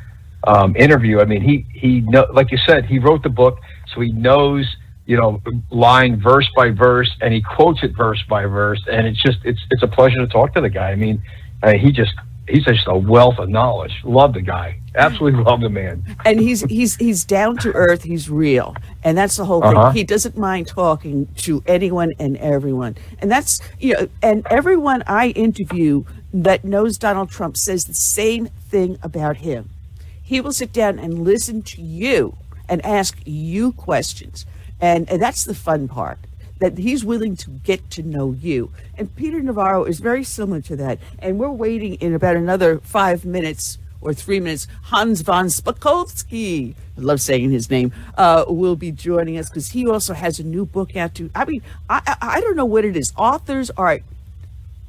um, interview. I mean he he know, like you said he wrote the book, so he knows you know, line verse by verse, and he quotes it verse by verse, and it's just it's it's a pleasure to talk to the guy. I mean, uh, he just he's just a wealth of knowledge. Love the guy, absolutely love the man. And he's he's he's down to earth. He's real, and that's the whole thing. Uh-huh. He doesn't mind talking to anyone and everyone, and that's you know, and everyone I interview that knows Donald Trump says the same thing about him. He will sit down and listen to you and ask you questions. And, and that's the fun part that he's willing to get to know you. And Peter Navarro is very similar to that. And we're waiting in about another five minutes or three minutes. Hans von Spakovsky, I love saying his name, uh, will be joining us because he also has a new book out too. I mean, I, I, I don't know what it is. Authors are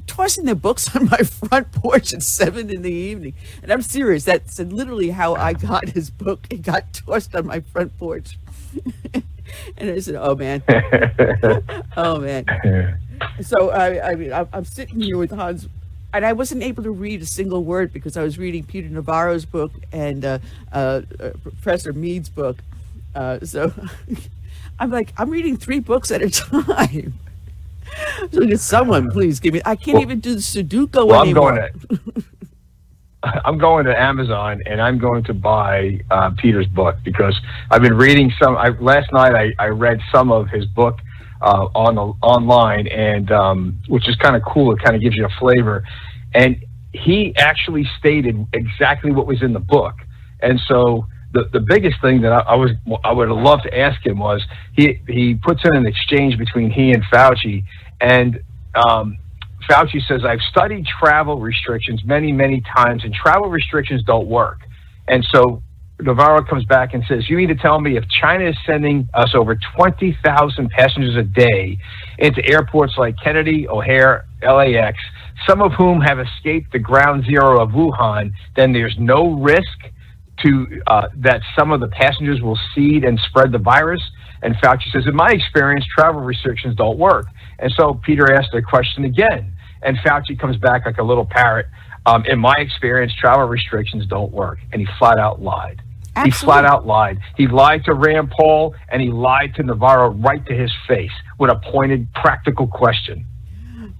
tossing their books on my front porch at seven in the evening. And I'm serious. That's literally how I got his book. It got tossed on my front porch. and I said, "Oh man, oh man." So I, I mean, I'm, sitting here with Hans, and I wasn't able to read a single word because I was reading Peter Navarro's book and uh, uh, uh, Professor Mead's book. Uh, so I'm like, I'm reading three books at a time. so someone please give me? I can't well, even do the Sudoku well, anymore. I'm going to. I'm going to Amazon and I'm going to buy uh, Peter's book because I've been reading some. I, last night I, I read some of his book uh, on the, online, and um, which is kind of cool. It kind of gives you a flavor. And he actually stated exactly what was in the book. And so the, the biggest thing that I, I was I would loved to ask him was he he puts in an exchange between he and Fauci, and um, Fauci says I've studied travel restrictions many many times, and travel restrictions don't work. And so Navarro comes back and says, You need to tell me if China is sending us over 20,000 passengers a day into airports like Kennedy, O'Hare, LAX, some of whom have escaped the ground zero of Wuhan, then there's no risk to uh, that some of the passengers will seed and spread the virus? And Fauci says, In my experience, travel restrictions don't work. And so Peter asked the question again. And Fauci comes back like a little parrot. Um, in my experience, travel restrictions don't work. And he flat out lied. Absolutely. He flat out lied. He lied to Rand Paul and he lied to Navarro right to his face with a pointed, practical question.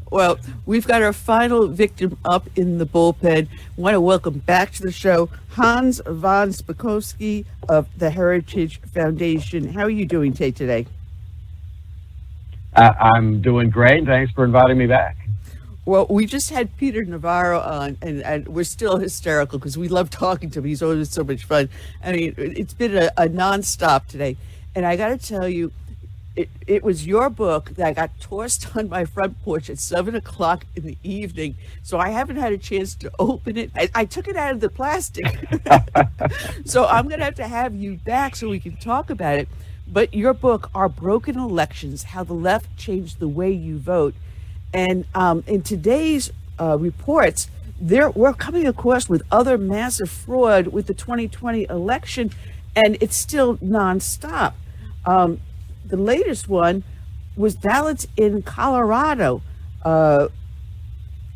Well, we've got our final victim up in the bullpen. I want to welcome back to the show Hans von Spakovsky of the Heritage Foundation. How are you doing today? I'm doing great. Thanks for inviting me back. Well, we just had Peter Navarro on, and, and we're still hysterical because we love talking to him. He's always so much fun. I mean, it's been a, a nonstop today. And I got to tell you, it, it was your book that got tossed on my front porch at seven o'clock in the evening. So I haven't had a chance to open it. I, I took it out of the plastic. so I'm going to have to have you back so we can talk about it. But your book, Our Broken Elections How the Left Changed the Way You Vote, and um, in today's uh, reports, there we're coming across with other massive fraud with the 2020 election, and it's still nonstop. Um, the latest one was ballots in Colorado, uh,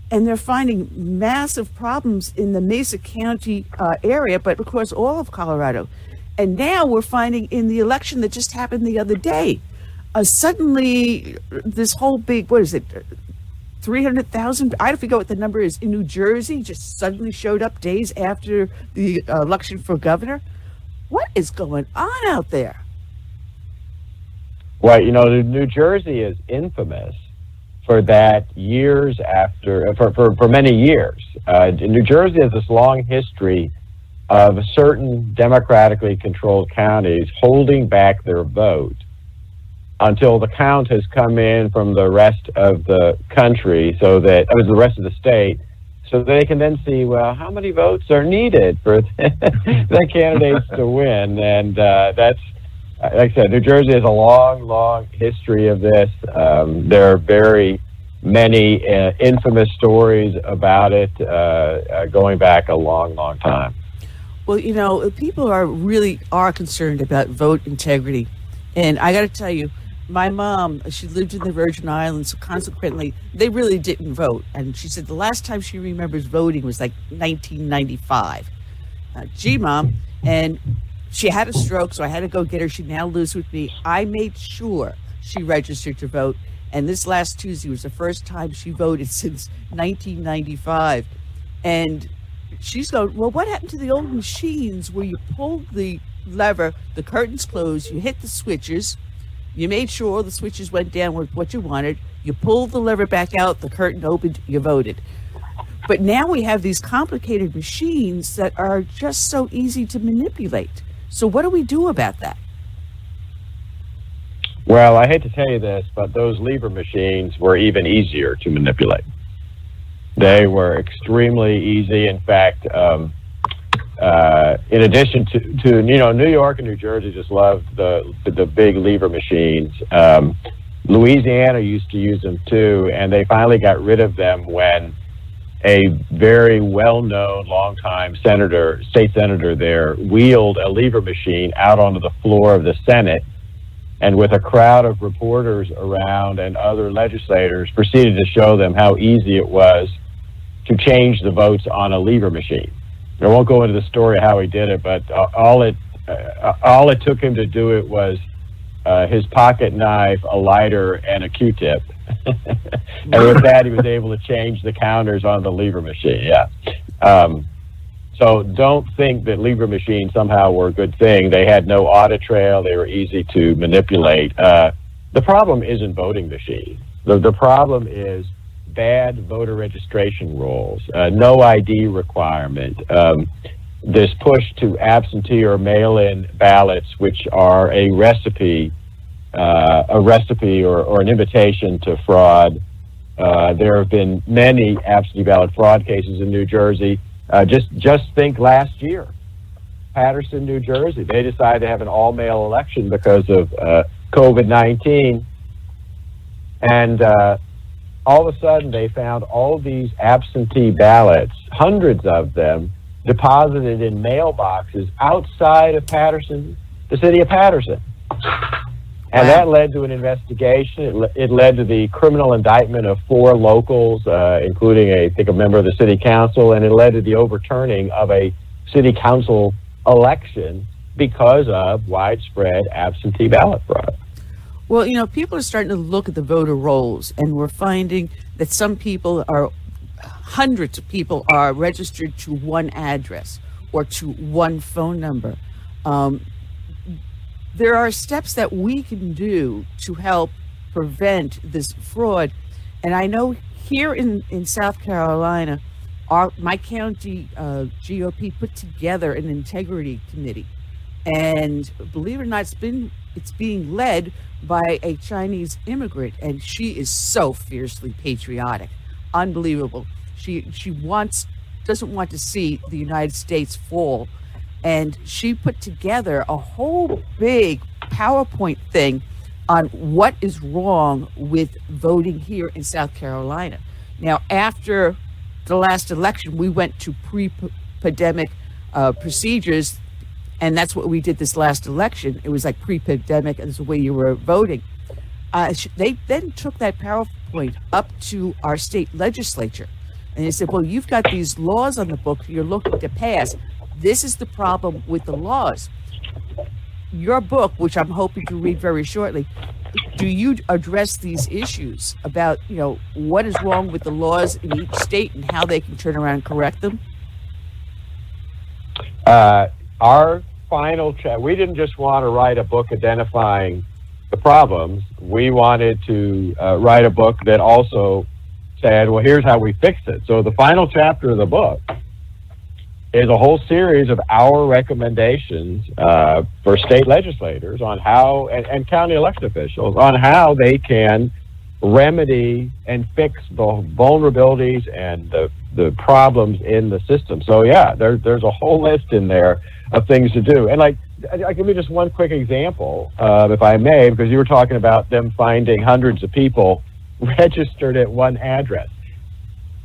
and they're finding massive problems in the Mesa County uh, area, but of course all of Colorado. And now we're finding in the election that just happened the other day, uh, suddenly this whole big what is it 300,000 I don't forget what the number is. In New Jersey just suddenly showed up days after the uh, election for governor. What is going on out there? Well you know New Jersey is infamous for that years after uh, for, for, for many years. Uh, New Jersey has this long history of certain democratically controlled counties holding back their vote until the count has come in from the rest of the country, so that I was the rest of the state, so they can then see well how many votes are needed for the candidates to win, and uh, that's like I said, New Jersey has a long, long history of this. Um, there are very many uh, infamous stories about it uh, uh going back a long, long time. Well, you know, people are really are concerned about vote integrity, and I got to tell you, my mom, she lived in the Virgin Islands, so consequently, they really didn't vote. And she said the last time she remembers voting was like 1995. Uh, gee, mom. And she had a stroke, so I had to go get her. She now lives with me. I made sure she registered to vote. And this last Tuesday was the first time she voted since 1995. And she's going, Well, what happened to the old machines where you pulled the lever, the curtains closed, you hit the switches, you made sure the switches went down with what you wanted. You pulled the lever back out, the curtain opened, you voted. But now we have these complicated machines that are just so easy to manipulate. So, what do we do about that? Well, I hate to tell you this, but those lever machines were even easier to manipulate. They were extremely easy. In fact, um, uh, in addition to, to, you know, New York and New Jersey just loved the the big lever machines. Um, Louisiana used to use them too, and they finally got rid of them when a very well-known, long-time senator, state senator there, wheeled a lever machine out onto the floor of the Senate, and with a crowd of reporters around and other legislators, proceeded to show them how easy it was to change the votes on a lever machine. I won't go into the story of how he did it, but all it uh, all it took him to do it was uh, his pocket knife, a lighter, and a Q-tip. and with that, he was able to change the counters on the lever machine. Yeah. Um, so don't think that lever machines somehow were a good thing. They had no audit trail. They were easy to manipulate. Uh, the problem isn't voting machines. The, the problem is bad voter registration rules, uh, no ID requirement, um, this push to absentee or mail-in ballots, which are a recipe, uh, a recipe or, or, an invitation to fraud. Uh, there have been many absentee ballot fraud cases in New Jersey. Uh, just just think last year, Paterson, New Jersey, they decided to have an all-mail election because of uh, COVID-19, and uh, all of a sudden they found all these absentee ballots, hundreds of them, deposited in mailboxes outside of Paterson, the city of Paterson. And that led to an investigation. It, le- it, led to the criminal indictment of four locals, uh, including, a, I think, a member of the city council, and it led to the overturning of a city council election because of widespread absentee ballot fraud. Well, you know, people are starting to look at the voter rolls, and we're finding that some people are, hundreds of people are registered to one address or to one phone number. Um, there are steps that we can do to help prevent this fraud. And I know here in, in South Carolina, our my county uh, GOP put together an integrity committee, and believe it or not, it's been it's being led by a Chinese immigrant, and she is so fiercely patriotic, unbelievable. She she wants doesn't want to see the United States fall, and she put together a whole big PowerPoint thing on what is wrong with voting here in South Carolina. Now, after the last election, we went to pre-pandemic uh, procedures and that's what we did this last election. It was like pre-pandemic, and the way you were voting. Uh, they then took that PowerPoint up to our state legislature, and they said, "Well, you've got these laws on the book you're looking to pass. This is the problem with the laws." Your book, which I'm hoping to read very shortly, do you address these issues about you know what is wrong with the laws in each state and how they can turn around and correct them? Uh, our final check. We didn't just want to write a book identifying the problems. We wanted to uh, write a book that also said, well, here's how we fix it. So the final chapter of the book is a whole series of our recommendations uh, for state legislators on how, and, and county election officials, on how they can remedy and fix the vulnerabilities and the, the problems in the system. So yeah, there, there's a whole list in there of things to do. And like, I, give you just one quick example, uh, if I may, because you were talking about them finding hundreds of people registered at one address.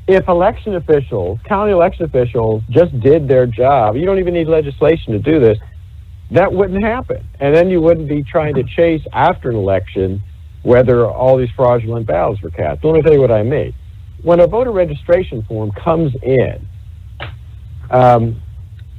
If election officials, county election officials, just did their job, you don't even need legislation to do this, that wouldn't happen. And then you wouldn't be trying to chase after an election whether all these fraudulent ballots were cast. Let me tell you what I mean. When a voter registration form comes in, um,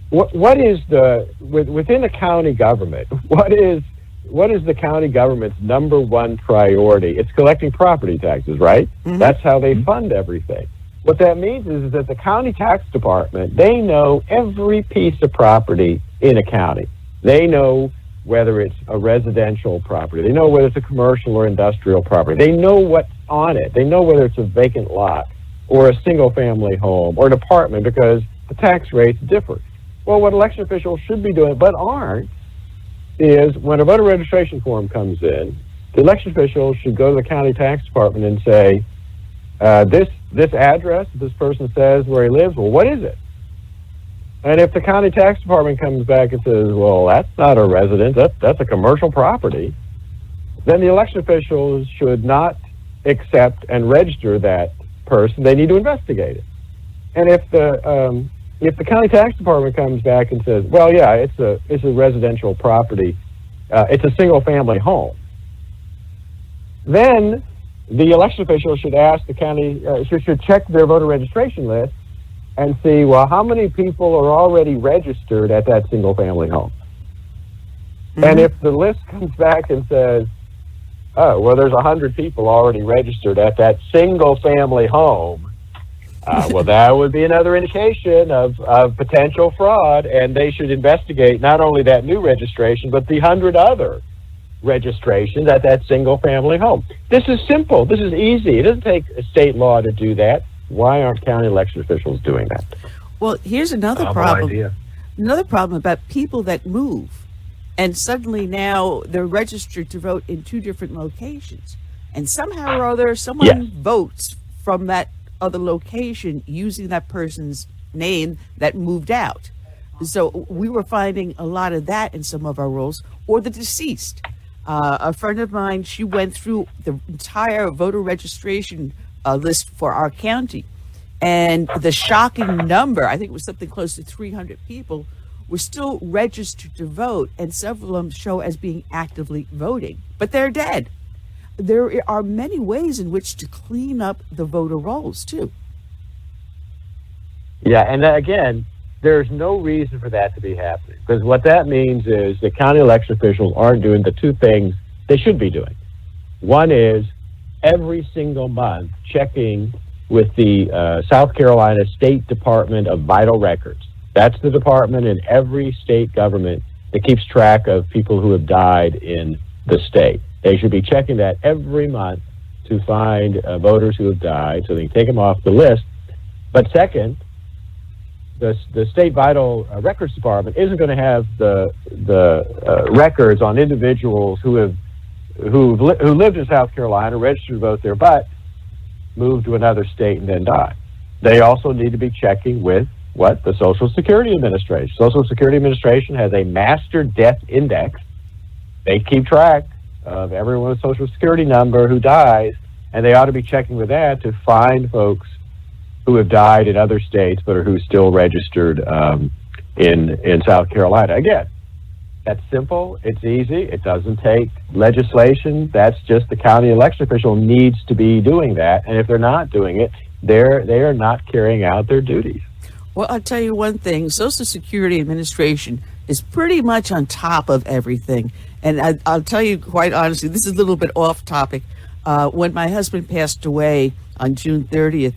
what what is the within the county government? What is what is the county government's number one priority? It's collecting property taxes, right? Mm-hmm. That's how they fund everything. What that means is, is that the county tax department they know every piece of property in a county. They know whether it's a residential property. They know whether it's a commercial or industrial property. They know what's on it. They know whether it's a vacant lot. or a single family home or an apartment because the tax rates differ. Well, what election officials should be doing, but aren't, is when a voter registration form comes in, the election officials should go to the county tax department and say, uh, this this address this person says where he lives, well, what is it? And if the county tax department comes back and says, well, that's not a residence, that's, that's a commercial property, then the election officials should not accept and register that person. They need to investigate it. And if the um, if the county tax department comes back and says, well, yeah, it's a it's a residential property, uh, it's a single family home, then the election officials should ask the county uh, should, should check their voter registration list and see well how many people are already registered at that single family home. Mm-hmm. And if the list comes back and says, oh well, there's a hundred people already registered at that single family home. Uh, well, that would be another indication of, of potential fraud, and they should investigate not only that new registration, but the hundred other registrations at that single family home. This is simple. This is easy. It doesn't take a state law to do that. Why aren't county election officials doing that? Well, here's another problem. Another problem about people that move and suddenly now they're registered to vote in two different locations. And somehow or other, someone yes. votes from that other location using that person's name that moved out. So we were finding a lot of that in some of our rolls, or the deceased. Uh, a friend of mine, she went through the entire voter registration uh, list for our county. And the shocking number, I think it was something close to 300 people, were still registered to vote, and several of them show as being actively voting, but they're dead. There are many ways in which to clean up the voter rolls, too. Yeah, and again, there's no reason for that to be happening because what that means is the county election officials aren't doing the two things they should be doing. One is every single month checking with the uh, South Carolina State Department of Vital Records. That's the department in every state government that keeps track of people who have died in the state. They should be checking that every month to find uh, voters who have died so they can take them off the list. But second, the, the state vital uh, records department isn't going to have the the uh, records on individuals who have who li- who lived in South Carolina, registered to vote there, but moved to another state and then died. They also need to be checking with what the Social Security Administration. Social Security Administration has a master death index. They keep track of everyone's Social Security number who dies, and they ought to be checking with that to find folks who have died in other states but are who still registered um, in in South Carolina. Again, that's simple. It's easy. It doesn't take legislation. That's just the county election official needs to be doing that. And if they're not doing it, they're they are not carrying out their duties. Well, I'll tell you one thing: Social Security Administration is pretty much on top of everything. And I, will tell you quite honestly, this is a little bit off topic. Uh, when my husband passed away on June 30th,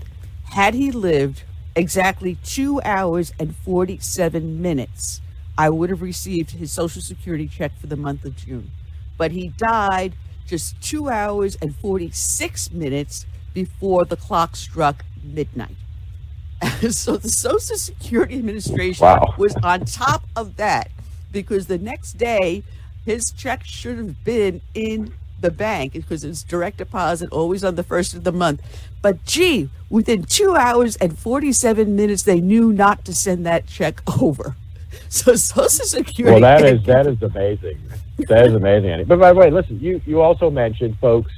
had he lived exactly two hours and 47 minutes, I would have received his Social Security check for the month of June. But he died just two hours and 46 minutes before the clock struck midnight. so the Social Security Administration wow. was on top of that because the next day his check should have been in the bank because it's direct deposit always on the first of the month. But gee, within two hours and 47 minutes, they knew not to send that check over. So Social Security. Well, that is that is amazing. That is amazing, But by the way, listen, you you also mentioned folks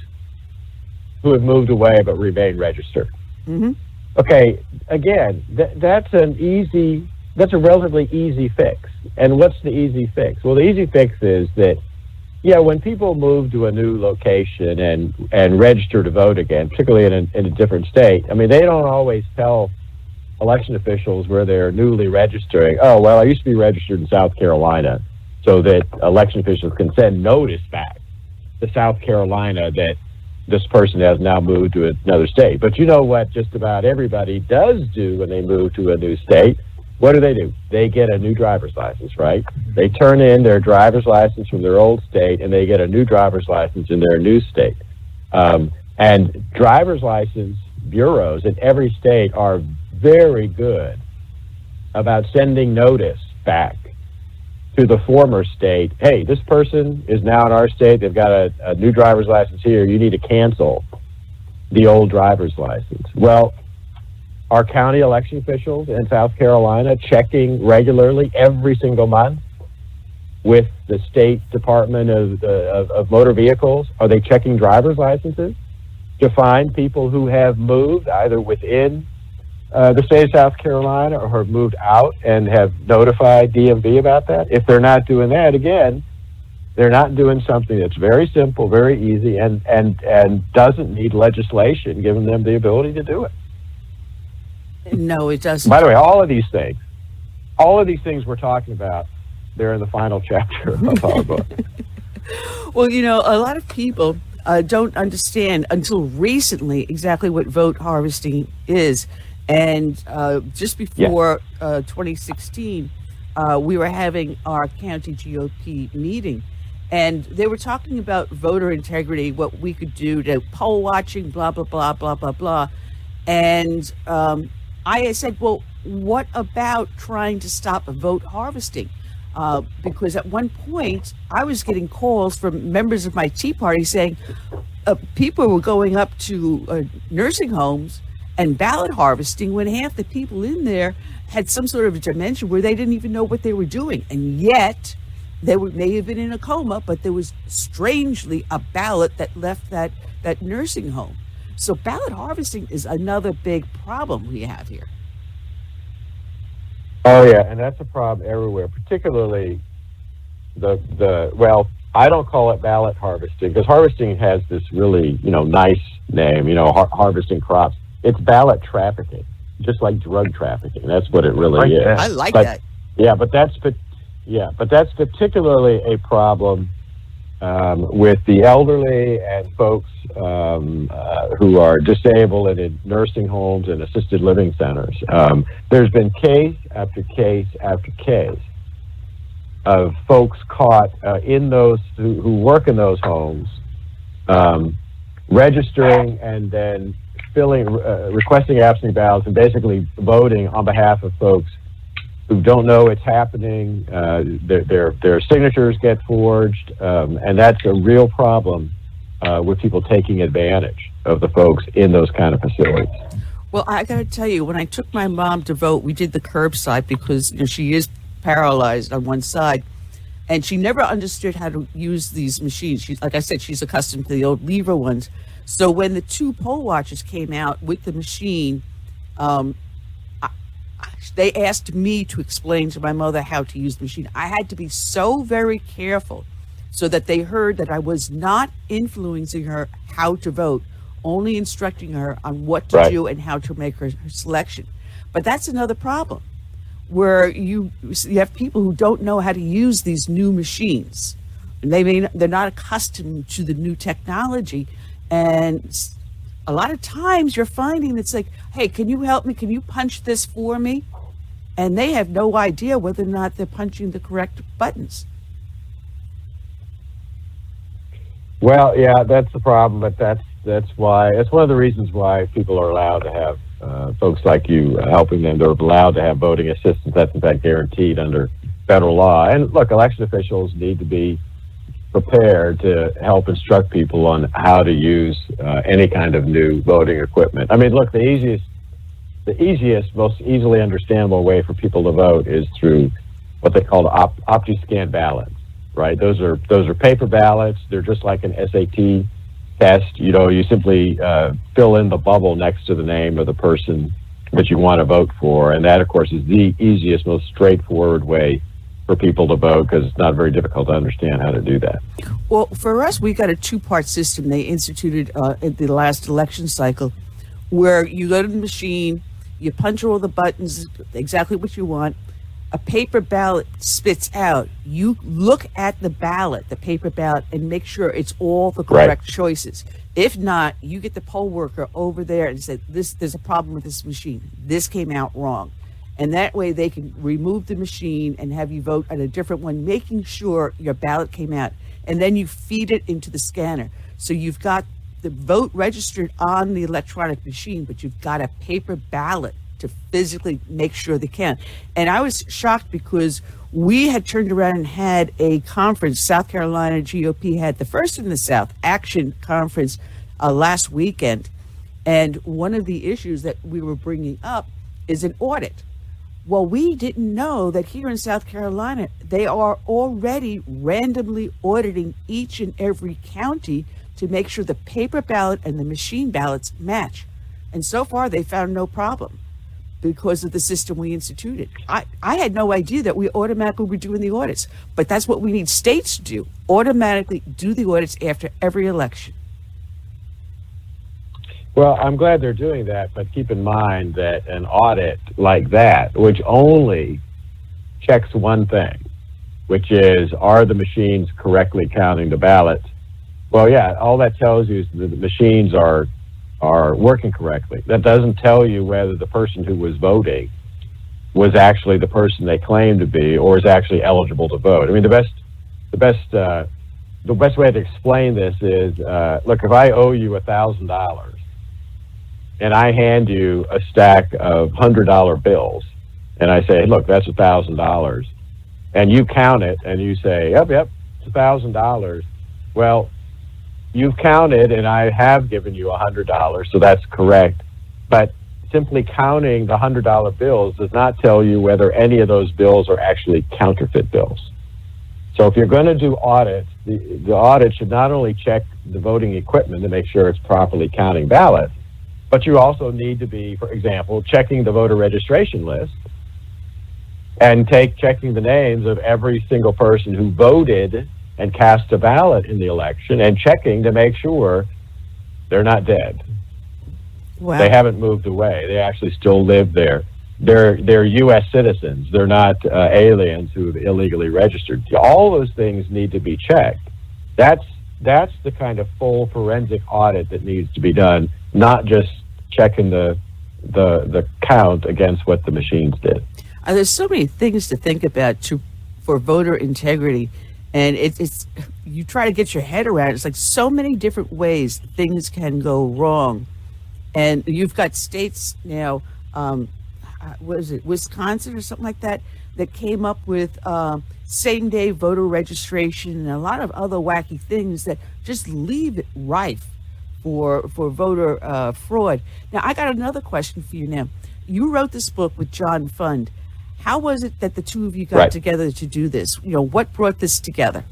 who have moved away but remain registered. Mm-hmm. Okay, again, th- that's an easy, that's a relatively easy fix. And what's the easy fix? Well, the easy fix is that yeah, when people move to a new location and and register to vote again, particularly in a, in a different state, I mean, they don't always tell election officials where they're newly registering. Oh, well, I used to be registered in South Carolina, so that election officials can send notice back to South Carolina that this person has now moved to another state. But you know what? Just about everybody does do when they move to a new state what do they do? They get a new driver's license, right? They turn in their driver's license from their old state and they get a new driver's license in their new state. Um, and driver's license bureaus in every state are very good about sending notice back to the former state. Hey, this person is now in our state. They've got a, a new driver's license here. You need to cancel the old driver's license. Well, our county election officials in South Carolina checking regularly every single month with the state department of, uh, of, of, motor vehicles? Are they checking driver's licenses to find people who have moved either within uh, the state of South Carolina or have moved out and have notified DMV about that? If they're not doing that, again, they're not doing something that's very simple, very easy, and, and, and doesn't need legislation giving them the ability to do it. No, it doesn't. By the way, all of these things, all of these things we're talking about they're in the final chapter of our book. well, you know, a lot of people uh, don't understand until recently exactly what vote harvesting is. And uh, just before yeah. uh, 2016, uh, we were having our county GOP meeting, and they were talking about voter integrity, what we could do to poll watching, blah, blah, blah, blah, blah, blah. And um, I said, well, what about trying to stop vote harvesting? uh, because at one point I was getting calls from members of my Tea Party saying uh, people were going up to uh, nursing homes and ballot harvesting when half the people in there had some sort of a dimension where they didn't even know what they were doing, and yet they were, may have been in a coma, but there was strangely a ballot that left that that nursing home. So ballot harvesting is another big problem we have here. Oh yeah, and that's a problem everywhere, particularly the the well, I don't call it ballot harvesting because harvesting has this really you know nice name, you know, har- harvesting crops. It's ballot trafficking, just like drug trafficking. That's what it really is. I like but, that. Yeah, but that's but yeah, but that's particularly a problem um, with the elderly and folks um, uh, who are disabled and in nursing homes and assisted living centers. Um, there's been case after case after case of folks caught uh, in those who, who, work in those homes, um, registering and then filling, uh, requesting absentee ballots and basically voting on behalf of folks who don't know it's happening. Uh, their, their, their signatures get forged, um, and that's a real problem uh, with people taking advantage of the folks in those kind of facilities. Well, I got to tell you, when I took my mom to vote, we did the curbside because you know, she is paralyzed on one side, and she never understood how to use these machines. She, like I said, she's accustomed to the old lever ones. So when the two poll watchers came out with the machine, um, they asked me to explain to my mother how to use the machine. I had to be so very careful so that they heard that I was not influencing her how to vote, only instructing her on what to right. do and how to make her, her selection. But that's another problem where you you have people who don't know how to use these new machines. And they may they're not accustomed to the new technology and a lot of times you're finding it's like, hey, can you help me? Can you punch this for me? And they have no idea whether or not they're punching the correct buttons. Well, yeah, that's the problem, but that's that's why it's one of the reasons why people are allowed to have uh, folks like you helping them. They're allowed to have voting assistance. That's in fact guaranteed under federal law. And look, election officials need to be prepared to help instruct people on how to use uh, any kind of new voting equipment. I mean, look, the easiest, the easiest, most easily understandable way for people to vote is through what they call the op- OptiScan ballots, right? Those are those are paper ballots. They're just like an SAT test. You know, you simply uh, fill in the bubble next to the name of the person that you want to vote for, and that, of course, is the easiest, most straightforward way for people to vote because it's not very difficult to understand how to do that. Well, for us, we got a two part system they instituted uh, at the last election cycle where you go to the machine, you punch all the buttons, exactly what you want. A paper ballot spits out. You look at the ballot, the paper ballot, and make sure it's all the correct right. choices. If not, you get the poll worker over there and say, "This, there's a problem with this machine. This came out wrong." And that way they can remove the machine and have you vote on a different one, making sure your ballot came out. And then you feed it into the scanner. So you've got the vote registered on the electronic machine, but you've got a paper ballot to physically make sure they can. And I was shocked because we had turned around and had a conference. South Carolina GOP had the first in the South action conference uh, last weekend. And one of the issues that we were bringing up is an audit. Well, we didn't know that here in South Carolina, they are already randomly auditing each and every county to make sure the paper ballot and the machine ballots match. And so far, they found no problem because of the system we instituted. I, I had no idea that we automatically were doing the audits, but that's what we need states to do automatically do the audits after every election. Well, I'm glad they're doing that, but keep in mind that an audit like that, which only checks one thing, which is are the machines correctly counting the ballots? Well, yeah, all that tells you is that the machines are are working correctly. That doesn't tell you whether the person who was voting was actually the person they claim to be or is actually eligible to vote. I mean, the best the best uh, the best way to explain this is uh, look, if I owe you a thousand dollars and I hand you a stack of hundred dollar bills, and I say, look, that's a thousand dollars, and you count it, and you say, yep, yep, it's a thousand dollars. Well, you've counted, and I have given you a hundred dollars, so that's correct. But simply counting the hundred dollar bills does not tell you whether any of those bills are actually counterfeit bills. So if you're going to do audits, the, the audit should not only check the voting equipment to make sure it's properly counting ballots, but you also need to be, for example, checking the voter registration list and take checking the names of every single person who voted and cast a ballot in the election and checking to make sure they're not dead. Wow. They haven't moved away. They actually still live there. They're they're U.S. citizens. They're not uh, aliens who've illegally registered. All those things need to be checked. That's that's the kind of full forensic audit that needs to be done, not just checking the the the count against what the machines did. Uh, there's so many things to think about to for voter integrity, and it, it's you try to get your head around. It. It's like so many different ways things can go wrong, and you've got states now. Um, uh, what is it, Wisconsin or something like that, that came up with uh, same day voter registration and a lot of other wacky things that just leave it rife for for voter uh, fraud. Now, I got another question for you. Now, you wrote this book with John Fund. How was it that the two of you got Right. together to do this? You know, what brought this together?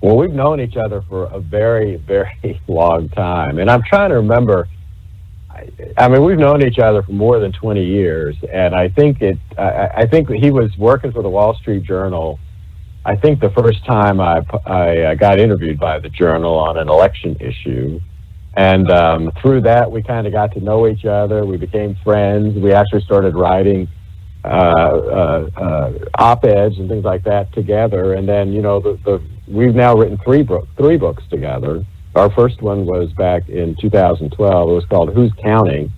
Well, we've known each other for a very, very long time, and I'm trying to remember. I, I mean, we've known each other for more than 20 years, and I think it. I, I think he was working for the Wall Street Journal. I think the first time I, I uh, got interviewed by the Journal on an election issue, and um, through that we kind of got to know each other. We became friends. We actually started writing uh, uh, uh, op-eds and things like that together. And then, you know, the, the we've now written three book, three books together. Our first one was back in 2012. It was called "Who's Counting: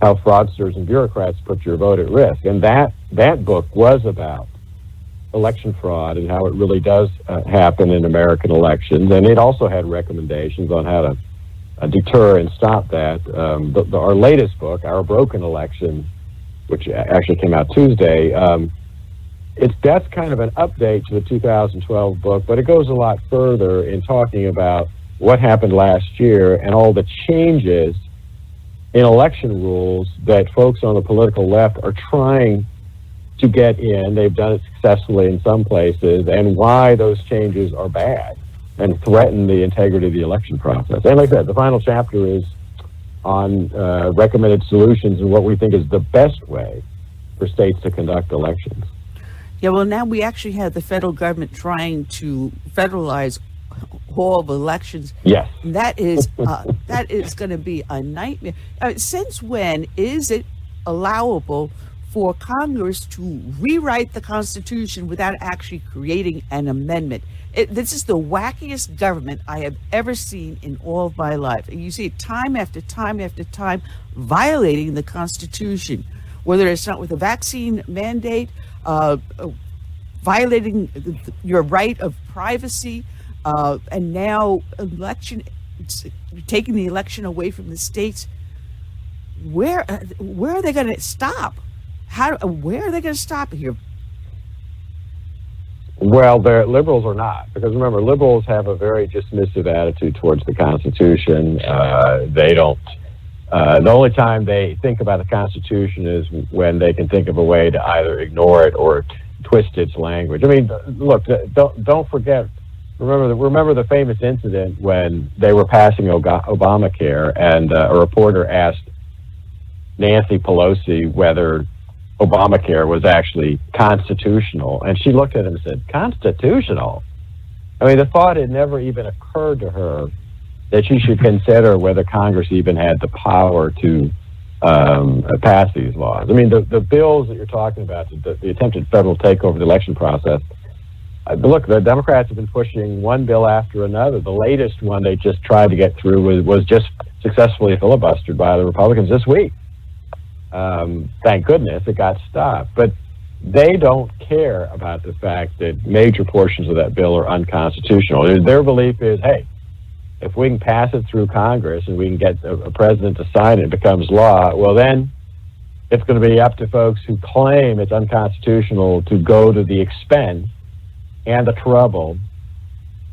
How Fraudsters and Bureaucrats Put Your Vote at Risk." And that that book was about election fraud and how it really does uh, happen in American elections. And it also had recommendations on how to uh, deter and stop that. Um, the, the, our latest book, Our Broken Election, which actually came out Tuesday, um, it's that's kind of an update to the 2012 book, but it goes a lot further in talking about what happened last year and all the changes in election rules that folks on the political left are trying to get in. They've done it successfully in some places, and why those changes are bad and threaten the integrity of the election process. And like I said, the final chapter is on uh, recommended solutions and what we think is the best way for states to conduct elections. Yeah, well, now we actually have the federal government trying to federalize all of elections. Yes. That is uh, that is going to be a nightmare. Uh, since when is it allowable for Congress to rewrite the Constitution without actually creating an amendment? It, this is the wackiest government I have ever seen in all of my life. And you see it time after time after time violating the Constitution, whether it's not with a vaccine mandate, uh, violating the- your right of privacy, uh, and now election taking the election away from the states. Where where are they going to stop? How where are they going to stop here? Well, the liberals are not because remember, liberals have a very dismissive attitude towards the Constitution. Uh, they don't. Uh, the only time they think about the Constitution is when they can think of a way to either ignore it or twist its language. I mean, look, don't don't forget. Remember the, remember the famous incident when they were passing Obamacare, and uh, a reporter asked Nancy Pelosi whether Obamacare was actually constitutional. And she looked at him and said, Constitutional? I mean, the thought had never even occurred to her that she should consider whether Congress even had the power to um, pass these laws. I mean, the, the bills that you're talking about, the, the attempted federal takeover of the election process, uh, look, the Democrats have been pushing one bill after another. The latest one they just tried to get through was, was just successfully filibustered by the Republicans this week. Um, thank goodness it got stopped. But they don't care about the fact that major portions of that bill are unconstitutional. Their belief is, hey, if we can pass it through Congress and we can get a, a president to sign it, it becomes law. Well, then it's going to be up to folks who claim it's unconstitutional to go to the expense and the trouble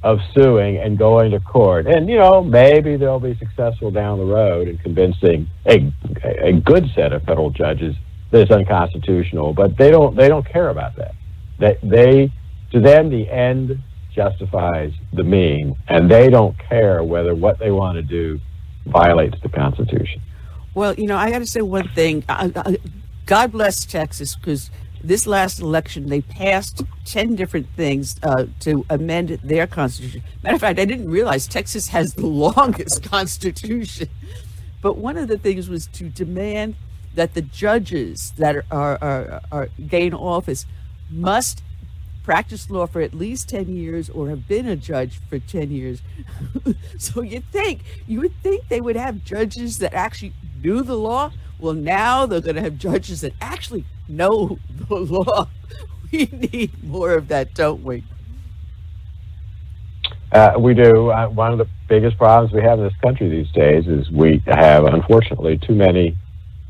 of suing and going to court. And, you know, maybe they'll be successful down the road in convincing a, a good set of federal judges that it's unconstitutional, but they don't, they don't care about that. That they, to them, the end justifies the mean, and they don't care whether what they want to do violates the Constitution. Well, you know, I got to say one thing. God bless Texas because this last election, they passed 10 different things uh, to amend their constitution. Matter of fact, I didn't realize Texas has the longest constitution. But one of the things was to demand that the judges that are, are, are, gain office must practice law for at least 10 years or have been a judge for 10 years. so you think, you would think they would have judges that actually knew the law. Well, now they're going to have judges that actually know the law. We need more of that, don't we? Uh, we do. Uh, one of the biggest problems we have in this country these days is we have, unfortunately, too many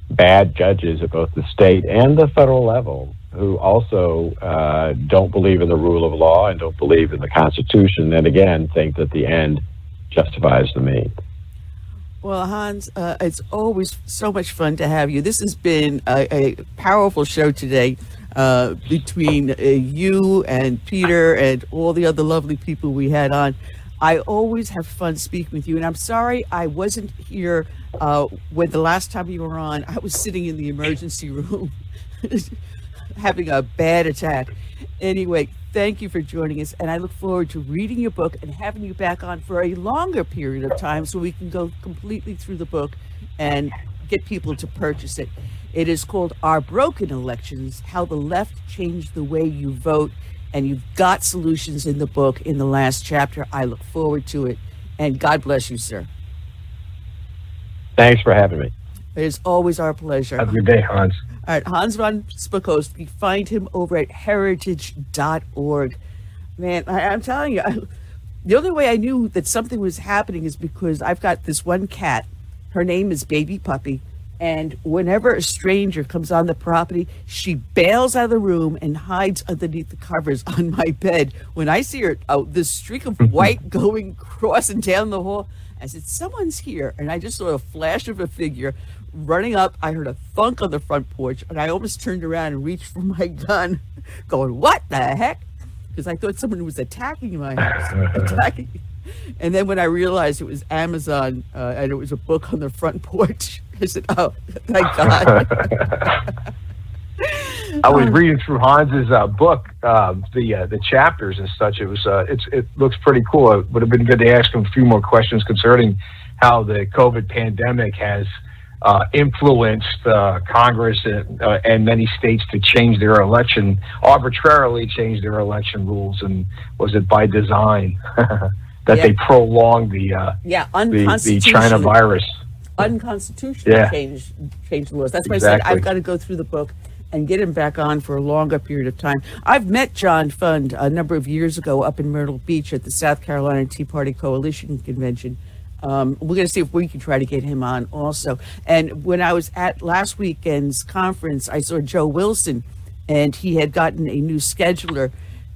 bad judges at both the state and the federal level who also uh, don't believe in the rule of law and don't believe in the Constitution, and again, think that the end justifies the means. Well, Hans, uh, it's always so much fun to have you. This has been a, a powerful show today uh, between uh, you and Peter and all the other lovely people we had on. I always have fun speaking with you, and I'm sorry I wasn't here uh, when the last time you were on. I was sitting in the emergency room having a bad attack. Anyway, thank you for joining us, and I look forward to reading your book and having you back on for a longer period of time so we can go completely through the book and get people to purchase it. It is called Our Broken Elections How the Left Changed the Way You Vote. And you've got solutions in the book in the last chapter. I look forward to it. And God bless you, sir. Thanks for having me. It is always our pleasure. Have a good day, Hans. All right, Hans von Spakovsky. Find him over at heritage.org. Man, I, am telling you, I, the only way I knew that something was happening is because I've got this one cat. Her name is Baby Puppy. And whenever a stranger comes on the property, she bails out of the room and hides underneath the covers on my bed. When I see her, oh, this streak of white going crossing down the hall, I said, Someone's here. And I just saw a flash of a figure running up. I heard a thunk on the front porch, and I almost turned around and reached for my gun, going, "What the heck?" Because I thought someone was attacking my house, attacking. And then when I realized it was Amazon uh, and it was a book on the front porch, I said, "Oh, thank God." I was reading through Hans's uh, book, uh, the uh, the chapters and such. It was uh, it's it looks pretty cool. It would have been good to ask him a few more questions concerning how the COVID pandemic has uh, influenced uh, Congress and, uh, and, many states to change their election, arbitrarily change their election rules. And was it by design that yeah. they prolonged the, uh, yeah, the, the China virus? Unconstitutional yeah. change, change the laws. That's why exactly. I said I've got to go through the book and get him back on for a longer period of time. I've met John Fund a number of years ago up in Myrtle Beach at the South Carolina Tea Party Coalition convention. Um, we're going to see if we can try to get him on also. And when I was at last weekend's conference, I saw Joe Wilson, and he had gotten a new scheduler.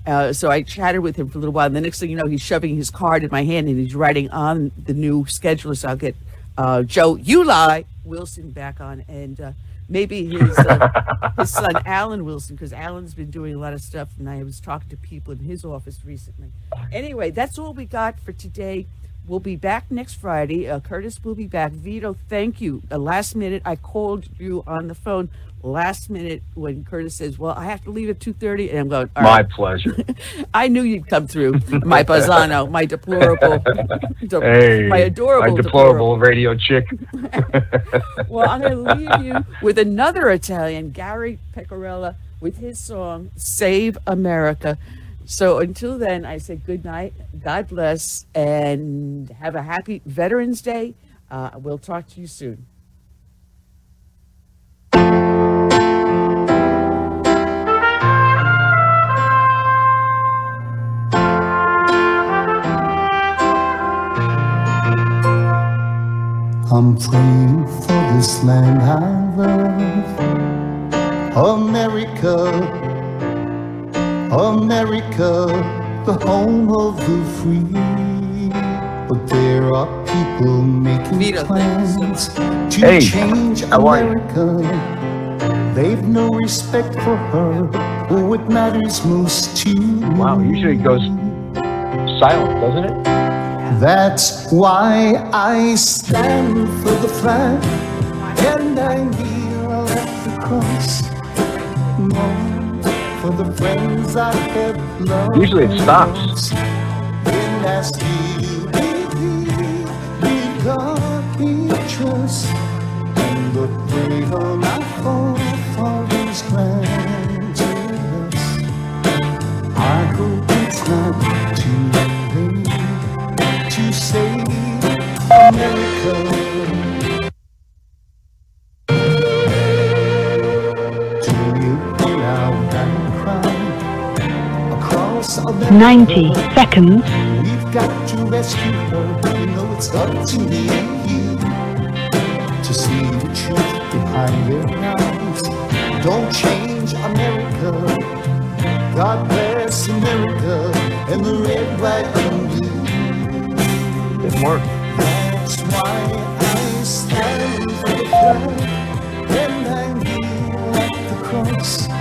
Uh, so I chatted with him for a little while. And the next thing you know, he's shoving his card in my hand and he's writing on the new scheduler. So I'll get uh, Joe Uli Wilson back on, and uh, maybe his uh, his son Alan Wilson, because Alan's been doing a lot of stuff, and I was talking to people in his office recently. Anyway, that's all we got for today. We'll be back next Friday. Uh, Curtis will be back. Vito, thank you. Uh, last minute, I called you on the phone last minute when Curtis says, "Well, I have to leave at 2.30. and I'm going, "My pleasure." I knew you'd come through, my Bazzano, my deplorable, de- hey, my adorable, my deplorable, deplorable. radio chick. well, I'm going to leave you with another Italian, Gary Pecorella, with his song "Save America." So until then, I say good night, God bless, and have a happy Veterans Day. Uh, we'll talk to you soon. I'm praying for this land I love, America, America, the home of the free. But there are people making Vito, plans to hey, change America. They've no respect for her or what matters most to Wow, usually it goes silent, doesn't it? That's why I stand for the flag and I kneel at the cross. For the friends I have loved. Usually it stops. In 90 seconds. We've got to rescue her. You know it's up to me and you to see the truth behind their. Don't change America. God bless America and the red, white, and blue. It worked. That's why I stand for and I kneel at the cross.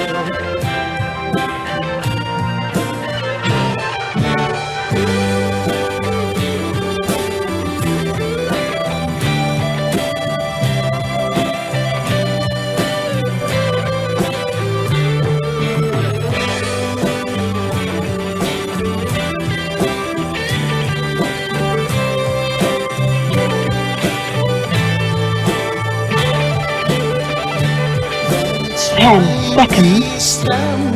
10 seconds.